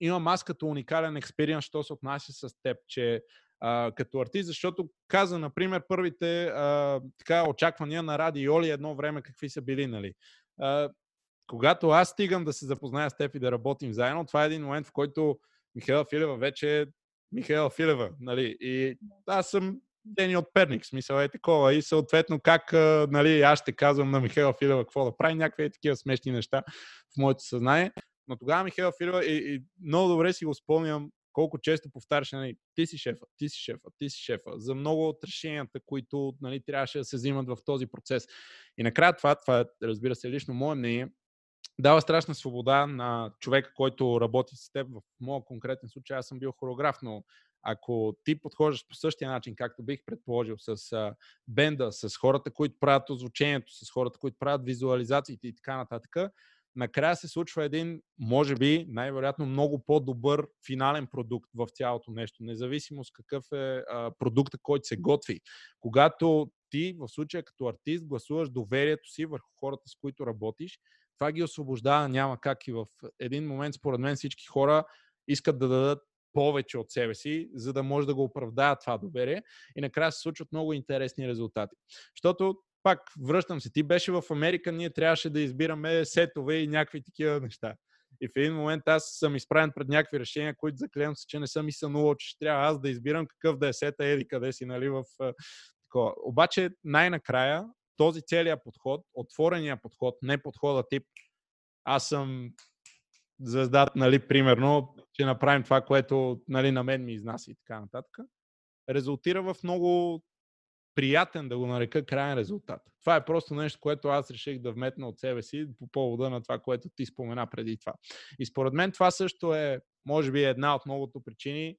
имам аз като уникален експериенс, що се отнася с теб, че а, като артист, защото каза, например, първите а, така, очаквания на Ради Йоли едно време какви са били, нали. А, когато аз стигам да се запозная с теб и да работим заедно, това е един момент, в който Михайла Филева вече е Михайла Филева, нали. И аз съм Дени от Перник, смисъл е такова. И съответно как нали, аз ще казвам на Михайла Филева какво да прави, някакви такива смешни неща в моето съзнание. Но тогава Михайла Филева и, и много добре си го спомням колко често повтаряше, нали, ти си шефа, ти си шефа, ти си шефа, за много от решенията, които нали, трябваше да се взимат в този процес. И накрая това, това е, разбира се, лично мое мнение, дава страшна свобода на човека, който работи с теб. В моя конкретен случай аз съм бил хореограф, но ако ти подхождаш по същия начин, както бих предположил, с а, бенда, с хората, които правят озвучението, с хората, които правят визуализациите и така нататък, накрая се случва един, може би, най-вероятно много по-добър финален продукт в цялото нещо, независимо с какъв е а, продукта, който се готви. Когато ти, в случая като артист, гласуваш доверието си върху хората, с които работиш, това ги освобождава, няма как и в един момент, според мен, всички хора искат да дадат повече от себе си, за да може да го оправдаят това доверие. И накрая се случват много интересни резултати. Защото пак връщам се, ти беше в Америка, ние трябваше да избираме сетове и някакви такива неща. И в един момент аз съм изправен пред някакви решения, които заклевам се, че не съм и сънувал, че ще трябва аз да избирам какъв да е сета, еди къде си, нали, в такова. Обаче най-накрая този целият подход, отворения подход, не подхода тип аз съм звездата, нали, примерно, че направим това, което нали, на мен ми изнася и така нататък, резултира в много приятен, да го нарека, крайен резултат. Това е просто нещо, което аз реших да вметна от себе си по повода на това, което ти спомена преди това. И според мен това също е, може би, една от многото причини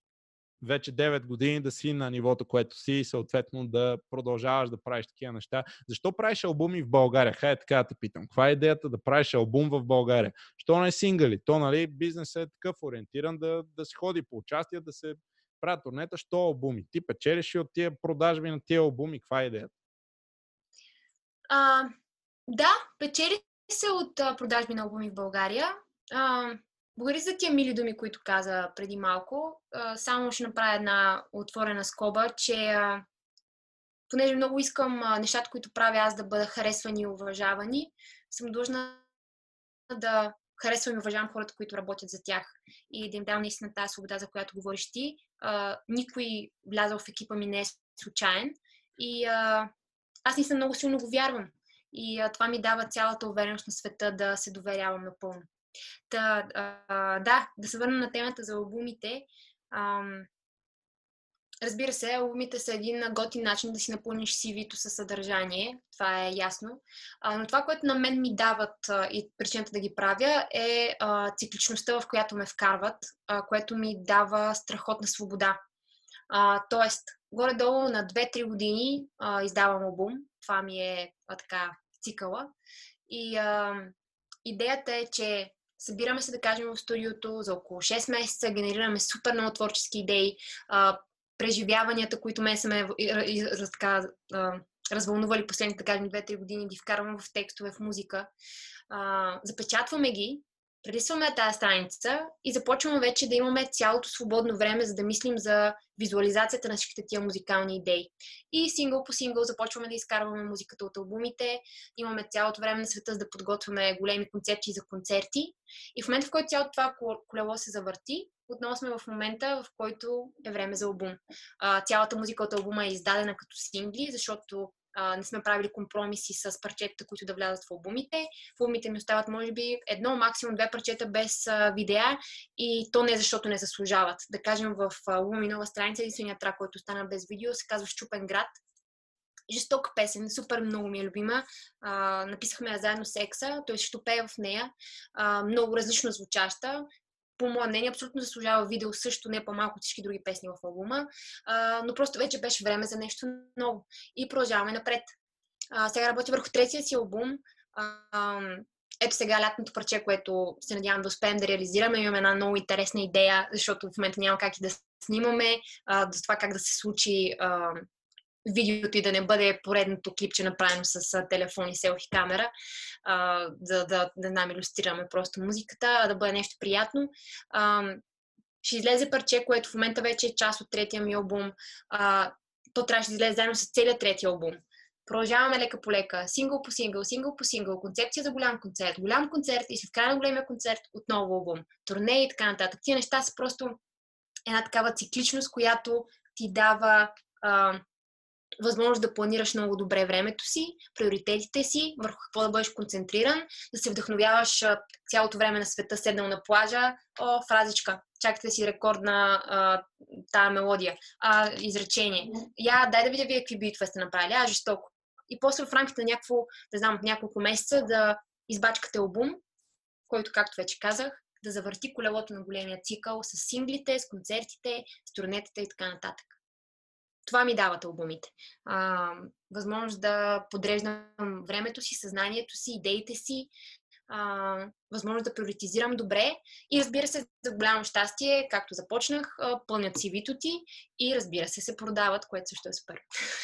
вече 9 години да си на нивото, което си и съответно да продължаваш да правиш такива неща. Защо правиш албуми в България? Хайде така да те питам. Каква е идеята да правиш албум в България? Що не сингъли? То, нали, бизнесът е такъв ориентиран да, да се ходи по участия, да се правят турнета, що албуми? Ти печелиш и от тия продажби на тия албуми. Каква е идеята? А, да, печели се от а, продажби на албуми в България. А, благодаря за тия мили думи, които каза преди малко. А, само ще направя една отворена скоба, че а, понеже много искам а, нещата, които правя аз да бъдат харесвани и уважавани, съм длъжна да харесвам и уважавам хората, които работят за тях и да им дам наистина тази свобода, за която говориш ти. Никой влязъл в екипа ми не е случайен и а, аз наистина много силно го вярвам. И а, това ми дава цялата увереност на света да се доверявам напълно. Та, а, да, да се върна на темата за албумите. А, Разбира се, албумите са един готин начин да си напълниш CV-то със съдържание, това е ясно. Но това, което на мен ми дават и причината да ги правя е цикличността, в която ме вкарват, което ми дава страхотна свобода. Тоест, горе-долу на 2-3 години издавам албум. Това ми е така цикъла. И идеята е, че събираме се, да кажем, в студиото за около 6 месеца, генерираме супер много творчески идеи, преживяванията, които ме са ме така, развълнували последните, да кажем, 2-3 години, ги вкарвам в текстове, в музика. А, запечатваме ги прелисваме тази страница и започваме вече да имаме цялото свободно време, за да мислим за визуализацията на всичките тия музикални идеи. И сингъл по сингъл започваме да изкарваме музиката от албумите, имаме цялото време на света за да подготвяме големи концепции за концерти. И в момента, в който цялото това колело се завърти, отново сме в момента, в който е време за албум. цялата музика от албума е издадена като сингли, защото не сме правили компромиси с парчетата, които да влязат в албумите. В албумите ми остават, може би, едно, максимум две парчета без а, видеа и то не защото не заслужават. Да кажем, в албума ми нова страница, единственият трак, който стана без видео, се казва Щупен град. Жестока песен, супер много ми е любима. А, написахме я заедно с Екса, той ще пее в нея. А, много различно звучаща по мое мнение, абсолютно заслужава видео също, не по-малко от всички други песни в албума, а, но просто вече беше време за нещо ново. И продължаваме напред. А, сега работя върху третия си албум. А, ето сега лятното парче, което се надявам да успеем да реализираме. Имаме една много интересна идея, защото в момента няма как и да снимаме, а, за това как да се случи а, видеото и да не бъде поредното клипче направено с телефон и селфи камера, а, да, да, да нам иллюстрираме просто музиката, а да бъде нещо приятно. А, ще излезе парче, което в момента вече е част от третия ми албум. А, то трябваше да излезе заедно с целият третия албум. Продължаваме лека по лека, сингъл по сингъл, сингъл по сингъл, концепция за голям концерт, голям концерт и след края на големия концерт отново албум, турне и така нататък. Тия неща са просто една такава цикличност, която ти дава а, възможност да планираш много добре времето си, приоритетите си, върху какво да бъдеш концентриран, да се вдъхновяваш цялото време на света, седнал на плажа, о, фразичка, чакайте си рекордна а, тая мелодия, а, изречение. Я, дай да видя вие какви битове сте направили, а, жестоко. И после в рамките на някакво, да знам, няколко месеца да избачкате албум, който, както вече казах, да завърти колелото на големия цикъл с синглите, с концертите, с турнетата и така нататък това ми дават албумите. А, възможност да подреждам времето си, съзнанието си, идеите си, а, възможност да приоритизирам добре и разбира се, за голямо щастие, както започнах, пълнят си вито ти и разбира се, се продават, което също е супер.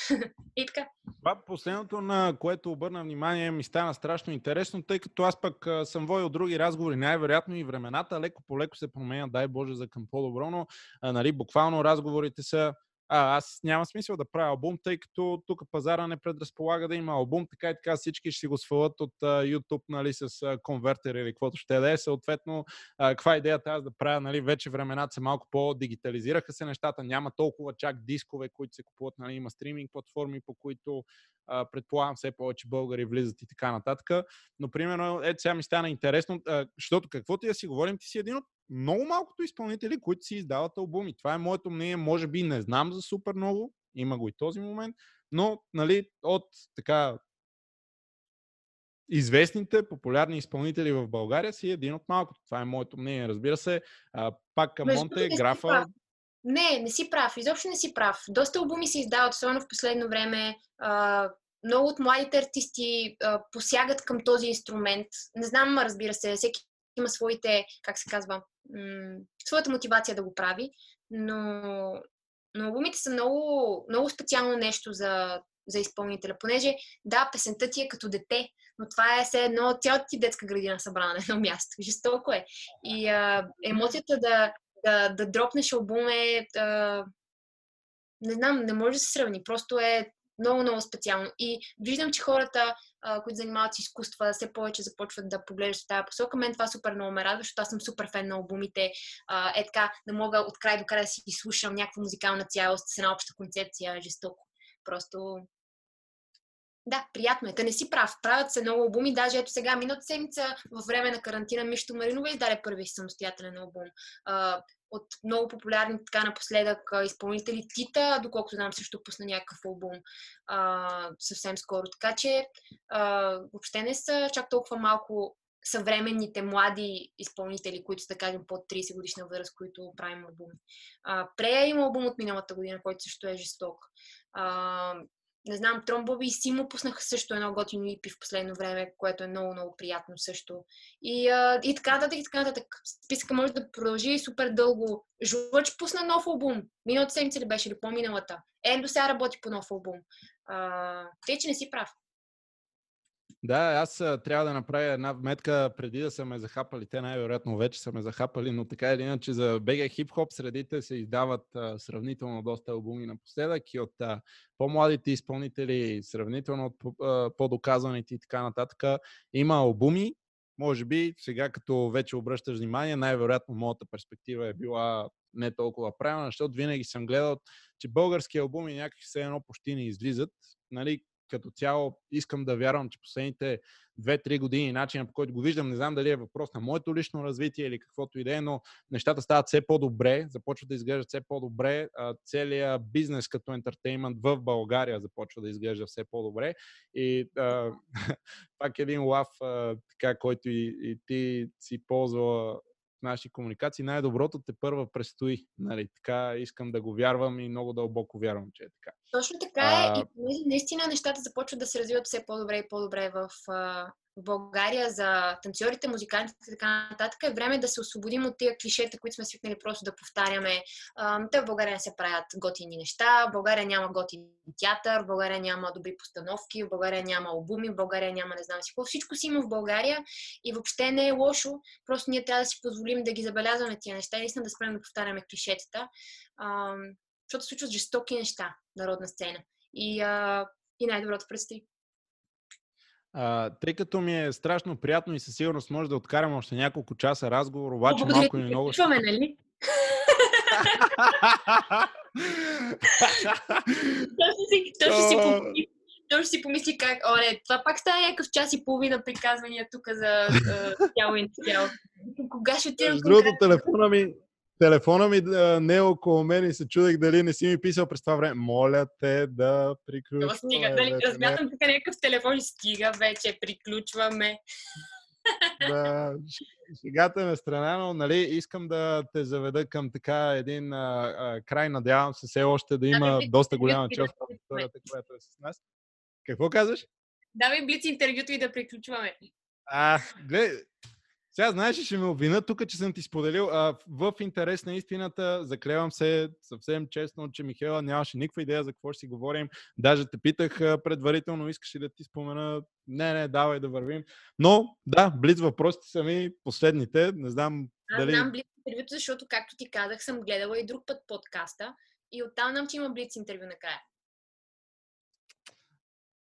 и така. Това последното, на което обърна внимание, ми стана страшно интересно, тъй като аз пък съм водил други разговори, най-вероятно и времената леко по леко се променя, дай Боже, за към по-добро, но нали, буквално разговорите са а, аз няма смисъл да правя албум, тъй като тук пазара не предразполага да има албум, така и така всички ще си го свалят от uh, YouTube, нали, с uh, конвертер или каквото ще да е. Съответно, uh, каква е идеята аз да правя, нали, вече времената са малко по-дигитализираха се нещата, няма толкова чак дискове, които се купуват, нали, има стриминг платформи, по които uh, предполагам все повече българи влизат и така нататък. Но, примерно, ето сега ми стана интересно, uh, защото каквото и да си говорим, ти си един от много малкото изпълнители, които си издават албуми. Това е моето мнение. Може би не знам за супер много, има го и този момент, но нали, от така известните, популярни изпълнители в България си един от малкото. Това е моето мнение. Разбира се, а, пак Монте, графа. Не, не си прав. Изобщо не си прав. Доста албуми се издават, особено в последно време. А, много от младите артисти а, посягат към този инструмент. Не знам, разбира се, всеки има своите, как се казва, своята мотивация да го прави, но, но албумите са много, много специално нещо за, за изпълнителя, понеже да, песента ти е като дете, но това е все едно цялата ти детска градина събрана на едно място. Жестоко е. И а, емоцията да, да, да дропнеш албум е... А, не знам, не може да се сравни. Просто е много, много специално. И виждам, че хората, а, които занимават с изкуства, все повече започват да поглеждат в тази посока. Мен това супер много ме радва, защото аз съм супер фен на албумите. А, е така, да мога от край до край да си слушам някаква музикална цялост с една обща концепция, жестоко. Просто да, приятно е. Та не си прав. Правят се много албуми. Даже ето сега, миналата седмица, в време на карантина, Мишто Маринова издаде първи самостоятелен албум. А, от много популярни така напоследък изпълнители Тита, доколкото знам също пусна някакъв албум а, съвсем скоро. Така че а, въобще не са чак толкова малко съвременните млади изпълнители, които са, да кажем, под 30 годишна възраст, които правим албум. А, Прея има албум от миналата година, който също е жесток. А, не знам, Тромбоби и Симо пуснаха също едно готино ипи в последно време, което е много, много приятно също. И, а, и така нататък, и така нататък. Списъка може да продължи супер дълго. Жлъч пусна нов албум. Миналата седмица ли беше, или по-миналата? Ендо сега работи по нов албум. А, те, че не си прав. Да, аз трябва да направя една вметка преди да са ме захапали. Те най-вероятно вече са ме захапали, но така или иначе за BG хип-хоп средите се издават а, сравнително доста албуми напоследък и от а, по-младите изпълнители, сравнително от по-доказаните и така нататък. Има албуми, може би сега като вече обръщаш внимание, най-вероятно моята перспектива е била не толкова правилна, защото винаги съм гледал, че български албуми някакви все едно почти не излизат. Нали, като цяло искам да вярвам, че последните 2-3 години начинът по който го виждам, не знам дали е въпрос на моето лично развитие или каквото и да е, но нещата стават все по-добре, започват да изглеждат все по-добре, целият бизнес като ентертеймент в България започва да изглежда все по-добре. И пак един лав, така, който и, и ти си ползвала наши комуникации, най-доброто те първа предстои. Нали? Така искам да го вярвам и много дълбоко вярвам, че е така. Точно така е. А... И наистина нещата започват да се развиват все по-добре и по-добре в, в България за танцорите, музикантите и така нататък, е време да се освободим от тия клишета, които сме свикнали просто да повтаряме. Те в България не се правят готини неща, в България няма готин театър, в България няма добри постановки, в България няма албуми, в България няма не знам си какво. Всичко си има в България и въобще не е лошо. Просто ние трябва да си позволим да ги забелязваме тия неща и наистина да спрем да повтаряме клишетата. Защото случват жестоки неща народна сцена. И, и най-доброто предстои. А, тъй като ми е страшно приятно и със сигурност може да откарам още няколко часа разговор, обаче О, малко и много... Чуваме, нали? си, точно си помисли, точно си помисли как, о, не, това пак става някакъв час и половина приказвания тук за тяло и тяло. Кога ще отидем? Другото телефона ми, телефона ми не е около мен и се чудех дали не си ми писал през това време. Моля те да приключваме. Стига, дали, размятам така някакъв телефон и стига вече, приключваме. Да, шегата на страна, но нали, искам да те заведа към така един а, а, край. Надявам се все още да има да, доста голяма част от историята, която е с нас. Какво казваш? Давай блиц интервюто и да приключваме. А, гледай, сега знаеш, ще ме обвина тук, че съм ти споделил. А, в интерес на истината, заклевам се съвсем честно, че Михела нямаше никаква идея за какво ще си говорим. Даже те питах предварително, искаш ли да ти спомена. Не, не, давай да вървим. Но, да, близ въпросите са ми последните. Не знам Аз дали... знам блиц интервюто, защото, както ти казах, съм гледала и друг път подкаста и оттам знам, че има блиц интервю накрая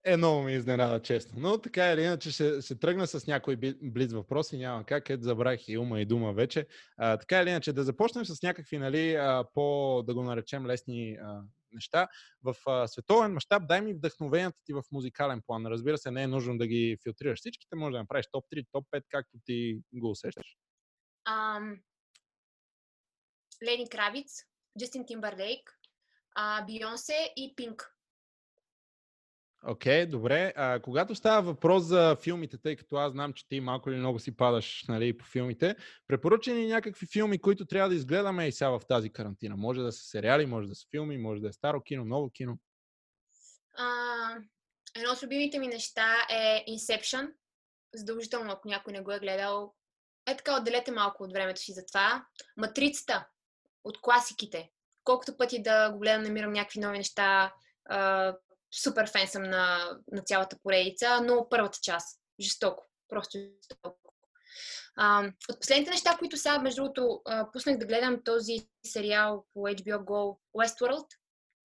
е много ми изненада, честно. Но така или иначе ще, ще тръгна с някои близ въпроси, няма как, ето забрах и ума и дума вече. А, така или иначе да започнем с някакви, нали, а, по, да го наречем, лесни а, неща. В а, световен мащаб дай ми вдъхновенията ти в музикален план. Разбира се, не е нужно да ги филтрираш всичките, може да направиш топ 3, топ 5, както ти го усещаш. Um, Лени Кравиц, Джастин Тимберлейк, Бионсе и Пинк. Окей, okay, добре. А, когато става въпрос за филмите, тъй като аз знам, че ти малко или много си падаш нали, по филмите, препоръчени някакви филми, които трябва да изгледаме и сега в тази карантина? Може да са сериали, може да са филми, може да е старо кино, ново кино. А, едно от любимите ми неща е Inception. Задължително, ако някой не го е гледал. Е така, отделете малко от времето си за това. Матрицата от класиките. Колкото пъти да го гледам, намирам някакви нови неща супер фен съм на, на цялата поредица, но първата част, жестоко, просто жестоко. А, от последните неща, които сега, между другото, пуснах да гледам този сериал по HBO Go Westworld.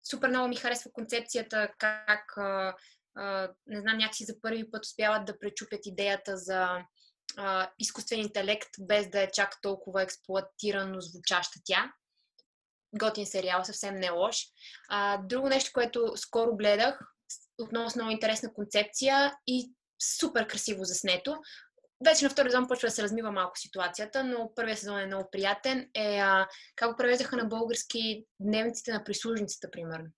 Супер много ми харесва концепцията, как, а, а, не знам, някакси за първи път успяват да пречупят идеята за а, изкуствен интелект, без да е чак толкова експлуатирано звучаща тя готин сериал, съвсем не лош. А, друго нещо, което скоро гледах, относно много интересна концепция и супер красиво заснето. Вече на втори сезон почва да се размива малко ситуацията, но първият сезон е много приятен. Е а, как го превеждаха на български дневниците на прислужницата, примерно.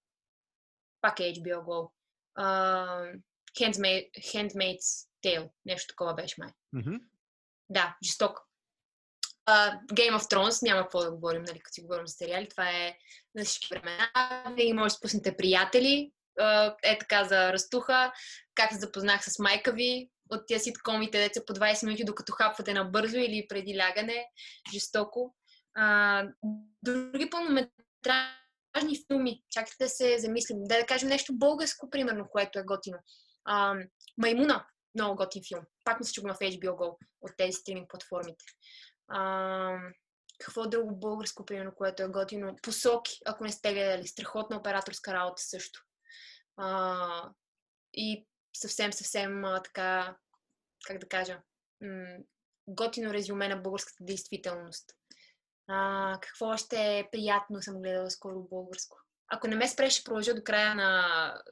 Пак е HBO Go. Uh, Handmaid's Tale. Нещо такова беше май. Mm-hmm. Да, жесток. Game of Thrones, няма какво да говорим, нали, като си говорим за сериали, това е на всички времена. Винаги може да спуснете приятели, е така за разтуха, как се запознах с майка ви, от тия ситкомите, деца по 20 минути, докато хапвате набързо или преди лягане, жестоко. Uh, други пълнометражни филми, чакайте да се замислим, да, да кажем нещо българско, примерно, което е готино. Маймуна, много готин филм. Пак мисля, че го има в HBO Go от тези стриминг платформите. А, какво друго българско, примерно, което е готино? Посоки, ако не сте гледали. Страхотна операторска работа също. А, и съвсем, съвсем а, така, как да кажа, м- готино резюме на българската действителност. А, какво още е приятно съм гледала скоро българско? Ако не ме спреш, ще продължа до края на...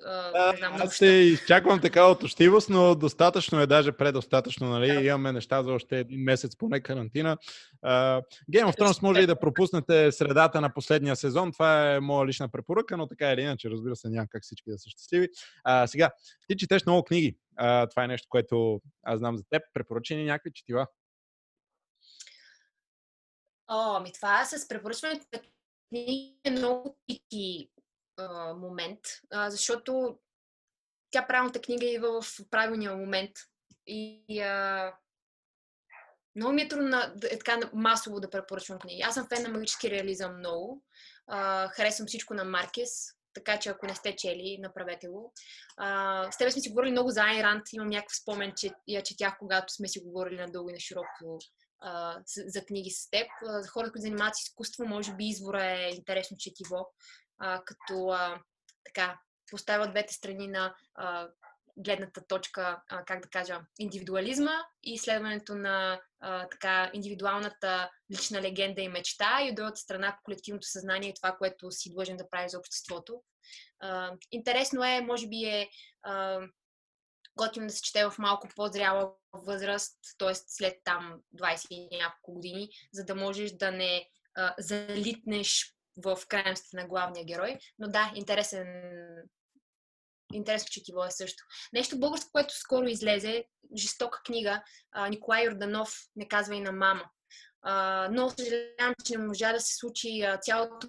А, не знам, аз ще изчаквам такава отощивост, но достатъчно е, даже предостатъчно, нали? Да. Имаме неща за още един месец, поне карантина. Uh, Game of Thrones може и да пропуснете средата на последния сезон. Това е моя лична препоръка, но така или иначе, разбира се, няма как всички да са щастливи. Uh, сега, ти четеш много книги. Uh, това е нещо, което аз знам за теб. Препоръчени някакви четива? О, ми това с препоръчването на книги е много тики момент, а, защото тя правилната книга е в правилния момент. И а, много ми е трудно е така масово да препоръчвам книги. Аз съм фен на магически реализъм много. А, харесвам всичко на Маркес, така че ако не сте чели, направете го. А, с тебе сме си говорили много за Айн. Имам някакъв спомен, че я четях, когато сме си говорили надълго и на широко за книги с теб. За хората, които занимават с изкуство, може би извора е интересно четиво, а, като а, така поставя двете страни на а, гледната точка, а, как да кажа, индивидуализма и изследването на а, така индивидуалната лична легенда и мечта и от другата страна колективното съзнание и това, което си длъжен да прави за обществото. А, интересно е, може би е а, готино да се чете в малко по-зряла възраст, т.е. след там 20 и няколко години, за да можеш да не а, залитнеш в крайностите на главния герой. Но да, интересен интересно четиво е също. Нещо българско, което скоро излезе, жестока книга, а, Николай Йорданов, не казва и на мама. А, но съжалявам, че не можа да се случи а, цялото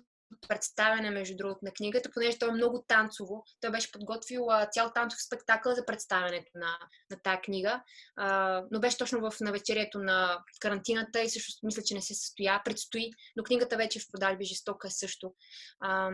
представяне, между другото, на книгата, понеже той е много танцово. Той беше подготвил а, цял танцов спектакъл за представянето на, на тая книга, а, но беше точно в навечерието на карантината и също мисля, че не се състоя, предстои, но книгата вече е в продажби жестока е също. А,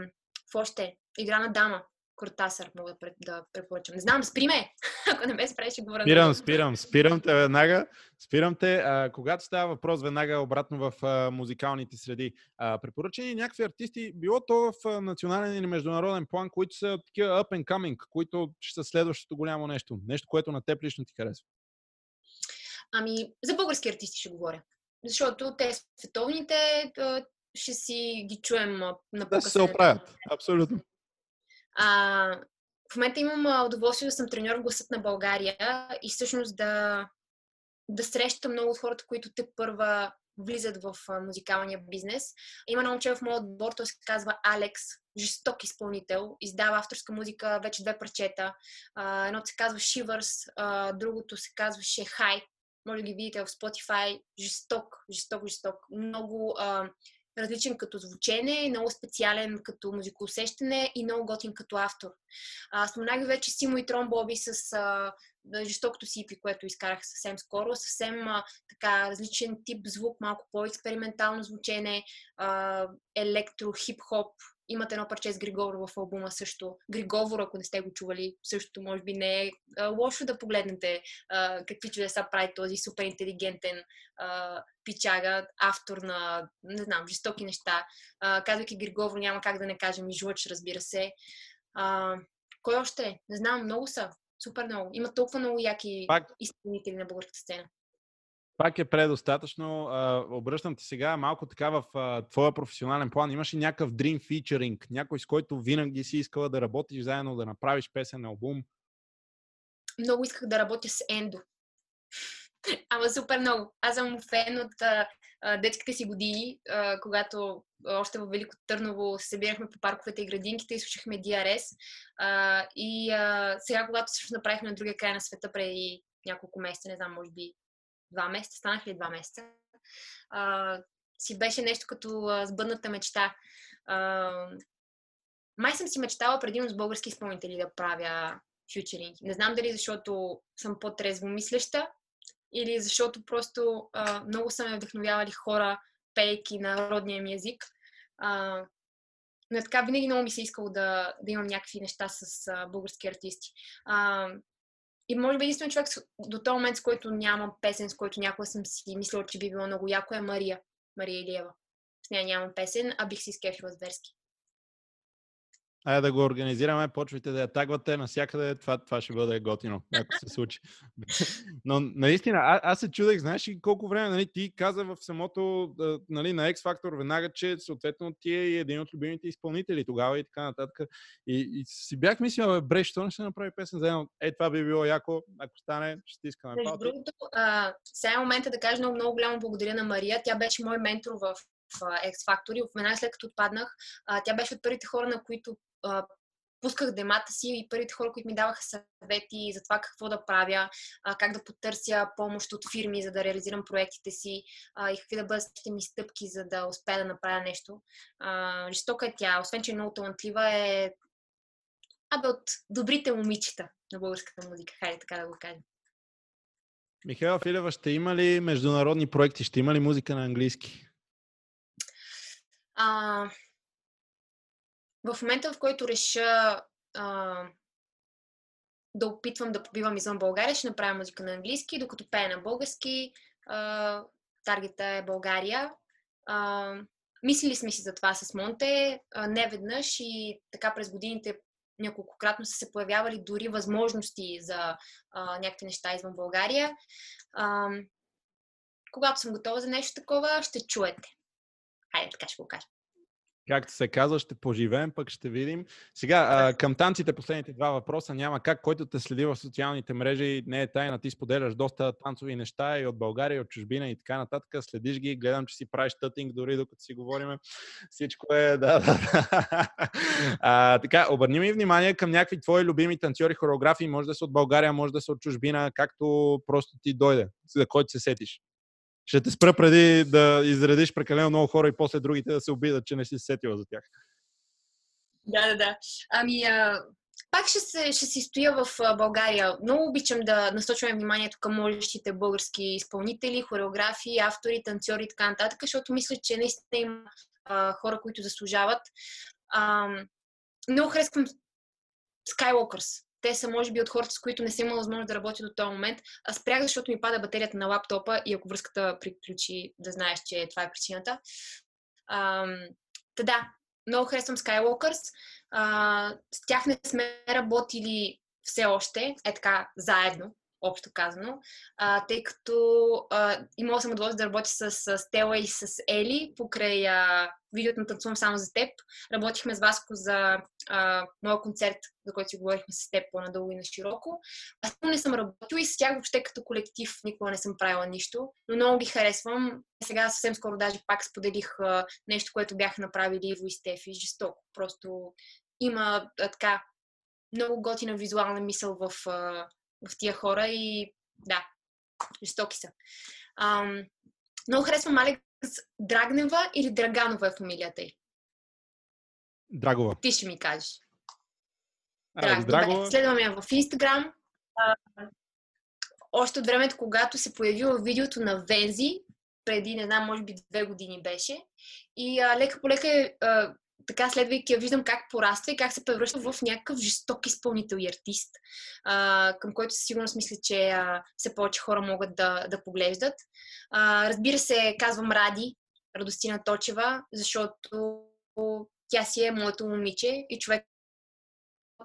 в още Игра на дама, Кортасър мога да, да препоръчам. Не знам, спри ме! Ако не ме спреш, ще говоря. Спирам, спирам, спирам те веднага. Спирам те. А, когато става въпрос веднага обратно в а, музикалните среди, а, препоръчени някакви артисти, било то в а, национален или международен план, които са такива up and coming, които ще са следващото голямо нещо. Нещо, което на теб лично ти харесва. Ами, за български артисти ще говоря. Защото те световните ще си ги чуем на по Да се оправят. Абсолютно. А, в момента имам удоволствие да съм треньор в гласът на България и всъщност да, да срещам много от хората, които те първа влизат в музикалния бизнес. Има едно момче в моят отбор, той се казва Алекс, жесток изпълнител, издава авторска музика, вече две парчета. Едното се казва Shivers, другото се казваше High. Може да ги видите в Spotify. Жесток, жесток, жесток. Много различен като звучене, много специален като музикоусещане и много готин като автор. А, споменах вече Симо и Трон Боби с а, жестокото си, което изкарах съвсем скоро. Съвсем а, така различен тип звук, малко по-експериментално звучене, а, електро, хип-хоп, Имате едно парче с Григор в албума също. Григовор, ако не сте го чували, също може би не е а, лошо да погледнете а, какви чудеса прави този супер интелигентен а, пичага, автор на, не знам, жестоки неща. А, казвайки Григовор, няма как да не кажем и жлъч, разбира се. А, кой още? Не знам, много са. Супер много. Има толкова много яки Пак... изпълнители на българската сцена. Пак е предостатъчно. обръщам ти сега малко така в твоя професионален план. Имаш ли някакъв dream featuring? Някой с който винаги си искала да работиш заедно, да направиш песен, албум? Много исках да работя с Ендо. Ама супер много. Аз съм фен от а, детските си години, а, когато още в Велико Търново се събирахме по парковете и градинките и слушахме DRS. А, и а, сега, когато също направихме на другия край на света преди няколко месеца, не знам, може би два месеца, станах ли два месеца, а, си беше нещо като а, сбъдната мечта. А, май съм си мечтала предимно с български изпълнители да правя фьючеринги. Не знам дали защото съм по-трезво мислеща или защото просто а, много са ме вдъхновявали хора, пейки на родния ми език. А, но е така винаги много ми се искало да, да имам някакви неща с а, български артисти. А, и може би единствен човек до този момент, с който нямам песен, с който някога съм си мислила, че би било много яко, е Мария. Мария Илиева. С нея нямам песен, а бих си скефила зверски. Айде да го организираме, почвайте да я тагвате навсякъде, това, това ще бъде готино, ако се случи. Но наистина, а, аз се чудех, знаеш ли колко време, нали, ти каза в самото, нали, на X Factor веднага, че съответно ти е един от любимите изпълнители тогава и така нататък. И, и си бях мислил, бе, бре, що не ще направи песен заедно? Е, това би било яко, ако стане, ще искаме Между другото, сега е момента да кажа много, много голямо благодаря на Мария. Тя беше мой ментор в в X Factor и веднага след като отпаднах, а, тя беше от първите хора, на които а, пусках демата си и първите хора, които ми даваха съвети за това какво да правя, а, как да потърся помощ от фирми, за да реализирам проектите си а, и какви да бъдат ми стъпки, за да успея да направя нещо. А, жестока е тя. Освен, че е много талантлива, е абе от добрите момичета на българската музика, хайде така да го кажем. Михайла Филева, ще има ли международни проекти? Ще има ли музика на английски? А, в момента, в който реша а, да опитвам да побивам извън България, ще направя музика на английски, докато пея на български. А, таргета е България. А, мислили сме си за това с Монте, а, не веднъж и така през годините няколкократно са се появявали дори възможности за а, някакви неща извън България. А, когато съм готова за нещо такова, ще чуете. Хайде, така ще го кажа както се казва, ще поживеем, пък ще видим. Сега, а, към танците последните два въпроса няма как, който те следи в социалните мрежи, не е тайна, ти споделяш доста танцови неща и от България, и от чужбина и така нататък. Следиш ги, гледам, че си правиш тътинг дори докато си говориме. Всичко е, да, да, да. А, така, обърни ми внимание към някакви твои любими танцори, хореографии, може да са от България, може да са от чужбина, както просто ти дойде, за който се сетиш ще те спра преди да изредиш прекалено много хора и после другите да се обидат, че не си сетила за тях. Да, да, да. Ами, а, пак ще, се, ще си стоя в България. Много обичам да насочвам вниманието към можещите български изпълнители, хореографии, автори, танцори и така нататък, защото мисля, че наистина има а, хора, които заслужават. А, много харесвам Skywalkers те са, може би, от хората, с които не съм имала възможност да работя до този момент. А спрях, защото ми пада батерията на лаптопа и ако връзката приключи, да знаеш, че това е причината. та да, много харесвам Skywalkers. А, с тях не сме работили все още, е така, заедно, общо казано, а, тъй като имала съм удоволствие да работя с, с Стела и с Ели покрай а, видеото на Танцувам само за теб. Работихме с Васко за а, моя концерт, за който си говорихме с теб по-надълго и на широко. Аз не съм работила и с тях въобще като колектив никога не съм правила нищо, но много ги харесвам. Сега съвсем скоро даже пак споделих а, нещо, което бяха направили Иво и Стефи. Жестоко. Просто има а, така много готина визуална мисъл в, а, в тия хора и да, жестоки са. Ам, много харесвам Алекс Драгнева или Драганова е фамилията й? Драгова. Ти ще ми кажеш. Драг, Драгова. Следваме я в Инстаграм. Още от времето, когато се появила видеото на Вензи, преди, не знам, може би две години беше. И а, лека по лека, а, така следвайки я, виждам как пораства и как се превръща в някакъв жесток изпълнител и артист, а, към който със сигурност мисля, че а, все повече хора могат да, да поглеждат. А, разбира се, казвам Ради, Радостина Точева, защото тя си е моето момиче и човек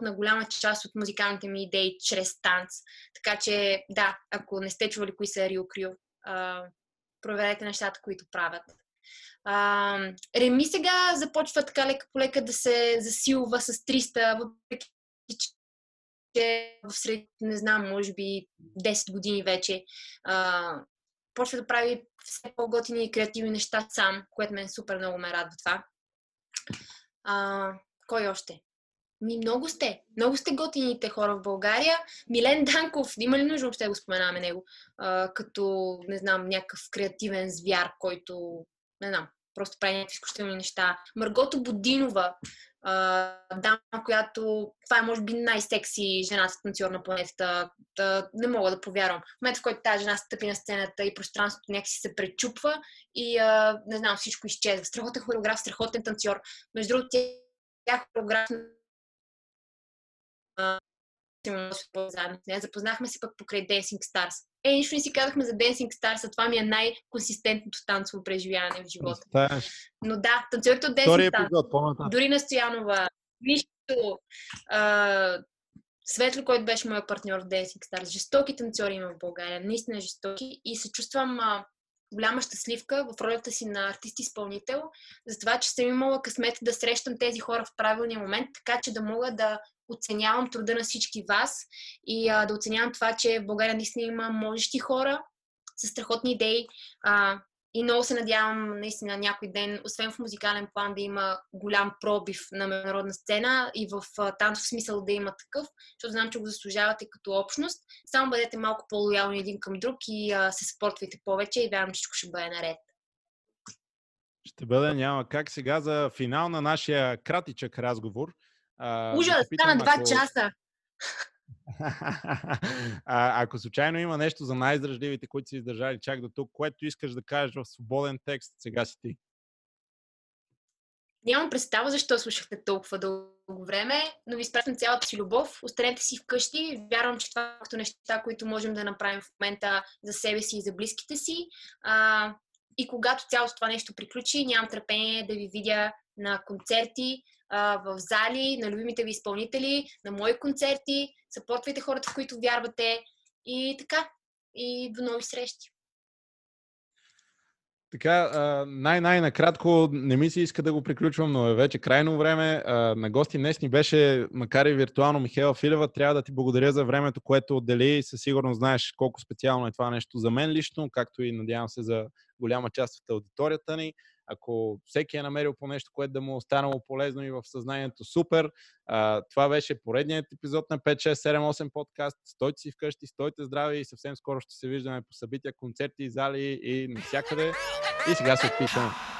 на голяма част от музикалните ми идеи чрез танц. Така че, да, ако не сте чували кои са Рио Крио, проверете нещата, които правят. А, Реми сега започва така лека по лека да се засилва с 300, въпреки че в сред, не знам, може би 10 години вече, а, почва да прави все по-готини и креативни неща сам, което мен супер много ме радва това. А, кой още? Ми много сте. Много сте готините хора в България. Милен Данков, има ли нужда въобще да го споменаваме него? А, като, не знам, някакъв креативен звяр, който, не знам, просто прави някакви изключителни неща. Маргото Будинова, дама, която това е може би най-секси жената танцор на планетата. Не мога да повярвам. В момента, в който тази жена стъпи на сцената и пространството някакси се пречупва и не знам, всичко изчезва. Страхотен хореограф, страхотен танцор. Между другото, тя хореограф заедно с нея. Запознахме се пък покрай Dancing Stars. Е, нищо не си казахме за Dancing Stars, а това ми е най-консистентното танцово преживяване в живота. Представяш. Но да, танцорите от Втори Dancing Stars, епизод, по-нататък. дори на Стоянова, Мишто, а, Светло, който беше моят партньор в Dancing Stars. Жестоки танцори има в България, наистина жестоки. И се чувствам а, голяма щастливка в ролята си на артист-изпълнител, за това, че съм имала късмет да срещам тези хора в правилния момент, така че да мога да оценявам труда на всички вас и а, да оценявам това, че в България наистина има можещи хора с страхотни идеи. А, и много се надявам наистина някой ден, освен в музикален план, да има голям пробив на международна сцена и в танцов смисъл да има такъв, защото знам, че го заслужавате като общност. Само бъдете малко по-лоялни един към друг и а, се спортвайте повече и вярвам, че всичко ще бъде наред. Ще бъде, няма как сега за финал на нашия кратичък разговор. А, Ужас, стана два ако- часа. а, ако случайно има нещо за най-издръжливите, които са издържали чак до тук, което искаш да кажеш в свободен текст, сега си ти. Нямам представа защо слушахте толкова дълго време, но ви изпращам цялата си любов. Останете си вкъщи. Вярвам, че това е неща, които можем да направим в момента за себе си и за близките си. А, и когато цялото това нещо приключи, нямам търпение да ви видя на концерти, в зали, на любимите ви изпълнители, на мои концерти. Съпортвайте хората, в които вярвате. И така. И до нови срещи. Така, най-най-накратко, не ми се иска да го приключвам, но е вече крайно време. На гости днес ни беше, макар и виртуално, Михайла Филева. Трябва да ти благодаря за времето, което отдели. Със сигурност знаеш колко специално е това нещо за мен лично, както и надявам се за голяма част от аудиторията ни. Ако всеки е намерил по нещо, което да му е останало полезно и в съзнанието, супер. А, това беше поредният епизод на 5, 6, 7, 8 подкаст. Стойте си вкъщи, стойте здрави и съвсем скоро ще се виждаме по събития, концерти, зали и навсякъде. И сега се отписваме.